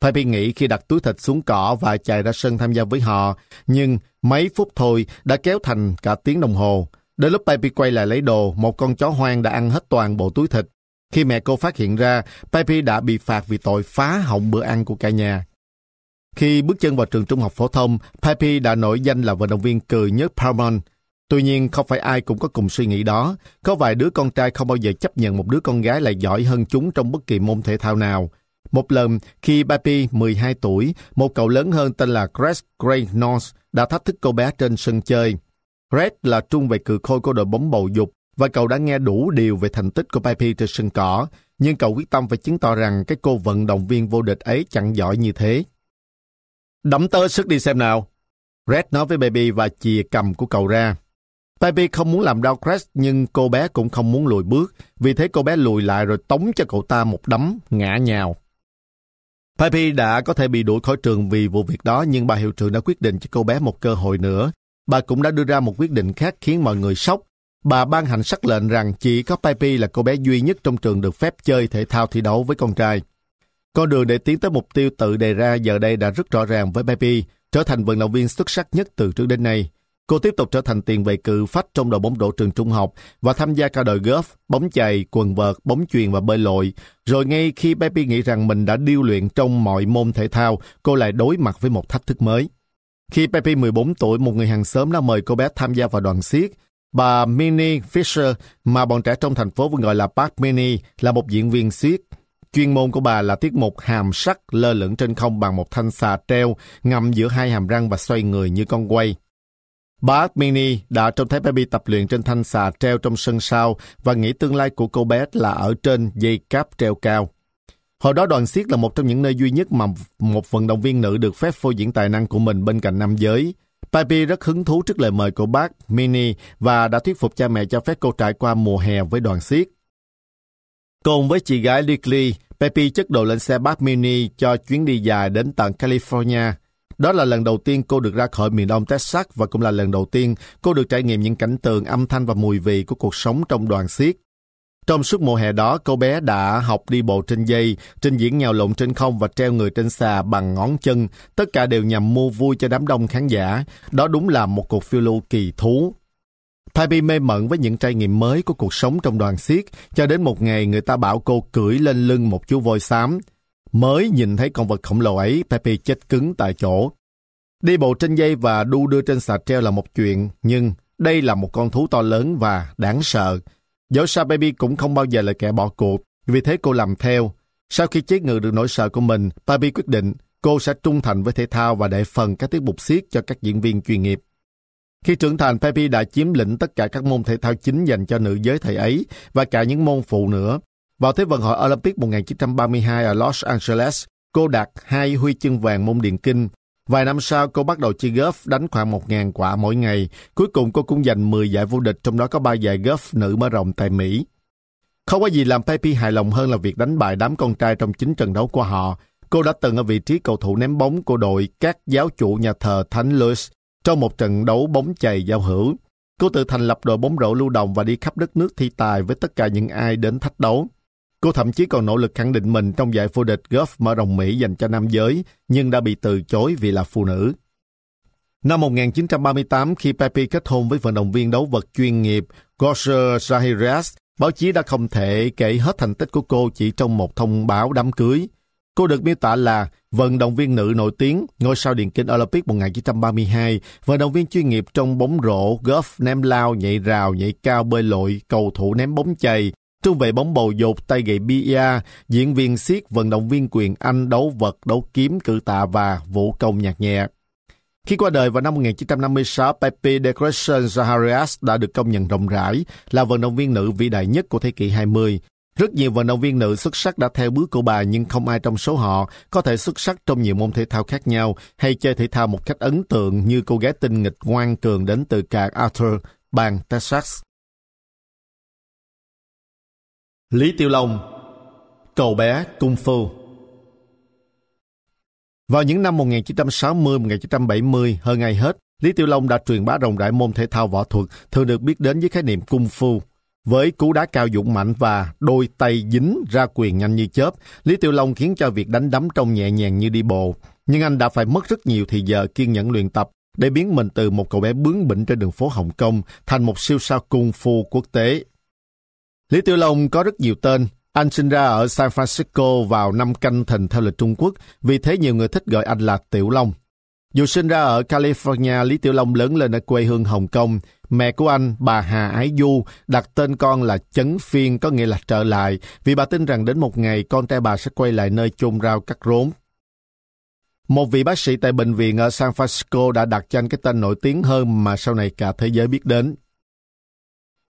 Papi nghĩ khi đặt túi thịt xuống cỏ và chạy ra sân tham gia với họ, nhưng mấy phút thôi đã kéo thành cả tiếng đồng hồ. Đến lúc Pepe quay lại lấy đồ, một con chó hoang đã ăn hết toàn bộ túi thịt. Khi mẹ cô phát hiện ra, Pepe đã bị phạt vì tội phá hỏng bữa ăn của cả nhà. Khi bước chân vào trường trung học phổ thông, Pepe đã nổi danh là vận động viên cười nhất Paramount. Tuy nhiên, không phải ai cũng có cùng suy nghĩ đó. Có vài đứa con trai không bao giờ chấp nhận một đứa con gái lại giỏi hơn chúng trong bất kỳ môn thể thao nào. Một lần, khi Papi 12 tuổi, một cậu lớn hơn tên là Chris Gray North đã thách thức cô bé trên sân chơi. Red là trung vệ cự khôi của đội bóng bầu dục và cậu đã nghe đủ điều về thành tích của Pepe trên sân cỏ, nhưng cậu quyết tâm phải chứng tỏ rằng cái cô vận động viên vô địch ấy chẳng giỏi như thế. Đấm tớ sức đi xem nào. Red nói với Baby và chìa cầm của cậu ra. Baby không muốn làm đau Crash nhưng cô bé cũng không muốn lùi bước, vì thế cô bé lùi lại rồi tống cho cậu ta một đấm, ngã nhào. Baby đã có thể bị đuổi khỏi trường vì vụ việc đó nhưng bà hiệu trưởng đã quyết định cho cô bé một cơ hội nữa bà cũng đã đưa ra một quyết định khác khiến mọi người sốc. Bà ban hành sắc lệnh rằng chỉ có Pipe là cô bé duy nhất trong trường được phép chơi thể thao thi đấu với con trai. Con đường để tiến tới mục tiêu tự đề ra giờ đây đã rất rõ ràng với Pipe, trở thành vận động viên xuất sắc nhất từ trước đến nay. Cô tiếp tục trở thành tiền vệ cự phách trong đội bóng rổ trường trung học và tham gia cả đội golf, bóng chày, quần vợt, bóng chuyền và bơi lội. Rồi ngay khi Pepe nghĩ rằng mình đã điêu luyện trong mọi môn thể thao, cô lại đối mặt với một thách thức mới. Khi Pepe 14 tuổi, một người hàng xóm đã mời cô bé tham gia vào đoàn xiếc. Bà Minnie Fisher, mà bọn trẻ trong thành phố vẫn gọi là Park Minnie, là một diễn viên xiếc. Chuyên môn của bà là tiết mục hàm sắt lơ lửng trên không bằng một thanh xà treo ngầm giữa hai hàm răng và xoay người như con quay. Bà Mini đã trông thấy baby tập luyện trên thanh xà treo trong sân sau và nghĩ tương lai của cô bé là ở trên dây cáp treo cao. Hồi đó đoàn siết là một trong những nơi duy nhất mà một vận động viên nữ được phép phô diễn tài năng của mình bên cạnh nam giới. Papi rất hứng thú trước lời mời của bác Mini và đã thuyết phục cha mẹ cho phép cô trải qua mùa hè với đoàn siết. Cùng với chị gái Lily, Pepe chất đồ lên xe bác Mini cho chuyến đi dài đến tận California. Đó là lần đầu tiên cô được ra khỏi miền đông Texas và cũng là lần đầu tiên cô được trải nghiệm những cảnh tượng, âm thanh và mùi vị của cuộc sống trong đoàn xiếc. Trong suốt mùa hè đó, cô bé đã học đi bộ trên dây, trình diễn nhào lộn trên không và treo người trên xà bằng ngón chân. Tất cả đều nhằm mua vui cho đám đông khán giả. Đó đúng là một cuộc phiêu lưu kỳ thú. Papi mê mẩn với những trải nghiệm mới của cuộc sống trong đoàn xiếc, cho đến một ngày người ta bảo cô cưỡi lên lưng một chú voi xám. Mới nhìn thấy con vật khổng lồ ấy, Pepe chết cứng tại chỗ. Đi bộ trên dây và đu đưa trên xà treo là một chuyện, nhưng đây là một con thú to lớn và đáng sợ. Dẫu sao Baby cũng không bao giờ là kẻ bỏ cuộc, vì thế cô làm theo. Sau khi chế ngự được nỗi sợ của mình, Baby quyết định cô sẽ trung thành với thể thao và để phần các tiết mục siết cho các diễn viên chuyên nghiệp. Khi trưởng thành, Pepe đã chiếm lĩnh tất cả các môn thể thao chính dành cho nữ giới thời ấy và cả những môn phụ nữa. Vào Thế vận hội Olympic 1932 ở Los Angeles, cô đạt hai huy chương vàng môn điện kinh. Vài năm sau, cô bắt đầu chơi golf đánh khoảng 1.000 quả mỗi ngày. Cuối cùng cô cũng giành 10 giải vô địch, trong đó có 3 giải golf nữ mở rộng tại Mỹ. Không có gì làm Pepe hài lòng hơn là việc đánh bại đám con trai trong chính trận đấu của họ. Cô đã từng ở vị trí cầu thủ ném bóng của đội các giáo chủ nhà thờ Thánh Louis trong một trận đấu bóng chày giao hữu. Cô tự thành lập đội bóng rổ lưu động và đi khắp đất nước thi tài với tất cả những ai đến thách đấu. Cô thậm chí còn nỗ lực khẳng định mình trong giải vô địch golf mở rộng Mỹ dành cho nam giới, nhưng đã bị từ chối vì là phụ nữ. Năm 1938, khi Pepe kết hôn với vận động viên đấu vật chuyên nghiệp Gosher Zahirias, báo chí đã không thể kể hết thành tích của cô chỉ trong một thông báo đám cưới. Cô được miêu tả là vận động viên nữ nổi tiếng, ngôi sao điện kinh Olympic 1932, vận động viên chuyên nghiệp trong bóng rổ, golf, ném lao, nhảy rào, nhảy cao, bơi lội, cầu thủ ném bóng chày, trung vệ bóng bầu dục, tay gậy bia, diễn viên siết, vận động viên quyền Anh, đấu vật, đấu kiếm, cử tạ và vũ công nhạc nhẹ. Khi qua đời vào năm 1956, Pepe Decoration Zaharias đã được công nhận rộng rãi là vận động viên nữ vĩ đại nhất của thế kỷ 20. Rất nhiều vận động viên nữ xuất sắc đã theo bước của bà nhưng không ai trong số họ có thể xuất sắc trong nhiều môn thể thao khác nhau hay chơi thể thao một cách ấn tượng như cô gái tinh nghịch ngoan cường đến từ cảng Arthur, bang Texas. Lý Tiêu Long Cậu bé Cung Phu Vào những năm 1960-1970, hơn ai hết, Lý Tiêu Long đã truyền bá rộng rãi môn thể thao võ thuật thường được biết đến với khái niệm Cung Phu. Với cú đá cao dũng mạnh và đôi tay dính ra quyền nhanh như chớp, Lý Tiêu Long khiến cho việc đánh đấm trông nhẹ nhàng như đi bộ. Nhưng anh đã phải mất rất nhiều thời giờ kiên nhẫn luyện tập để biến mình từ một cậu bé bướng bỉnh trên đường phố Hồng Kông thành một siêu sao cung phu quốc tế. Lý Tiểu Long có rất nhiều tên. Anh sinh ra ở San Francisco vào năm canh thìn theo lịch Trung Quốc, vì thế nhiều người thích gọi anh là Tiểu Long. Dù sinh ra ở California, Lý Tiểu Long lớn lên ở quê hương Hồng Kông. Mẹ của anh, bà Hà Ái Du, đặt tên con là Chấn Phiên, có nghĩa là trở lại, vì bà tin rằng đến một ngày con trai bà sẽ quay lại nơi chôn rau cắt rốn. Một vị bác sĩ tại bệnh viện ở San Francisco đã đặt cho anh cái tên nổi tiếng hơn mà sau này cả thế giới biết đến.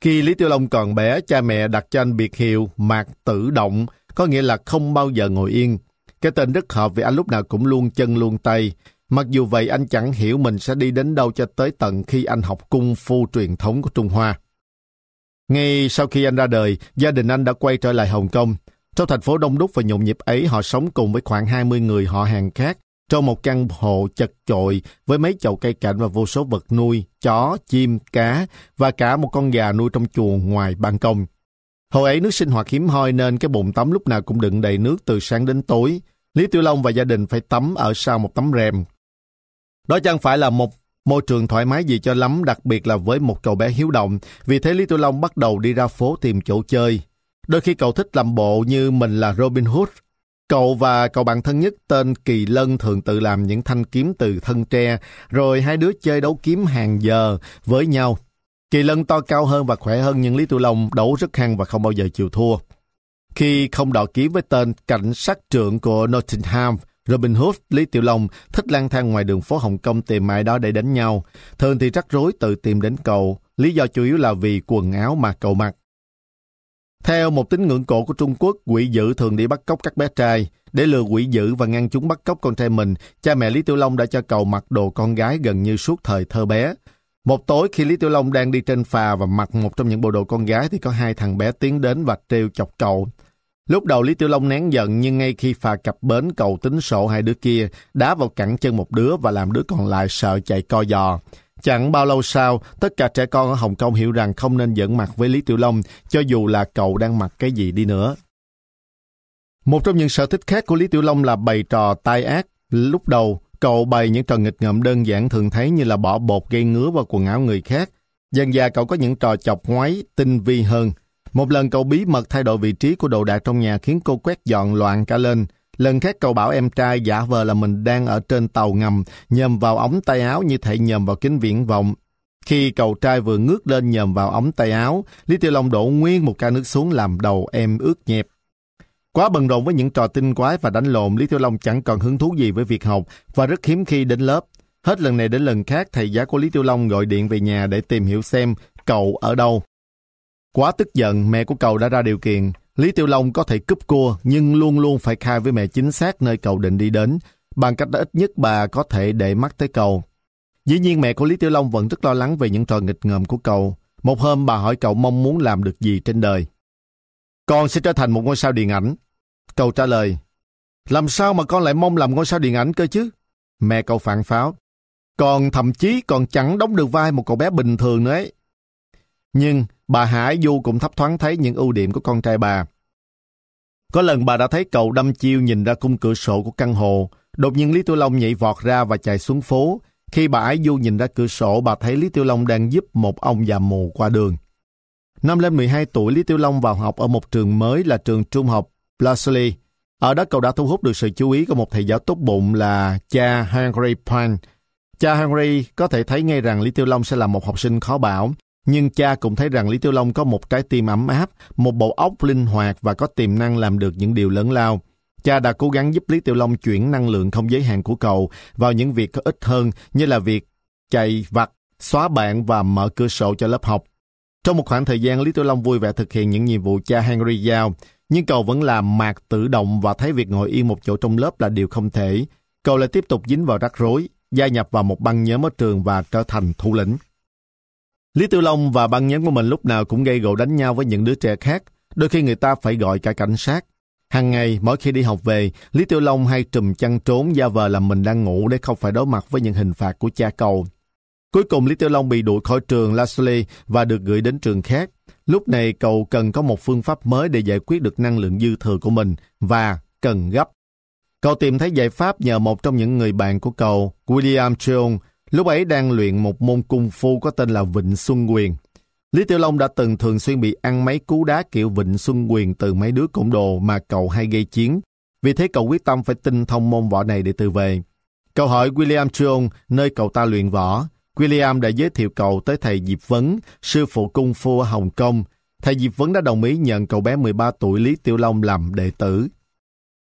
Khi Lý Tiểu Long còn bé, cha mẹ đặt cho anh biệt hiệu Mạc Tử Động, có nghĩa là không bao giờ ngồi yên. Cái tên rất hợp vì anh lúc nào cũng luôn chân luôn tay. Mặc dù vậy anh chẳng hiểu mình sẽ đi đến đâu cho tới tận khi anh học cung phu truyền thống của Trung Hoa. Ngay sau khi anh ra đời, gia đình anh đã quay trở lại Hồng Kông. Trong thành phố đông đúc và nhộn nhịp ấy, họ sống cùng với khoảng 20 người họ hàng khác trong một căn hộ chật chội với mấy chậu cây cảnh và vô số vật nuôi, chó, chim, cá và cả một con gà nuôi trong chuồng ngoài ban công. Hồi ấy nước sinh hoạt hiếm hoi nên cái bồn tắm lúc nào cũng đựng đầy nước từ sáng đến tối. Lý Tiểu Long và gia đình phải tắm ở sau một tấm rèm. Đó chẳng phải là một Môi trường thoải mái gì cho lắm, đặc biệt là với một cậu bé hiếu động. Vì thế Lý Tiểu Long bắt đầu đi ra phố tìm chỗ chơi. Đôi khi cậu thích làm bộ như mình là Robin Hood. Cậu và cậu bạn thân nhất tên Kỳ Lân thường tự làm những thanh kiếm từ thân tre, rồi hai đứa chơi đấu kiếm hàng giờ với nhau. Kỳ Lân to cao hơn và khỏe hơn nhưng Lý Tiểu Long đấu rất hăng và không bao giờ chịu thua. Khi không đọ kiếm với tên cảnh sát trưởng của Nottingham, Robin Hood, Lý Tiểu Long thích lang thang ngoài đường phố Hồng Kông tìm ai đó để đánh nhau. Thường thì rắc rối tự tìm đến cậu. Lý do chủ yếu là vì quần áo mà cậu mặc. Theo một tín ngưỡng cổ của Trung Quốc, quỷ dữ thường đi bắt cóc các bé trai. Để lừa quỷ dữ và ngăn chúng bắt cóc con trai mình, cha mẹ Lý Tiểu Long đã cho cậu mặc đồ con gái gần như suốt thời thơ bé. Một tối khi Lý Tiểu Long đang đi trên phà và mặc một trong những bộ đồ con gái thì có hai thằng bé tiến đến và trêu chọc cậu. Lúc đầu Lý Tiểu Long nén giận nhưng ngay khi phà cập bến cậu tính sổ hai đứa kia, đá vào cẳng chân một đứa và làm đứa còn lại sợ chạy co giò. Chẳng bao lâu sau, tất cả trẻ con ở Hồng Kông hiểu rằng không nên dẫn mặt với Lý Tiểu Long, cho dù là cậu đang mặc cái gì đi nữa. Một trong những sở thích khác của Lý Tiểu Long là bày trò tai ác. Lúc đầu, cậu bày những trò nghịch ngợm đơn giản thường thấy như là bỏ bột gây ngứa vào quần áo người khác. Dần dà cậu có những trò chọc ngoáy, tinh vi hơn. Một lần cậu bí mật thay đổi vị trí của đồ đạc trong nhà khiến cô quét dọn loạn cả lên. Lần khác cậu bảo em trai giả vờ là mình đang ở trên tàu ngầm, nhầm vào ống tay áo như thể nhầm vào kính viễn vọng. Khi cậu trai vừa ngước lên nhầm vào ống tay áo, Lý Tiểu Long đổ nguyên một ca nước xuống làm đầu em ướt nhẹp. Quá bận rộn với những trò tinh quái và đánh lộn, Lý Tiểu Long chẳng còn hứng thú gì với việc học và rất hiếm khi đến lớp. Hết lần này đến lần khác, thầy giáo của Lý Tiểu Long gọi điện về nhà để tìm hiểu xem cậu ở đâu. Quá tức giận, mẹ của cậu đã ra điều kiện. Lý Tiểu Long có thể cúp cua, nhưng luôn luôn phải khai với mẹ chính xác nơi cậu định đi đến, bằng cách ít nhất bà có thể để mắt tới cậu. Dĩ nhiên mẹ của Lý Tiểu Long vẫn rất lo lắng về những trò nghịch ngợm của cậu. Một hôm bà hỏi cậu mong muốn làm được gì trên đời. Con sẽ trở thành một ngôi sao điện ảnh. Cậu trả lời, làm sao mà con lại mong làm ngôi sao điện ảnh cơ chứ? Mẹ cậu phản pháo. Còn thậm chí còn chẳng đóng được vai một cậu bé bình thường nữa ấy. Nhưng bà Hải Du cũng thấp thoáng thấy những ưu điểm của con trai bà. Có lần bà đã thấy cậu đâm chiêu nhìn ra khung cửa sổ của căn hộ. Đột nhiên Lý Tiểu Long nhảy vọt ra và chạy xuống phố. Khi bà Ái Du nhìn ra cửa sổ, bà thấy Lý Tiểu Long đang giúp một ông già mù qua đường. Năm lên 12 tuổi, Lý Tiểu Long vào học ở một trường mới là trường trung học Blasley. Ở đó cậu đã thu hút được sự chú ý của một thầy giáo tốt bụng là cha Henry Pan. Cha Henry có thể thấy ngay rằng Lý tiêu Long sẽ là một học sinh khó bảo, nhưng cha cũng thấy rằng Lý Tiểu Long có một trái tim ấm áp, một bộ óc linh hoạt và có tiềm năng làm được những điều lớn lao. Cha đã cố gắng giúp Lý Tiểu Long chuyển năng lượng không giới hạn của cậu vào những việc có ích hơn như là việc chạy vặt, xóa bạn và mở cửa sổ cho lớp học. Trong một khoảng thời gian, Lý Tiểu Long vui vẻ thực hiện những nhiệm vụ cha Henry giao, nhưng cậu vẫn làm mạc tự động và thấy việc ngồi yên một chỗ trong lớp là điều không thể. Cậu lại tiếp tục dính vào rắc rối, gia nhập vào một băng nhóm ở trường và trở thành thủ lĩnh. Lý Tiểu Long và băng nhóm của mình lúc nào cũng gây gỗ đánh nhau với những đứa trẻ khác, đôi khi người ta phải gọi cả cảnh sát. Hàng ngày, mỗi khi đi học về, Lý Tiểu Long hay trùm chăn trốn ra vờ làm mình đang ngủ để không phải đối mặt với những hình phạt của cha cầu. Cuối cùng Lý Tiểu Long bị đuổi khỏi trường Lasley và được gửi đến trường khác. Lúc này cậu cần có một phương pháp mới để giải quyết được năng lượng dư thừa của mình và cần gấp. Cậu tìm thấy giải pháp nhờ một trong những người bạn của cậu, William Cheung, lúc ấy đang luyện một môn cung phu có tên là Vịnh Xuân Quyền. Lý Tiểu Long đã từng thường xuyên bị ăn mấy cú đá kiểu Vịnh Xuân Quyền từ mấy đứa cổng đồ mà cậu hay gây chiến. Vì thế cậu quyết tâm phải tinh thông môn võ này để tự về. Cậu hỏi William Trương nơi cậu ta luyện võ. William đã giới thiệu cậu tới thầy Diệp Vấn, sư phụ cung phu ở Hồng Kông. Thầy Diệp Vấn đã đồng ý nhận cậu bé 13 tuổi Lý Tiểu Long làm đệ tử.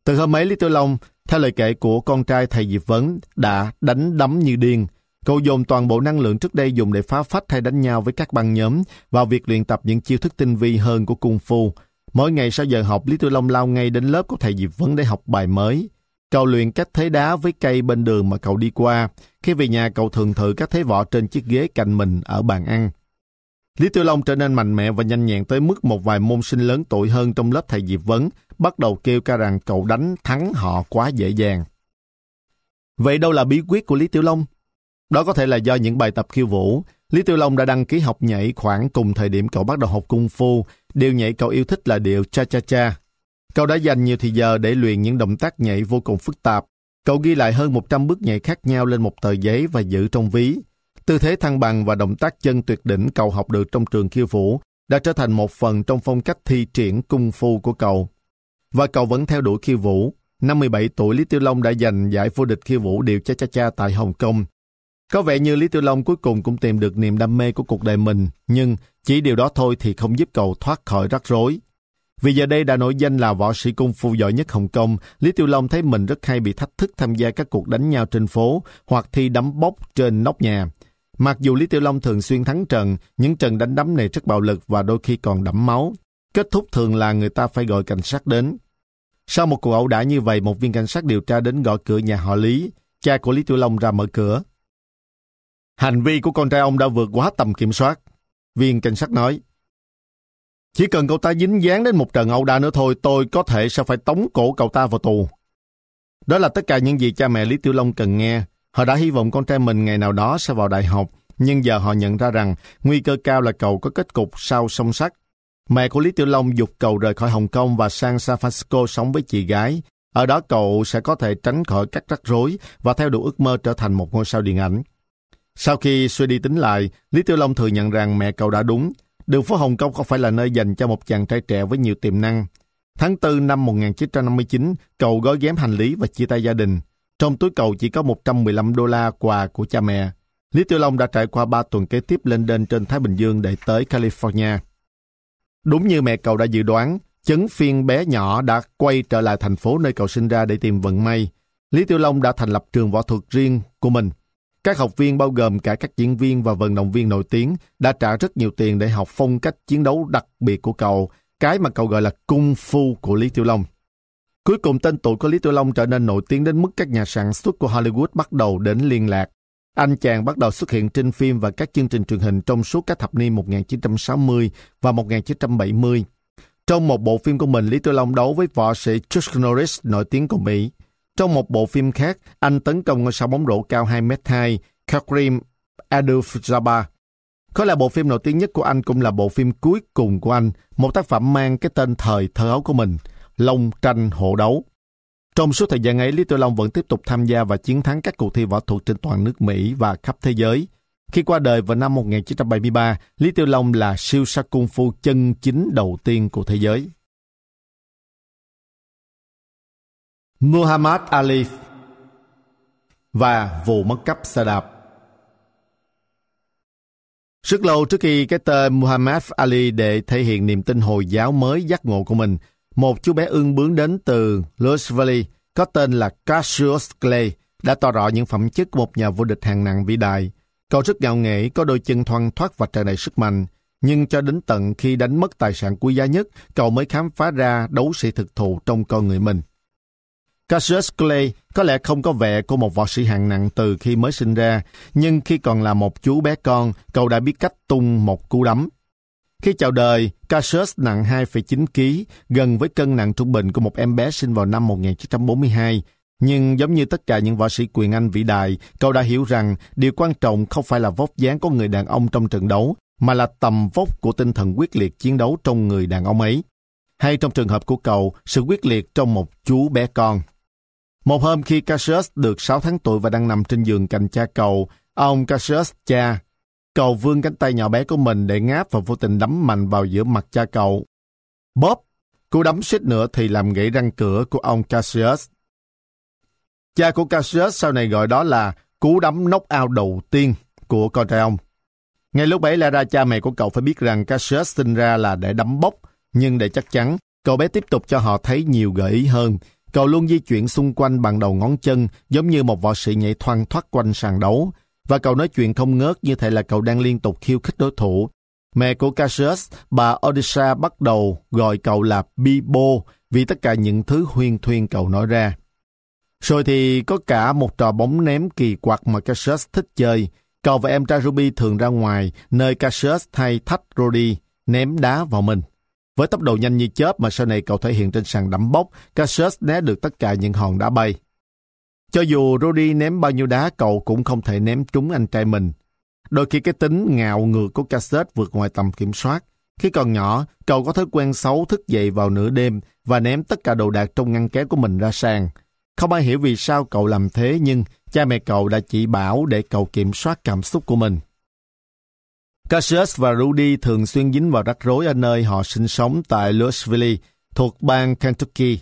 Từ hôm ấy Lý Tiểu Long, theo lời kể của con trai thầy Diệp Vấn, đã đánh đấm như điên. Cậu dồn toàn bộ năng lượng trước đây dùng để phá phách hay đánh nhau với các băng nhóm vào việc luyện tập những chiêu thức tinh vi hơn của cung phu. Mỗi ngày sau giờ học, Lý Tư Long lao ngay đến lớp của thầy Diệp Vấn để học bài mới. Cậu luyện cách thế đá với cây bên đường mà cậu đi qua. Khi về nhà, cậu thường thử các thế võ trên chiếc ghế cạnh mình ở bàn ăn. Lý tiêu Long trở nên mạnh mẽ và nhanh nhẹn tới mức một vài môn sinh lớn tuổi hơn trong lớp thầy Diệp Vấn bắt đầu kêu ca rằng cậu đánh thắng họ quá dễ dàng. Vậy đâu là bí quyết của Lý Tiểu Long? Đó có thể là do những bài tập khiêu vũ. Lý Tiểu Long đã đăng ký học nhảy khoảng cùng thời điểm cậu bắt đầu học cung phu. Điều nhảy cậu yêu thích là điệu cha-cha-cha. Cậu đã dành nhiều thời giờ để luyện những động tác nhảy vô cùng phức tạp. Cậu ghi lại hơn 100 bước nhảy khác nhau lên một tờ giấy và giữ trong ví. Tư thế thăng bằng và động tác chân tuyệt đỉnh cậu học được trong trường khiêu vũ đã trở thành một phần trong phong cách thi triển cung phu của cậu. Và cậu vẫn theo đuổi khiêu vũ. Năm 17 tuổi, Lý Tiêu Long đã giành giải vô địch khiêu vũ điều cha cha cha tại Hồng Kông. Có vẻ như Lý Tiểu Long cuối cùng cũng tìm được niềm đam mê của cuộc đời mình, nhưng chỉ điều đó thôi thì không giúp cậu thoát khỏi rắc rối. Vì giờ đây đã nổi danh là võ sĩ cung phu giỏi nhất Hồng Kông, Lý Tiêu Long thấy mình rất hay bị thách thức tham gia các cuộc đánh nhau trên phố hoặc thi đấm bốc trên nóc nhà. Mặc dù Lý Tiêu Long thường xuyên thắng trận, những trận đánh đấm này rất bạo lực và đôi khi còn đẫm máu. Kết thúc thường là người ta phải gọi cảnh sát đến. Sau một cuộc ẩu đả như vậy, một viên cảnh sát điều tra đến gõ cửa nhà họ Lý. Cha của Lý Tiêu Long ra mở cửa. Hành vi của con trai ông đã vượt quá tầm kiểm soát. Viên cảnh sát nói. Chỉ cần cậu ta dính dáng đến một trận ẩu đả nữa thôi, tôi có thể sẽ phải tống cổ cậu ta vào tù. Đó là tất cả những gì cha mẹ Lý Tiểu Long cần nghe. Họ đã hy vọng con trai mình ngày nào đó sẽ vào đại học, nhưng giờ họ nhận ra rằng nguy cơ cao là cậu có kết cục sau song sắt. Mẹ của Lý Tiểu Long dục cậu rời khỏi Hồng Kông và sang San Francisco sống với chị gái. Ở đó cậu sẽ có thể tránh khỏi các rắc rối và theo đuổi ước mơ trở thành một ngôi sao điện ảnh. Sau khi suy đi tính lại, Lý Tiểu Long thừa nhận rằng mẹ cậu đã đúng. Đường phố Hồng Kông không phải là nơi dành cho một chàng trai trẻ với nhiều tiềm năng. Tháng 4 năm 1959, cậu gói ghém hành lý và chia tay gia đình. Trong túi cậu chỉ có 115 đô la quà của cha mẹ. Lý Tiểu Long đã trải qua 3 tuần kế tiếp lên đên trên Thái Bình Dương để tới California. Đúng như mẹ cậu đã dự đoán, chấn phiên bé nhỏ đã quay trở lại thành phố nơi cậu sinh ra để tìm vận may. Lý Tiểu Long đã thành lập trường võ thuật riêng của mình. Các học viên bao gồm cả các diễn viên và vận động viên nổi tiếng đã trả rất nhiều tiền để học phong cách chiến đấu đặc biệt của cậu, cái mà cậu gọi là cung phu của Lý Tiểu Long. Cuối cùng tên tuổi của Lý Tiểu Long trở nên nổi tiếng đến mức các nhà sản xuất của Hollywood bắt đầu đến liên lạc. Anh chàng bắt đầu xuất hiện trên phim và các chương trình truyền hình trong suốt các thập niên 1960 và 1970. Trong một bộ phim của mình, Lý Tiểu Long đấu với võ sĩ Chuck Norris nổi tiếng của Mỹ. Trong một bộ phim khác, anh tấn công ngôi sao bóng rổ cao 2m2, Karim Abdul-Jabbar. Có lẽ bộ phim nổi tiếng nhất của anh cũng là bộ phim cuối cùng của anh, một tác phẩm mang cái tên thời thơ ấu của mình, Long tranh hộ đấu. Trong suốt thời gian ấy, Lý Tiểu Long vẫn tiếp tục tham gia và chiến thắng các cuộc thi võ thuật trên toàn nước Mỹ và khắp thế giới. Khi qua đời vào năm 1973, Lý Tiểu Long là siêu sắc cung phu chân chính đầu tiên của thế giới. Muhammad Ali và vụ mất cắp xe đạp. Rất lâu trước khi cái tên Muhammad Ali để thể hiện niềm tin Hồi giáo mới giác ngộ của mình, một chú bé ương bướng đến từ Los Valley có tên là Cassius Clay đã tỏ rõ những phẩm chất của một nhà vô địch hàng nặng vĩ đại. Cậu rất ngạo nghễ, có đôi chân thoăn thoát và tràn đầy sức mạnh. Nhưng cho đến tận khi đánh mất tài sản quý giá nhất, cậu mới khám phá ra đấu sĩ thực thụ trong con người mình. Cassius Clay có lẽ không có vẻ của một võ sĩ hạng nặng từ khi mới sinh ra, nhưng khi còn là một chú bé con, cậu đã biết cách tung một cú đấm. Khi chào đời, Cassius nặng 2,9 kg, gần với cân nặng trung bình của một em bé sinh vào năm 1942. Nhưng giống như tất cả những võ sĩ quyền Anh vĩ đại, cậu đã hiểu rằng điều quan trọng không phải là vóc dáng của người đàn ông trong trận đấu, mà là tầm vóc của tinh thần quyết liệt chiến đấu trong người đàn ông ấy. Hay trong trường hợp của cậu, sự quyết liệt trong một chú bé con. Một hôm khi Cassius được 6 tháng tuổi và đang nằm trên giường cạnh cha cậu, ông Cassius cha, cầu vươn cánh tay nhỏ bé của mình để ngáp và vô tình đấm mạnh vào giữa mặt cha cậu. Bóp! Cú đấm suýt nữa thì làm gãy răng cửa của ông Cassius. Cha của Cassius sau này gọi đó là cú đấm knock out đầu tiên của con trai ông. Ngay lúc ấy lẽ ra cha mẹ của cậu phải biết rằng Cassius sinh ra là để đấm bốc, nhưng để chắc chắn, cậu bé tiếp tục cho họ thấy nhiều gợi ý hơn, Cậu luôn di chuyển xung quanh bằng đầu ngón chân giống như một võ sĩ nhảy thoăn thoát quanh sàn đấu. Và cậu nói chuyện không ngớt như thể là cậu đang liên tục khiêu khích đối thủ. Mẹ của Cassius, bà Odisha bắt đầu gọi cậu là Bibo vì tất cả những thứ huyên thuyên cậu nói ra. Rồi thì có cả một trò bóng ném kỳ quặc mà Cassius thích chơi. Cậu và em trai Ruby thường ra ngoài, nơi Cassius thay thách Rudy, ném đá vào mình. Với tốc độ nhanh như chớp mà sau này cậu thể hiện trên sàn đấm bốc, Cassius né được tất cả những hòn đá bay. Cho dù Rudy ném bao nhiêu đá, cậu cũng không thể ném trúng anh trai mình. Đôi khi cái tính ngạo ngược của Cassius vượt ngoài tầm kiểm soát. Khi còn nhỏ, cậu có thói quen xấu thức dậy vào nửa đêm và ném tất cả đồ đạc trong ngăn kéo của mình ra sàn. Không ai hiểu vì sao cậu làm thế nhưng cha mẹ cậu đã chỉ bảo để cậu kiểm soát cảm xúc của mình. Cassius và Rudy thường xuyên dính vào rắc rối ở nơi họ sinh sống tại Louisville, thuộc bang Kentucky.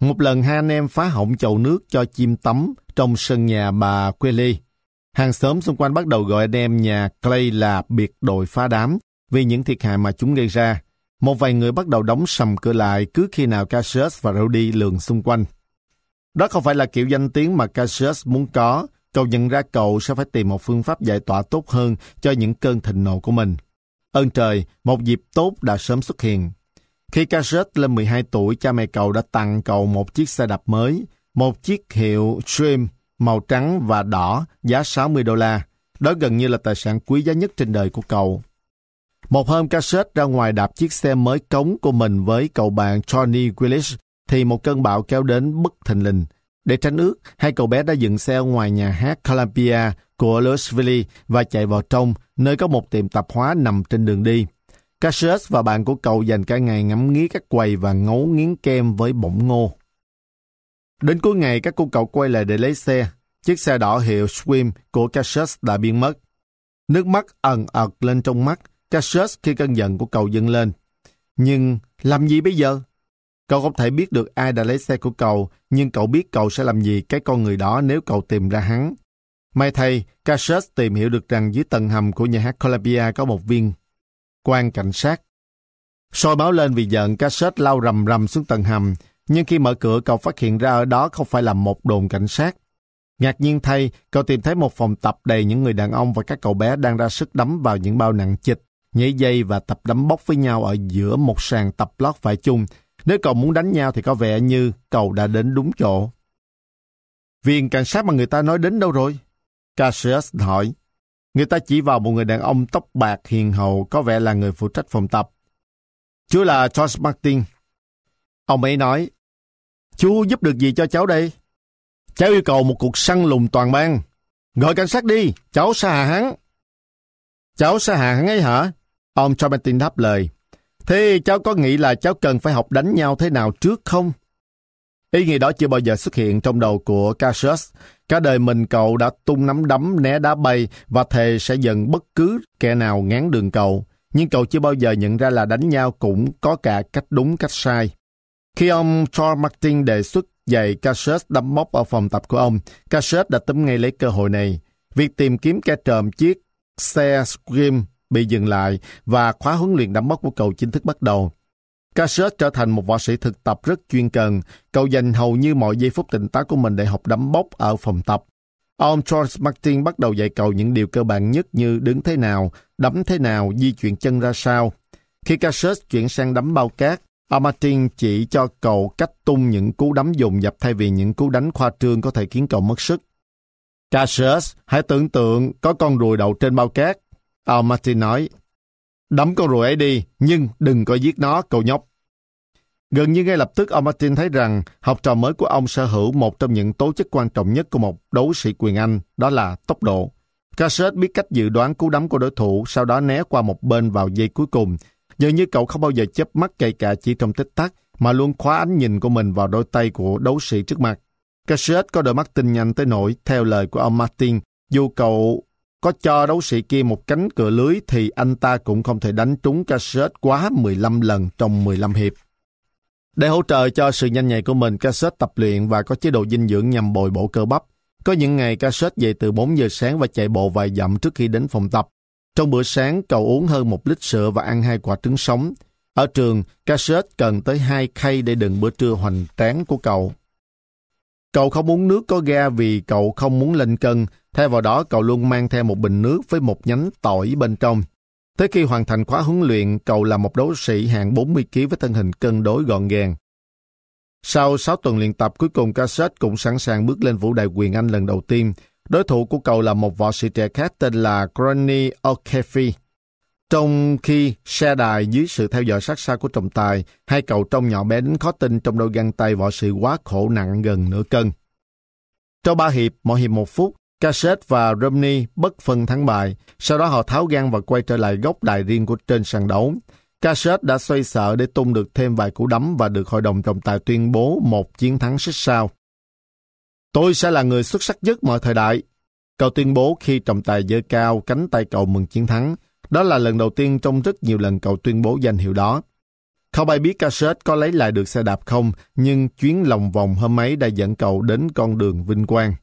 Một lần hai anh em phá hỏng chậu nước cho chim tắm trong sân nhà bà Quelly. Hàng xóm xung quanh bắt đầu gọi anh em nhà Clay là biệt đội phá đám vì những thiệt hại mà chúng gây ra. Một vài người bắt đầu đóng sầm cửa lại cứ khi nào Cassius và Rudy lường xung quanh. Đó không phải là kiểu danh tiếng mà Cassius muốn có. Cậu nhận ra cậu sẽ phải tìm một phương pháp giải tỏa tốt hơn cho những cơn thịnh nộ của mình. Ơn trời, một dịp tốt đã sớm xuất hiện. Khi Cassius lên 12 tuổi, cha mẹ cậu đã tặng cậu một chiếc xe đạp mới, một chiếc hiệu Dream màu trắng và đỏ giá 60 đô la. Đó gần như là tài sản quý giá nhất trên đời của cậu. Một hôm Cassette ra ngoài đạp chiếc xe mới cống của mình với cậu bạn Johnny Willis thì một cơn bão kéo đến bất thình lình. Để tránh ướt, hai cậu bé đã dừng xe ngoài nhà hát Columbia của Louisville và chạy vào trong, nơi có một tiệm tạp hóa nằm trên đường đi. Cassius và bạn của cậu dành cả ngày ngắm nghía các quầy và ngấu nghiến kem với bổng ngô. Đến cuối ngày, các cô cậu quay lại để lấy xe. Chiếc xe đỏ hiệu Swim của Cassius đã biến mất. Nước mắt ẩn ật lên trong mắt, Cassius khi cơn giận của cậu dâng lên. Nhưng làm gì bây giờ? Cậu không thể biết được ai đã lấy xe của cậu, nhưng cậu biết cậu sẽ làm gì cái con người đó nếu cậu tìm ra hắn. May thay, Cassius tìm hiểu được rằng dưới tầng hầm của nhà hát Columbia có một viên quan cảnh sát. Soi báo lên vì giận, Cassius lao rầm rầm xuống tầng hầm, nhưng khi mở cửa cậu phát hiện ra ở đó không phải là một đồn cảnh sát. Ngạc nhiên thay, cậu tìm thấy một phòng tập đầy những người đàn ông và các cậu bé đang ra sức đấm vào những bao nặng chịch, nhảy dây và tập đấm bốc với nhau ở giữa một sàn tập lót vải chung. Nếu cậu muốn đánh nhau thì có vẻ như cậu đã đến đúng chỗ. Viên cảnh sát mà người ta nói đến đâu rồi? Cassius hỏi. Người ta chỉ vào một người đàn ông tóc bạc hiền hậu có vẻ là người phụ trách phòng tập. Chú là George Martin. Ông ấy nói, chú giúp được gì cho cháu đây? Cháu yêu cầu một cuộc săn lùng toàn bang. Gọi cảnh sát đi, cháu sẽ hạ hắn. Cháu sẽ hạ hắn ấy hả? Ông George Martin đáp lời. Thế cháu có nghĩ là cháu cần phải học đánh nhau thế nào trước không? Ý nghĩ đó chưa bao giờ xuất hiện trong đầu của Cassius. Cả đời mình cậu đã tung nắm đấm, né đá bay và thề sẽ dần bất cứ kẻ nào ngán đường cậu. Nhưng cậu chưa bao giờ nhận ra là đánh nhau cũng có cả cách đúng cách sai. Khi ông Charles Martin đề xuất dạy Cassius đấm móc ở phòng tập của ông, Cassius đã tóm ngay lấy cơ hội này. Việc tìm kiếm kẻ trộm chiếc xe Scream bị dừng lại và khóa huấn luyện đấm bốc của cậu chính thức bắt đầu. Cassius trở thành một võ sĩ thực tập rất chuyên cần. Cậu dành hầu như mọi giây phút tỉnh táo của mình để học đấm bốc ở phòng tập. Ông George Martin bắt đầu dạy cậu những điều cơ bản nhất như đứng thế nào, đấm thế nào, di chuyển chân ra sao. Khi Cassius chuyển sang đấm bao cát, ông Martin chỉ cho cậu cách tung những cú đấm dùng dập thay vì những cú đánh khoa trương có thể khiến cậu mất sức. Cassius, hãy tưởng tượng có con ruồi đậu trên bao cát. Ông Martin nói, Đấm con ruồi ấy đi, nhưng đừng có giết nó, cậu nhóc. Gần như ngay lập tức ông Martin thấy rằng học trò mới của ông sở hữu một trong những tố chất quan trọng nhất của một đấu sĩ quyền Anh, đó là tốc độ. Cassius biết cách dự đoán cú đấm của đối thủ, sau đó né qua một bên vào giây cuối cùng. Dường như cậu không bao giờ chớp mắt kể cả chỉ trong tích tắc, mà luôn khóa ánh nhìn của mình vào đôi tay của đấu sĩ trước mặt. Cassius có đôi mắt tinh nhanh tới nỗi, theo lời của ông Martin, dù cậu có cho đấu sĩ kia một cánh cửa lưới thì anh ta cũng không thể đánh trúng Cassius quá 15 lần trong 15 hiệp. Để hỗ trợ cho sự nhanh nhạy của mình, Cassius tập luyện và có chế độ dinh dưỡng nhằm bồi bổ cơ bắp. Có những ngày Cassius dậy từ 4 giờ sáng và chạy bộ vài dặm trước khi đến phòng tập. Trong bữa sáng, cậu uống hơn một lít sữa và ăn hai quả trứng sống. Ở trường, Cassius cần tới hai khay để đựng bữa trưa hoành tráng của cậu. Cậu không uống nước có ga vì cậu không muốn lên cân, Thay vào đó, cậu luôn mang theo một bình nước với một nhánh tỏi bên trong. Tới khi hoàn thành khóa huấn luyện, cậu là một đấu sĩ hạng 40 kg với thân hình cân đối gọn gàng. Sau 6 tuần luyện tập, cuối cùng Cassette cũng sẵn sàng bước lên vũ đài quyền Anh lần đầu tiên. Đối thủ của cậu là một võ sĩ trẻ khác tên là Granny O'Keefe. Trong khi xe đài dưới sự theo dõi sát sao của trọng tài, hai cậu trông nhỏ bé đến khó tin trong đôi găng tay võ sĩ quá khổ nặng gần nửa cân. Trong ba hiệp, mỗi hiệp một phút, Cassette và Romney bất phân thắng bại, sau đó họ tháo gan và quay trở lại góc đài riêng của trên sàn đấu. Cassette đã xoay sở để tung được thêm vài cú đấm và được hội đồng trọng tài tuyên bố một chiến thắng xích sao. Tôi sẽ là người xuất sắc nhất mọi thời đại. Cậu tuyên bố khi trọng tài giơ cao cánh tay cậu mừng chiến thắng. Đó là lần đầu tiên trong rất nhiều lần cậu tuyên bố danh hiệu đó. Không ai biết cassette có lấy lại được xe đạp không, nhưng chuyến lòng vòng hôm ấy đã dẫn cậu đến con đường vinh quang.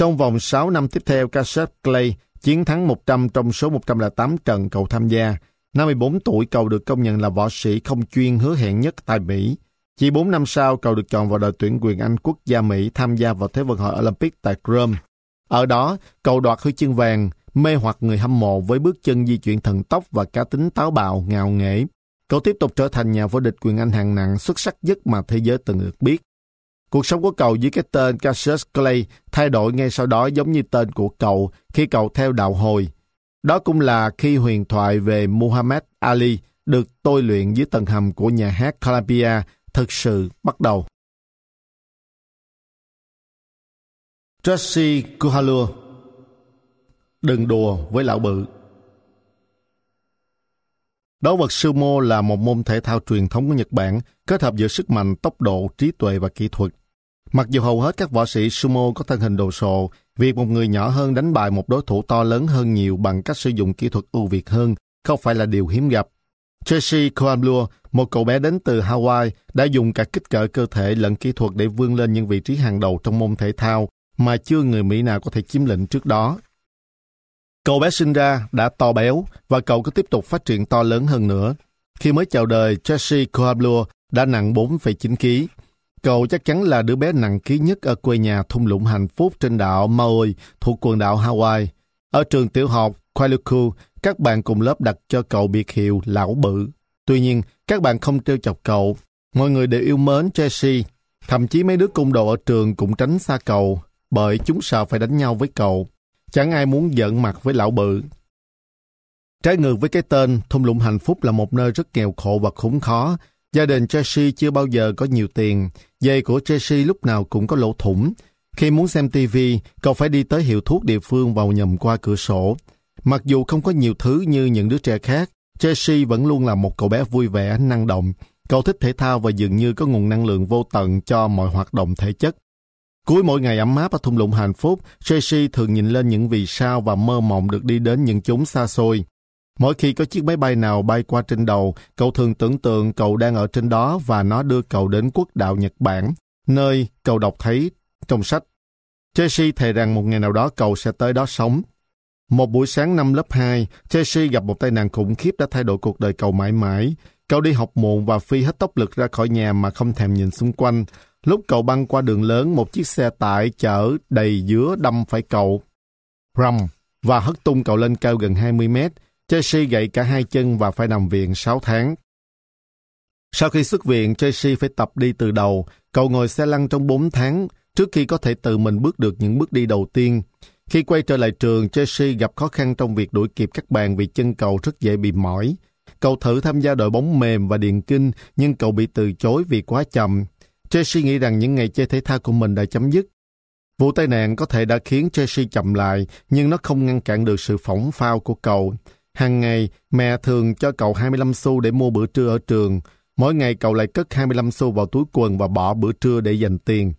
Trong vòng 6 năm tiếp theo, cassette Clay chiến thắng 100 trong số 108 trận cậu tham gia. 54 tuổi cậu được công nhận là võ sĩ không chuyên hứa hẹn nhất tại Mỹ. Chỉ 4 năm sau, cậu được chọn vào đội tuyển quyền Anh quốc gia Mỹ tham gia vào Thế vận hội Olympic tại Rome. Ở đó, cậu đoạt huy chương vàng, mê hoặc người hâm mộ với bước chân di chuyển thần tốc và cá tính táo bạo, ngạo nghễ. Cậu tiếp tục trở thành nhà vô địch quyền Anh hạng nặng xuất sắc nhất mà thế giới từng được biết. Cuộc sống của cậu dưới cái tên Cassius Clay thay đổi ngay sau đó giống như tên của cậu khi cậu theo đạo hồi. Đó cũng là khi huyền thoại về Muhammad Ali được tôi luyện dưới tầng hầm của nhà hát Columbia thực sự bắt đầu. Tracy Kuhalua Đừng đùa với lão bự Đấu vật sumo là một môn thể thao truyền thống của Nhật Bản, kết hợp giữa sức mạnh, tốc độ, trí tuệ và kỹ thuật. Mặc dù hầu hết các võ sĩ sumo có thân hình đồ sộ, việc một người nhỏ hơn đánh bại một đối thủ to lớn hơn nhiều bằng cách sử dụng kỹ thuật ưu việt hơn không phải là điều hiếm gặp. Tracy Coamblua, một cậu bé đến từ Hawaii, đã dùng cả kích cỡ cơ thể lẫn kỹ thuật để vươn lên những vị trí hàng đầu trong môn thể thao mà chưa người Mỹ nào có thể chiếm lĩnh trước đó. Cậu bé sinh ra đã to béo và cậu cứ tiếp tục phát triển to lớn hơn nữa. Khi mới chào đời, Tracy Coamlua đã nặng 4,9 kg. Cậu chắc chắn là đứa bé nặng ký nhất ở quê nhà thung lũng hạnh phúc trên đảo Maui thuộc quần đảo Hawaii. Ở trường tiểu học Quailuku, các bạn cùng lớp đặt cho cậu biệt hiệu lão bự. Tuy nhiên, các bạn không trêu chọc cậu. Mọi người đều yêu mến Jesse. Thậm chí mấy đứa cung đồ ở trường cũng tránh xa cậu, bởi chúng sợ phải đánh nhau với cậu. Chẳng ai muốn giận mặt với lão bự. Trái ngược với cái tên, thung lũng hạnh phúc là một nơi rất nghèo khổ và khốn khó. Gia đình Jesse chưa bao giờ có nhiều tiền. Giày của Jesse lúc nào cũng có lỗ thủng. Khi muốn xem TV, cậu phải đi tới hiệu thuốc địa phương vào nhầm qua cửa sổ. Mặc dù không có nhiều thứ như những đứa trẻ khác, Jesse vẫn luôn là một cậu bé vui vẻ, năng động. Cậu thích thể thao và dường như có nguồn năng lượng vô tận cho mọi hoạt động thể chất. Cuối mỗi ngày ấm áp và thung lũng hạnh phúc, Jesse thường nhìn lên những vì sao và mơ mộng được đi đến những chốn xa xôi. Mỗi khi có chiếc máy bay nào bay qua trên đầu, cậu thường tưởng tượng cậu đang ở trên đó và nó đưa cậu đến quốc đạo Nhật Bản, nơi cậu đọc thấy trong sách. Jesse thề rằng một ngày nào đó cậu sẽ tới đó sống. Một buổi sáng năm lớp 2, Jesse gặp một tai nạn khủng khiếp đã thay đổi cuộc đời cậu mãi mãi. Cậu đi học muộn và phi hết tốc lực ra khỏi nhà mà không thèm nhìn xung quanh. Lúc cậu băng qua đường lớn, một chiếc xe tải chở đầy dứa đâm phải cậu. Rầm! Và hất tung cậu lên cao gần 20 mét. Jesse gãy cả hai chân và phải nằm viện 6 tháng. Sau khi xuất viện, Jesse phải tập đi từ đầu. Cậu ngồi xe lăn trong 4 tháng trước khi có thể tự mình bước được những bước đi đầu tiên. Khi quay trở lại trường, Jesse gặp khó khăn trong việc đuổi kịp các bạn vì chân cậu rất dễ bị mỏi. Cậu thử tham gia đội bóng mềm và điền kinh, nhưng cậu bị từ chối vì quá chậm. Jesse nghĩ rằng những ngày chơi thể thao của mình đã chấm dứt. Vụ tai nạn có thể đã khiến Jesse chậm lại, nhưng nó không ngăn cản được sự phỏng phao của cậu. Hàng ngày, mẹ thường cho cậu 25 xu để mua bữa trưa ở trường. Mỗi ngày cậu lại cất 25 xu vào túi quần và bỏ bữa trưa để dành tiền.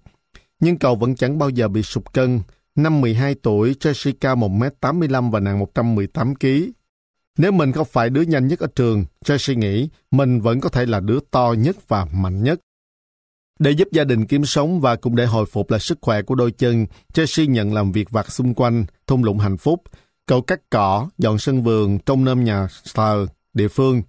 Nhưng cậu vẫn chẳng bao giờ bị sụt cân. Năm 12 tuổi, Jessica 1m85 và nặng 118 kg. Nếu mình không phải đứa nhanh nhất ở trường, Jesse nghĩ mình vẫn có thể là đứa to nhất và mạnh nhất. Để giúp gia đình kiếm sống và cũng để hồi phục lại sức khỏe của đôi chân, Jesse nhận làm việc vặt xung quanh, thung lũng hạnh phúc. Cậu cắt cỏ, dọn sân vườn, trong nơm nhà thờ, địa phương.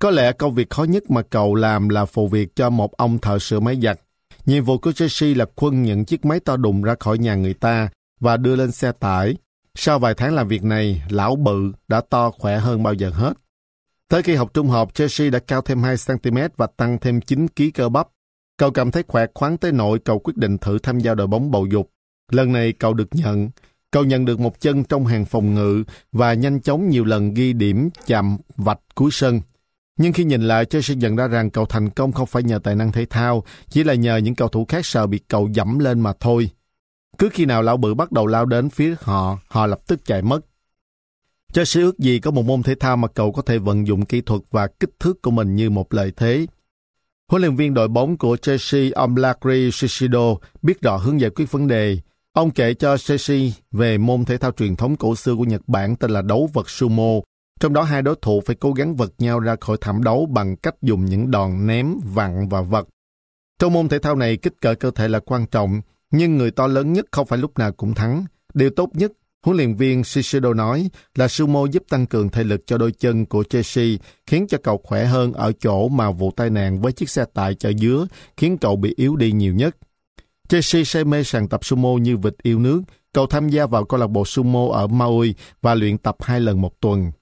Có lẽ công việc khó nhất mà cậu làm là phụ việc cho một ông thợ sửa máy giặt. Nhiệm vụ của Jesse là khuân những chiếc máy to đùng ra khỏi nhà người ta và đưa lên xe tải. Sau vài tháng làm việc này, lão bự đã to khỏe hơn bao giờ hết. Tới khi học trung học, Jesse đã cao thêm 2cm và tăng thêm 9 kg cơ bắp. Cậu cảm thấy khỏe khoắn tới nỗi cậu quyết định thử tham gia đội bóng bầu dục. Lần này cậu được nhận. Cậu nhận được một chân trong hàng phòng ngự và nhanh chóng nhiều lần ghi điểm chạm vạch cuối sân. Nhưng khi nhìn lại, Chelsea nhận ra rằng cậu thành công không phải nhờ tài năng thể thao, chỉ là nhờ những cầu thủ khác sợ bị cậu dẫm lên mà thôi. Cứ khi nào lão bự bắt đầu lao đến phía họ, họ lập tức chạy mất. Chelsea ước gì có một môn thể thao mà cậu có thể vận dụng kỹ thuật và kích thước của mình như một lợi thế. Huấn luyện viên đội bóng của Chelsea, ông Lacri Shishido, biết rõ hướng giải quyết vấn đề. Ông kể cho Seishi về môn thể thao truyền thống cổ xưa của Nhật Bản tên là đấu vật sumo. Trong đó hai đối thủ phải cố gắng vật nhau ra khỏi thảm đấu bằng cách dùng những đòn ném, vặn và vật. Trong môn thể thao này, kích cỡ cơ thể là quan trọng, nhưng người to lớn nhất không phải lúc nào cũng thắng. Điều tốt nhất, huấn luyện viên Shishido nói, là sumo giúp tăng cường thể lực cho đôi chân của Chelsea, khiến cho cậu khỏe hơn ở chỗ mà vụ tai nạn với chiếc xe tải chở dứa khiến cậu bị yếu đi nhiều nhất. Chelsea say mê sàn tập sumo như vịt yêu nước. Cậu tham gia vào câu lạc bộ sumo ở Maui và luyện tập hai lần một tuần.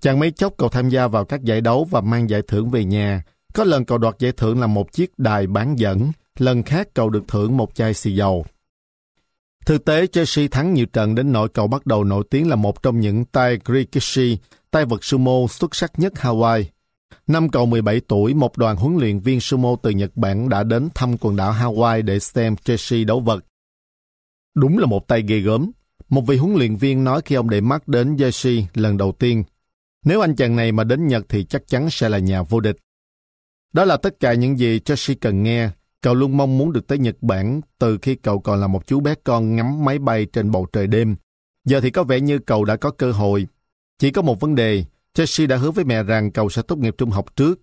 Chẳng mấy chốc cậu tham gia vào các giải đấu và mang giải thưởng về nhà. Có lần cậu đoạt giải thưởng là một chiếc đài bán dẫn, lần khác cậu được thưởng một chai xì dầu. Thực tế, Chelsea thắng nhiều trận đến nỗi cậu bắt đầu nổi tiếng là một trong những tay Rikishi, tay vật sumo xuất sắc nhất Hawaii. Năm cậu 17 tuổi, một đoàn huấn luyện viên sumo từ Nhật Bản đã đến thăm quần đảo Hawaii để xem Chelsea đấu vật. Đúng là một tay ghê gớm. Một vị huấn luyện viên nói khi ông để mắt đến Jesse lần đầu tiên. Nếu anh chàng này mà đến Nhật thì chắc chắn sẽ là nhà vô địch. Đó là tất cả những gì Chelsea cần nghe. Cậu luôn mong muốn được tới Nhật Bản từ khi cậu còn là một chú bé con ngắm máy bay trên bầu trời đêm. Giờ thì có vẻ như cậu đã có cơ hội. Chỉ có một vấn đề, Chelsea đã hứa với mẹ rằng cậu sẽ tốt nghiệp trung học trước.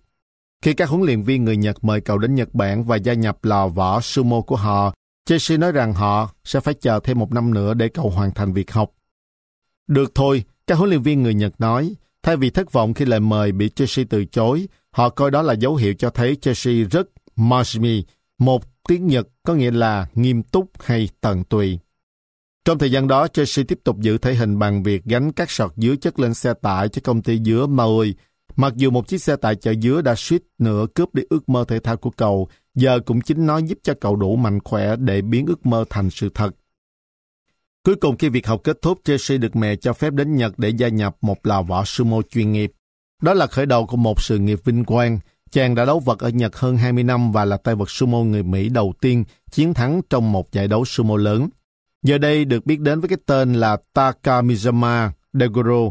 Khi các huấn luyện viên người Nhật mời cậu đến Nhật Bản và gia nhập lò võ sumo của họ, Chelsea nói rằng họ sẽ phải chờ thêm một năm nữa để cậu hoàn thành việc học. Được thôi, các huấn luyện viên người Nhật nói, thay vì thất vọng khi lời mời bị Chelsea từ chối, họ coi đó là dấu hiệu cho thấy Chelsea rất mashmi, một tiếng Nhật có nghĩa là nghiêm túc hay tận tụy. Trong thời gian đó, Chelsea tiếp tục giữ thể hình bằng việc gánh các sọt dứa chất lên xe tải cho công ty dứa Maui. Mặc dù một chiếc xe tải chở dứa đã suýt nửa cướp đi ước mơ thể thao của cậu, giờ cũng chính nó giúp cho cậu đủ mạnh khỏe để biến ước mơ thành sự thật. Cuối cùng khi việc học kết thúc, Chelsea được mẹ cho phép đến Nhật để gia nhập một lò võ sumo chuyên nghiệp. Đó là khởi đầu của một sự nghiệp vinh quang. Chàng đã đấu vật ở Nhật hơn 20 năm và là tay vật sumo người Mỹ đầu tiên chiến thắng trong một giải đấu sumo lớn. Giờ đây được biết đến với cái tên là Takamizama Degoro.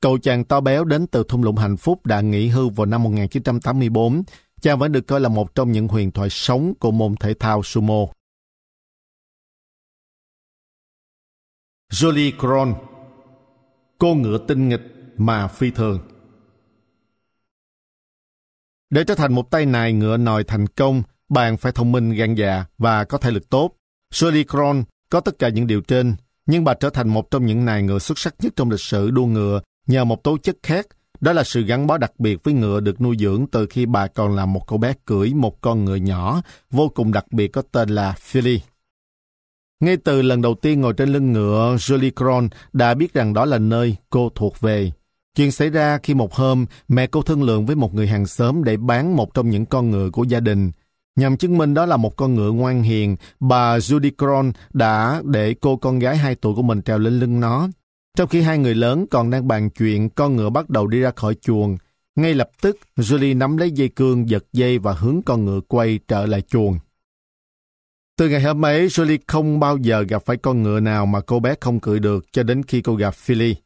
Cậu chàng to béo đến từ thung lũng hạnh phúc đã nghỉ hưu vào năm 1984. Chàng vẫn được coi là một trong những huyền thoại sống của môn thể thao sumo. Jolie Cron Cô ngựa tinh nghịch mà phi thường Để trở thành một tay nài ngựa nòi thành công, bạn phải thông minh gan dạ và có thể lực tốt. Jolie Cron có tất cả những điều trên, nhưng bà trở thành một trong những nài ngựa xuất sắc nhất trong lịch sử đua ngựa nhờ một tố chất khác, đó là sự gắn bó đặc biệt với ngựa được nuôi dưỡng từ khi bà còn là một cô bé cưỡi một con ngựa nhỏ vô cùng đặc biệt có tên là Philly. Ngay từ lần đầu tiên ngồi trên lưng ngựa, Julie Cron đã biết rằng đó là nơi cô thuộc về. Chuyện xảy ra khi một hôm, mẹ cô thương lượng với một người hàng xóm để bán một trong những con ngựa của gia đình. Nhằm chứng minh đó là một con ngựa ngoan hiền, bà Judy Cron đã để cô con gái 2 tuổi của mình treo lên lưng nó. Trong khi hai người lớn còn đang bàn chuyện, con ngựa bắt đầu đi ra khỏi chuồng. Ngay lập tức, Julie nắm lấy dây cương, giật dây và hướng con ngựa quay trở lại chuồng. Từ ngày hôm ấy, Julie không bao giờ gặp phải con ngựa nào mà cô bé không cưỡi được cho đến khi cô gặp Philly.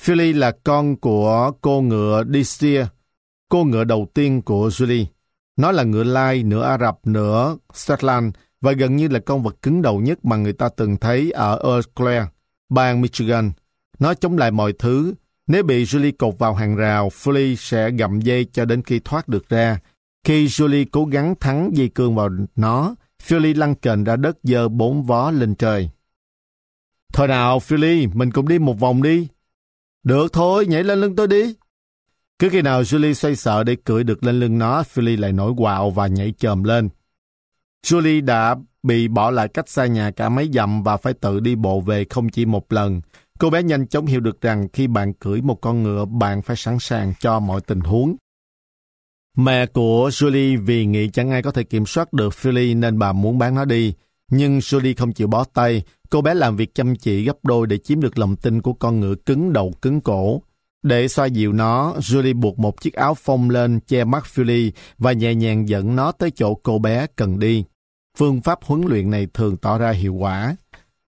Philly là con của cô ngựa Distia, cô ngựa đầu tiên của Julie. Nó là ngựa lai, nửa Ả Rập, nửa Scotland và gần như là con vật cứng đầu nhất mà người ta từng thấy ở Eau Claire, bang Michigan. Nó chống lại mọi thứ. Nếu bị Julie cột vào hàng rào, Philly sẽ gặm dây cho đến khi thoát được ra. Khi Julie cố gắng thắng dây cương vào nó, Philly lăn kềnh ra đất dơ bốn vó lên trời. Thôi nào, Philly, mình cùng đi một vòng đi. Được thôi, nhảy lên lưng tôi đi. Cứ khi nào Julie xoay sợ để cưỡi được lên lưng nó, Philly lại nổi quạo và nhảy chồm lên. Julie đã bị bỏ lại cách xa nhà cả mấy dặm và phải tự đi bộ về không chỉ một lần. Cô bé nhanh chóng hiểu được rằng khi bạn cưỡi một con ngựa, bạn phải sẵn sàng cho mọi tình huống. Mẹ của Julie vì nghĩ chẳng ai có thể kiểm soát được Philly nên bà muốn bán nó đi. Nhưng Julie không chịu bó tay, cô bé làm việc chăm chỉ gấp đôi để chiếm được lòng tin của con ngựa cứng đầu cứng cổ. Để xoa dịu nó, Julie buộc một chiếc áo phông lên che mắt Philly và nhẹ nhàng dẫn nó tới chỗ cô bé cần đi. Phương pháp huấn luyện này thường tỏ ra hiệu quả.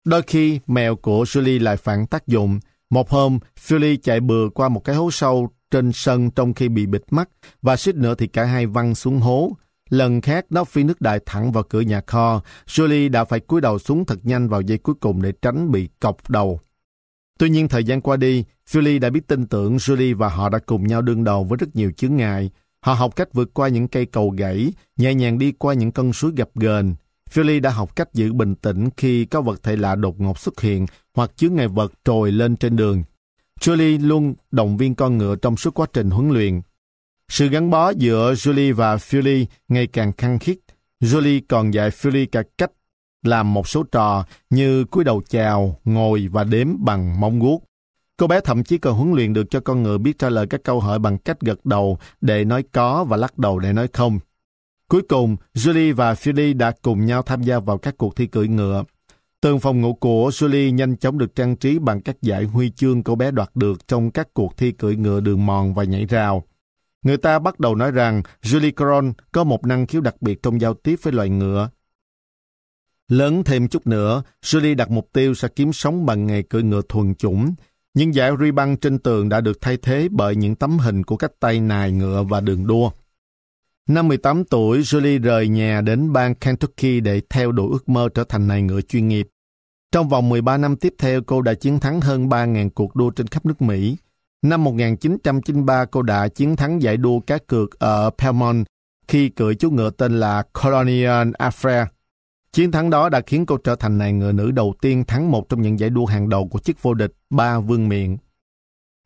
Đôi khi, mèo của Julie lại phản tác dụng. Một hôm, Philly chạy bừa qua một cái hố sâu trên sân trong khi bị bịt mắt và suýt nữa thì cả hai văng xuống hố. lần khác nó phi nước đại thẳng vào cửa nhà kho. Julie đã phải cúi đầu xuống thật nhanh vào giây cuối cùng để tránh bị cọc đầu. Tuy nhiên thời gian qua đi, Philly đã biết tin tưởng Julie và họ đã cùng nhau đương đầu với rất nhiều chướng ngại. Họ học cách vượt qua những cây cầu gãy, nhẹ nhàng đi qua những con suối gập ghềnh. Philly đã học cách giữ bình tĩnh khi có vật thể lạ đột ngột xuất hiện hoặc chướng ngại vật trồi lên trên đường. Julie luôn động viên con ngựa trong suốt quá trình huấn luyện. Sự gắn bó giữa Julie và Philly ngày càng khăng khít. Julie còn dạy Philly cả cách làm một số trò như cúi đầu chào, ngồi và đếm bằng móng guốc. Cô bé thậm chí còn huấn luyện được cho con ngựa biết trả lời các câu hỏi bằng cách gật đầu để nói có và lắc đầu để nói không. Cuối cùng, Julie và Philly đã cùng nhau tham gia vào các cuộc thi cưỡi ngựa. Tường phòng ngủ của Julie nhanh chóng được trang trí bằng các giải huy chương cô bé đoạt được trong các cuộc thi cưỡi ngựa đường mòn và nhảy rào. Người ta bắt đầu nói rằng Julie Caron có một năng khiếu đặc biệt trong giao tiếp với loài ngựa. Lớn thêm chút nữa, Julie đặt mục tiêu sẽ kiếm sống bằng nghề cưỡi ngựa thuần chủng. Nhưng giải ri băng trên tường đã được thay thế bởi những tấm hình của các tay nài ngựa và đường đua. Năm 18 tuổi, Julie rời nhà đến bang Kentucky để theo đuổi ước mơ trở thành nài ngựa chuyên nghiệp. Trong vòng 13 năm tiếp theo, cô đã chiến thắng hơn 3.000 cuộc đua trên khắp nước Mỹ. Năm 1993, cô đã chiến thắng giải đua cá cược ở Pelmont khi cưỡi chú ngựa tên là Colonial Affair. Chiến thắng đó đã khiến cô trở thành nàng ngựa nữ đầu tiên thắng một trong những giải đua hàng đầu của chức vô địch ba vương miện.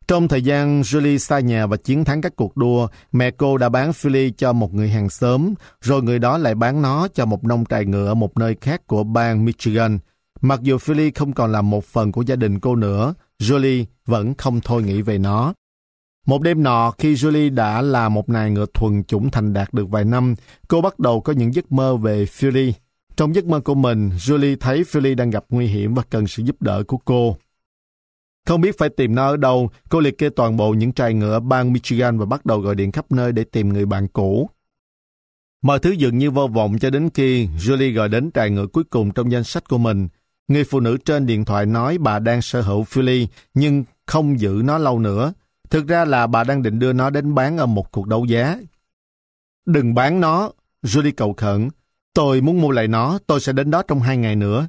Trong thời gian Julie xa nhà và chiến thắng các cuộc đua, mẹ cô đã bán Philly cho một người hàng xóm, rồi người đó lại bán nó cho một nông trại ngựa ở một nơi khác của bang Michigan. Mặc dù Philly không còn là một phần của gia đình cô nữa, Julie vẫn không thôi nghĩ về nó. Một đêm nọ, khi Julie đã là một nàng ngựa thuần chủng thành đạt được vài năm, cô bắt đầu có những giấc mơ về Philly. Trong giấc mơ của mình, Julie thấy Philly đang gặp nguy hiểm và cần sự giúp đỡ của cô. Không biết phải tìm nó ở đâu, cô liệt kê toàn bộ những trại ngựa bang Michigan và bắt đầu gọi điện khắp nơi để tìm người bạn cũ. Mọi thứ dường như vô vọng cho đến khi Julie gọi đến trại ngựa cuối cùng trong danh sách của mình. Người phụ nữ trên điện thoại nói bà đang sở hữu Philly nhưng không giữ nó lâu nữa. Thực ra là bà đang định đưa nó đến bán ở một cuộc đấu giá. Đừng bán nó, Julie cầu khẩn. Tôi muốn mua lại nó, tôi sẽ đến đó trong hai ngày nữa.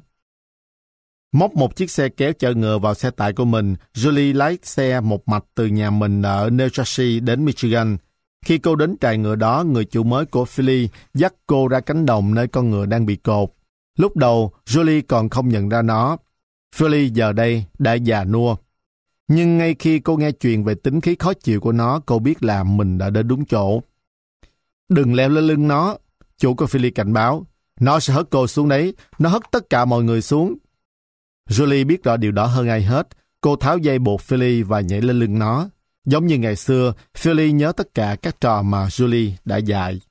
Móc một chiếc xe kéo chở ngựa vào xe tải của mình, Julie lái xe một mạch từ nhà mình ở New Jersey đến Michigan. Khi cô đến trại ngựa đó, người chủ mới của Philly dắt cô ra cánh đồng nơi con ngựa đang bị cột. Lúc đầu, Julie còn không nhận ra nó. Philly giờ đây đã già nua. Nhưng ngay khi cô nghe chuyện về tính khí khó chịu của nó, cô biết là mình đã đến đúng chỗ. Đừng leo lên lưng nó, chủ của Philly cảnh báo. Nó sẽ hất cô xuống đấy, nó hất tất cả mọi người xuống. Julie biết rõ điều đó hơn ai hết. Cô tháo dây buộc Philly và nhảy lên lưng nó. Giống như ngày xưa, Philly nhớ tất cả các trò mà Julie đã dạy.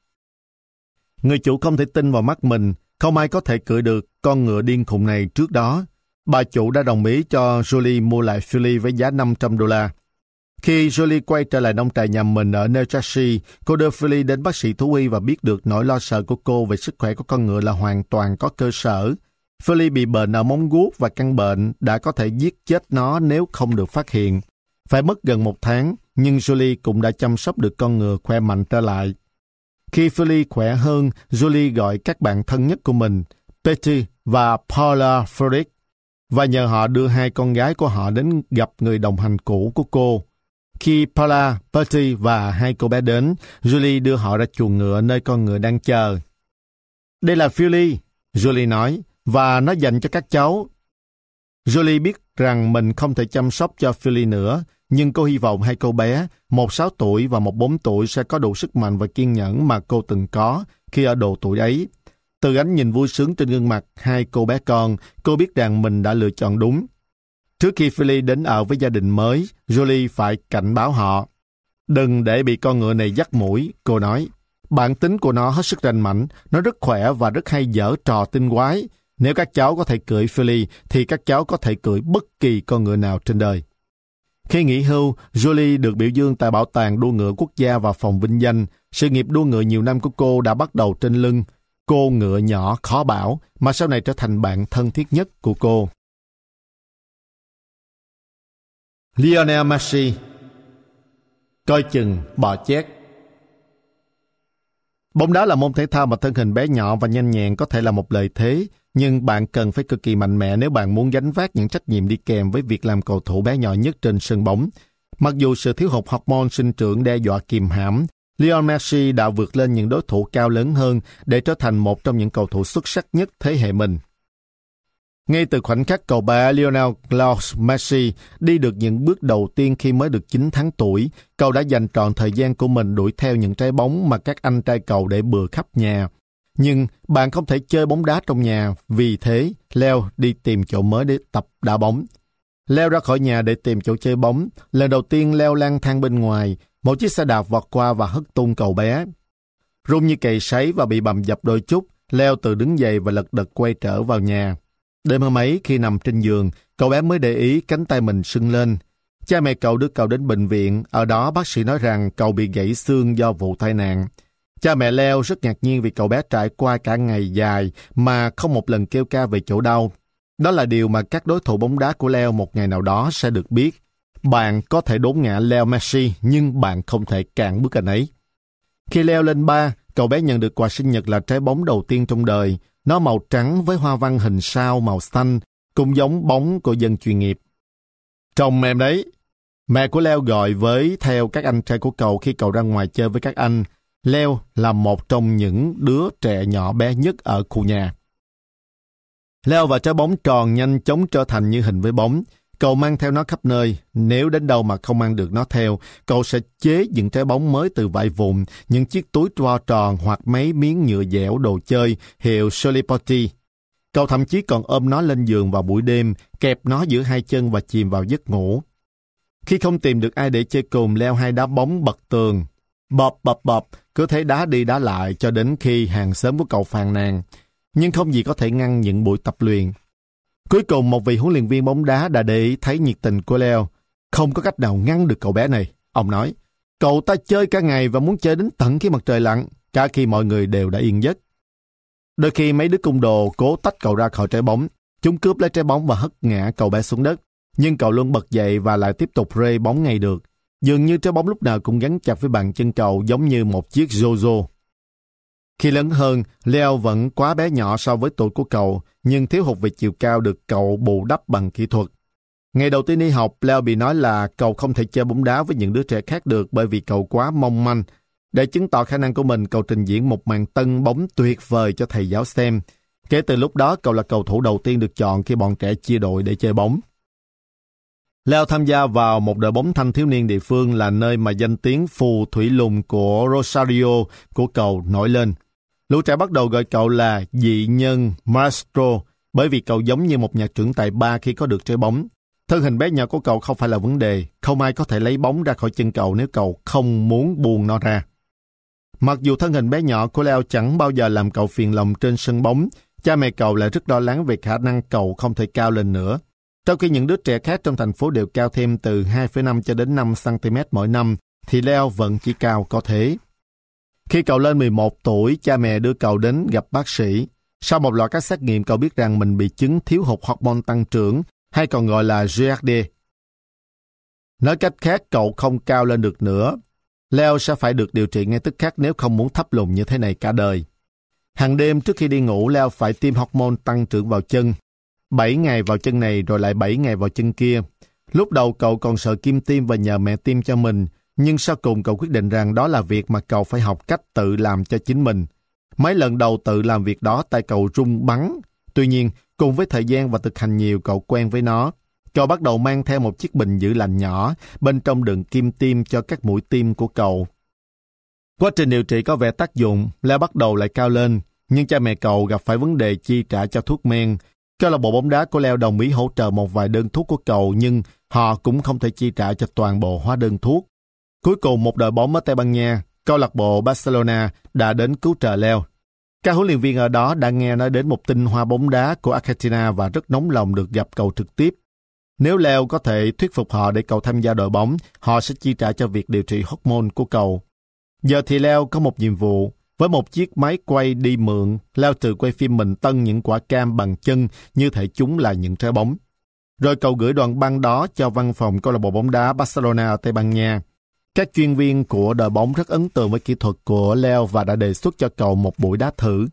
Người chủ không thể tin vào mắt mình, không ai có thể cưỡi được con ngựa điên khùng này trước đó. Bà chủ đã đồng ý cho Julie mua lại Philly với giá 500 đô la. Khi Julie quay trở lại nông trại nhà mình ở New Jersey, cô đưa Philly đến bác sĩ thú y và biết được nỗi lo sợ của cô về sức khỏe của con ngựa là hoàn toàn có cơ sở. Philly bị bệnh ở móng guốc và căn bệnh đã có thể giết chết nó nếu không được phát hiện. Phải mất gần một tháng, nhưng Julie cũng đã chăm sóc được con ngựa khỏe mạnh trở lại. Khi Philly khỏe hơn, Julie gọi các bạn thân nhất của mình, Betty và Paula Frederick, và nhờ họ đưa hai con gái của họ đến gặp người đồng hành cũ của cô. Khi Paula, Betty và hai cô bé đến, Julie đưa họ ra chuồng ngựa nơi con ngựa đang chờ. Đây là Philly, Julie nói, và nó dành cho các cháu. Julie biết rằng mình không thể chăm sóc cho Philly nữa, nhưng cô hy vọng hai cô bé, một sáu tuổi và một bốn tuổi sẽ có đủ sức mạnh và kiên nhẫn mà cô từng có khi ở độ tuổi ấy. Từ ánh nhìn vui sướng trên gương mặt hai cô bé con, cô biết rằng mình đã lựa chọn đúng. Trước khi Philly đến ở với gia đình mới, Julie phải cảnh báo họ. Đừng để bị con ngựa này dắt mũi, cô nói. Bản tính của nó hết sức rành mảnh, nó rất khỏe và rất hay dở trò tinh quái. Nếu các cháu có thể cưỡi Philly, thì các cháu có thể cưỡi bất kỳ con ngựa nào trên đời. Khi nghỉ hưu, Julie được biểu dương tại Bảo tàng đua ngựa quốc gia và phòng vinh danh. Sự nghiệp đua ngựa nhiều năm của cô đã bắt đầu trên lưng. Cô ngựa nhỏ khó bảo, mà sau này trở thành bạn thân thiết nhất của cô. Lionel Messi Coi chừng bò chét Bóng đá là môn thể thao mà thân hình bé nhỏ và nhanh nhẹn có thể là một lợi thế, nhưng bạn cần phải cực kỳ mạnh mẽ nếu bạn muốn gánh vác những trách nhiệm đi kèm với việc làm cầu thủ bé nhỏ nhất trên sân bóng. Mặc dù sự thiếu hụt hormone sinh trưởng đe dọa kìm hãm, Lionel Messi đã vượt lên những đối thủ cao lớn hơn để trở thành một trong những cầu thủ xuất sắc nhất thế hệ mình. Ngay từ khoảnh khắc cậu bé Lionel Klaus Messi đi được những bước đầu tiên khi mới được 9 tháng tuổi, cậu đã dành trọn thời gian của mình đuổi theo những trái bóng mà các anh trai cậu để bừa khắp nhà. Nhưng bạn không thể chơi bóng đá trong nhà, vì thế Leo đi tìm chỗ mới để tập đá bóng. Leo ra khỏi nhà để tìm chỗ chơi bóng. Lần đầu tiên Leo lang thang bên ngoài, một chiếc xe đạp vọt qua và hất tung cậu bé. Rung như cày sấy và bị bầm dập đôi chút, Leo từ đứng dậy và lật đật quay trở vào nhà. Đêm hôm ấy, khi nằm trên giường, cậu bé mới để ý cánh tay mình sưng lên. Cha mẹ cậu đưa cậu đến bệnh viện, ở đó bác sĩ nói rằng cậu bị gãy xương do vụ tai nạn. Cha mẹ Leo rất ngạc nhiên vì cậu bé trải qua cả ngày dài mà không một lần kêu ca về chỗ đau. Đó là điều mà các đối thủ bóng đá của Leo một ngày nào đó sẽ được biết. Bạn có thể đốn ngã Leo Messi, nhưng bạn không thể cản bước anh ấy. Khi Leo lên ba, cậu bé nhận được quà sinh nhật là trái bóng đầu tiên trong đời. Nó màu trắng với hoa văn hình sao màu xanh, cũng giống bóng của dân chuyên nghiệp. Chồng em đấy. Mẹ của Leo gọi với theo các anh trai của cậu khi cậu ra ngoài chơi với các anh. Leo là một trong những đứa trẻ nhỏ bé nhất ở khu nhà. Leo và trái bóng tròn nhanh chóng trở thành như hình với bóng. Cậu mang theo nó khắp nơi. Nếu đến đâu mà không mang được nó theo, cậu sẽ chế những trái bóng mới từ vải vụn, những chiếc túi tro tròn hoặc mấy miếng nhựa dẻo đồ chơi hiệu solipoti Cậu thậm chí còn ôm nó lên giường vào buổi đêm, kẹp nó giữa hai chân và chìm vào giấc ngủ. Khi không tìm được ai để chơi cùng, leo hai đá bóng bật tường. Bập bập bập, cứ thế đá đi đá lại cho đến khi hàng xóm của cậu phàn nàn. Nhưng không gì có thể ngăn những buổi tập luyện. Cuối cùng một vị huấn luyện viên bóng đá đã để ý thấy nhiệt tình của Leo. Không có cách nào ngăn được cậu bé này. Ông nói, cậu ta chơi cả ngày và muốn chơi đến tận khi mặt trời lặn, cả khi mọi người đều đã yên giấc. Đôi khi mấy đứa cung đồ cố tách cậu ra khỏi trái bóng. Chúng cướp lấy trái bóng và hất ngã cậu bé xuống đất. Nhưng cậu luôn bật dậy và lại tiếp tục rê bóng ngay được. Dường như trái bóng lúc nào cũng gắn chặt với bàn chân cậu giống như một chiếc Jojo. Khi lớn hơn, Leo vẫn quá bé nhỏ so với tuổi của cậu, nhưng thiếu hụt về chiều cao được cậu bù đắp bằng kỹ thuật. Ngày đầu tiên đi học, Leo bị nói là cậu không thể chơi bóng đá với những đứa trẻ khác được bởi vì cậu quá mong manh. Để chứng tỏ khả năng của mình, cậu trình diễn một màn tân bóng tuyệt vời cho thầy giáo xem. Kể từ lúc đó, cậu là cầu thủ đầu tiên được chọn khi bọn trẻ chia đội để chơi bóng. Leo tham gia vào một đội bóng thanh thiếu niên địa phương là nơi mà danh tiếng phù thủy lùng của Rosario của cậu nổi lên. Lũ trẻ bắt đầu gọi cậu là dị nhân Maestro bởi vì cậu giống như một nhà trưởng tài ba khi có được trái bóng. Thân hình bé nhỏ của cậu không phải là vấn đề, không ai có thể lấy bóng ra khỏi chân cậu nếu cậu không muốn buông nó ra. Mặc dù thân hình bé nhỏ của Leo chẳng bao giờ làm cậu phiền lòng trên sân bóng, cha mẹ cậu lại rất lo lắng về khả năng cậu không thể cao lên nữa. Trong khi những đứa trẻ khác trong thành phố đều cao thêm từ 2,5 cho đến 5 cm mỗi năm, thì Leo vẫn chỉ cao có thế. Khi cậu lên 11 tuổi, cha mẹ đưa cậu đến gặp bác sĩ. Sau một loạt các xét nghiệm, cậu biết rằng mình bị chứng thiếu hụt hormone tăng trưởng, hay còn gọi là GHD. Nói cách khác, cậu không cao lên được nữa. Leo sẽ phải được điều trị ngay tức khắc nếu không muốn thấp lùn như thế này cả đời. Hàng đêm trước khi đi ngủ, Leo phải tiêm hormone tăng trưởng vào chân. 7 ngày vào chân này rồi lại 7 ngày vào chân kia. Lúc đầu cậu còn sợ kim tiêm và nhờ mẹ tiêm cho mình, nhưng sau cùng cậu quyết định rằng đó là việc mà cậu phải học cách tự làm cho chính mình. Mấy lần đầu tự làm việc đó tay cậu rung bắn. Tuy nhiên, cùng với thời gian và thực hành nhiều cậu quen với nó. Cậu bắt đầu mang theo một chiếc bình giữ lạnh nhỏ, bên trong đựng kim tiêm cho các mũi tiêm của cậu. Quá trình điều trị có vẻ tác dụng, Leo bắt đầu lại cao lên, nhưng cha mẹ cậu gặp phải vấn đề chi trả cho thuốc men. Câu lạc bộ bóng đá của Leo đồng ý hỗ trợ một vài đơn thuốc của cậu, nhưng họ cũng không thể chi trả cho toàn bộ hóa đơn thuốc. Cuối cùng một đội bóng ở Tây Ban Nha, câu lạc bộ Barcelona đã đến cứu trợ Leo. Các huấn luyện viên ở đó đã nghe nói đến một tinh hoa bóng đá của Argentina và rất nóng lòng được gặp cầu trực tiếp. Nếu Leo có thể thuyết phục họ để cầu tham gia đội bóng, họ sẽ chi trả cho việc điều trị hormone của cầu. Giờ thì Leo có một nhiệm vụ. Với một chiếc máy quay đi mượn, Leo tự quay phim mình tân những quả cam bằng chân như thể chúng là những trái bóng. Rồi cầu gửi đoạn băng đó cho văn phòng câu lạc bộ bóng đá Barcelona ở Tây Ban Nha. Các chuyên viên của đội bóng rất ấn tượng với kỹ thuật của Leo và đã đề xuất cho cậu một buổi đá thử.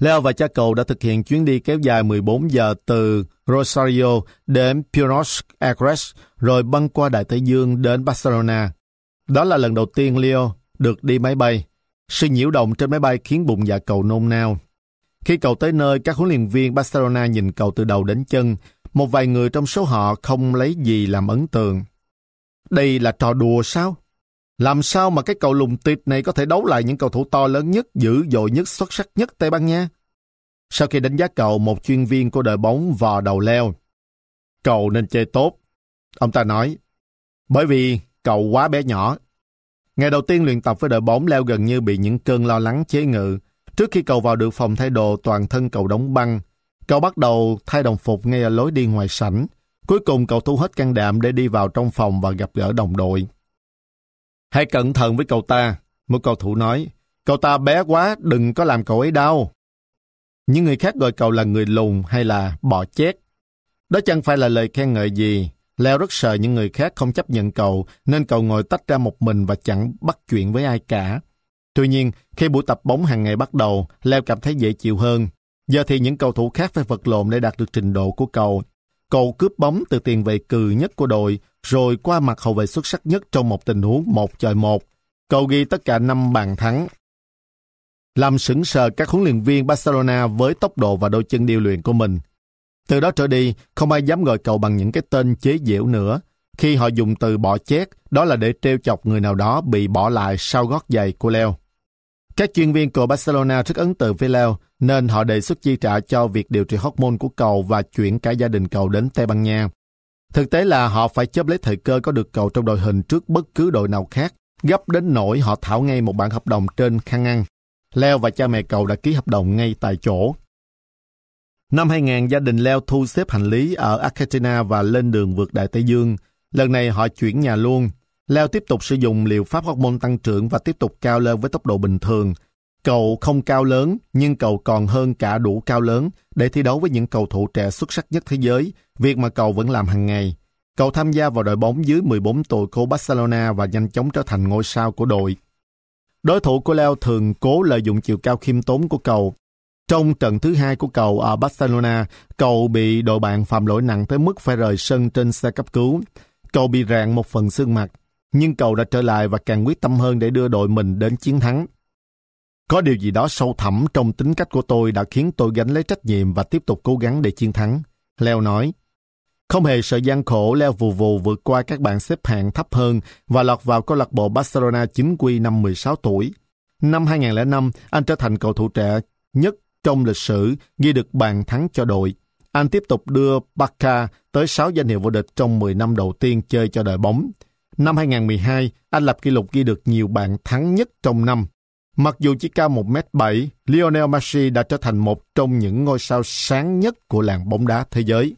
Leo và cha cậu đã thực hiện chuyến đi kéo dài 14 giờ từ Rosario đến Buenos Aires, rồi băng qua Đại Tây Dương đến Barcelona. Đó là lần đầu tiên Leo được đi máy bay. Sự nhiễu động trên máy bay khiến bụng dạ cậu nôn nao. Khi cậu tới nơi, các huấn luyện viên Barcelona nhìn cậu từ đầu đến chân. Một vài người trong số họ không lấy gì làm ấn tượng. Đây là trò đùa sao? Làm sao mà cái cầu lùng tịt này có thể đấu lại những cầu thủ to lớn nhất, dữ dội nhất, xuất sắc nhất Tây Ban Nha? Sau khi đánh giá cầu, một chuyên viên của đội bóng vò đầu leo. cầu nên chơi tốt. Ông ta nói, bởi vì cầu quá bé nhỏ. Ngày đầu tiên luyện tập với đội bóng, Leo gần như bị những cơn lo lắng chế ngự. Trước khi cầu vào được phòng thay đồ, toàn thân cầu đóng băng. Cầu bắt đầu thay đồng phục ngay ở lối đi ngoài sảnh. Cuối cùng cậu thu hết can đảm để đi vào trong phòng và gặp gỡ đồng đội. Hãy cẩn thận với cậu ta, một cầu thủ nói. Cậu ta bé quá, đừng có làm cậu ấy đau. Những người khác gọi cậu là người lùn hay là bọ chét. Đó chẳng phải là lời khen ngợi gì. Leo rất sợ những người khác không chấp nhận cậu, nên cậu ngồi tách ra một mình và chẳng bắt chuyện với ai cả. Tuy nhiên, khi buổi tập bóng hàng ngày bắt đầu, Leo cảm thấy dễ chịu hơn. Giờ thì những cầu thủ khác phải vật lộn để đạt được trình độ của cậu. Cậu cướp bóng từ tiền vệ cừ nhất của đội, rồi qua mặt hậu vệ xuất sắc nhất trong một tình huống một chọi một. Cậu ghi tất cả 5 bàn thắng. Làm sững sờ các huấn luyện viên Barcelona với tốc độ và đôi chân điêu luyện của mình. Từ đó trở đi, không ai dám gọi cậu bằng những cái tên chế giễu nữa. Khi họ dùng từ bỏ chét, đó là để trêu chọc người nào đó bị bỏ lại sau gót giày của Leo. Các chuyên viên của Barcelona rất ấn tượng với Leo, nên họ đề xuất chi trả cho việc điều trị hormone của cầu và chuyển cả gia đình cầu đến Tây Ban Nha. Thực tế là họ phải chấp lấy thời cơ có được cầu trong đội hình trước bất cứ đội nào khác, gấp đến nỗi họ thảo ngay một bản hợp đồng trên khăn ăn. Leo và cha mẹ cầu đã ký hợp đồng ngay tại chỗ. Năm 2000, gia đình Leo thu xếp hành lý ở Argentina và lên đường vượt Đại Tây Dương. Lần này họ chuyển nhà luôn. Leo tiếp tục sử dụng liệu pháp hormone tăng trưởng và tiếp tục cao lên với tốc độ bình thường. Cậu không cao lớn, nhưng cậu còn hơn cả đủ cao lớn để thi đấu với những cầu thủ trẻ xuất sắc nhất thế giới, việc mà cậu vẫn làm hàng ngày. Cậu tham gia vào đội bóng dưới 14 tuổi của Barcelona và nhanh chóng trở thành ngôi sao của đội. Đối thủ của Leo thường cố lợi dụng chiều cao khiêm tốn của cậu. Trong trận thứ hai của cậu ở Barcelona, cậu bị đội bạn phạm lỗi nặng tới mức phải rời sân trên xe cấp cứu. Cậu bị rạn một phần xương mặt, nhưng cầu đã trở lại và càng quyết tâm hơn để đưa đội mình đến chiến thắng. Có điều gì đó sâu thẳm trong tính cách của tôi đã khiến tôi gánh lấy trách nhiệm và tiếp tục cố gắng để chiến thắng. Leo nói, không hề sợ gian khổ, Leo vù vù vượt qua các bạn xếp hạng thấp hơn và lọt vào câu lạc bộ Barcelona chính quy năm 16 tuổi. Năm 2005, anh trở thành cầu thủ trẻ nhất trong lịch sử ghi được bàn thắng cho đội. Anh tiếp tục đưa Barca tới 6 danh hiệu vô địch trong 10 năm đầu tiên chơi cho đội bóng. Năm 2012, anh lập kỷ lục ghi được nhiều bàn thắng nhất trong năm. Mặc dù chỉ cao 1m7, Lionel Messi đã trở thành một trong những ngôi sao sáng nhất của làng bóng đá thế giới.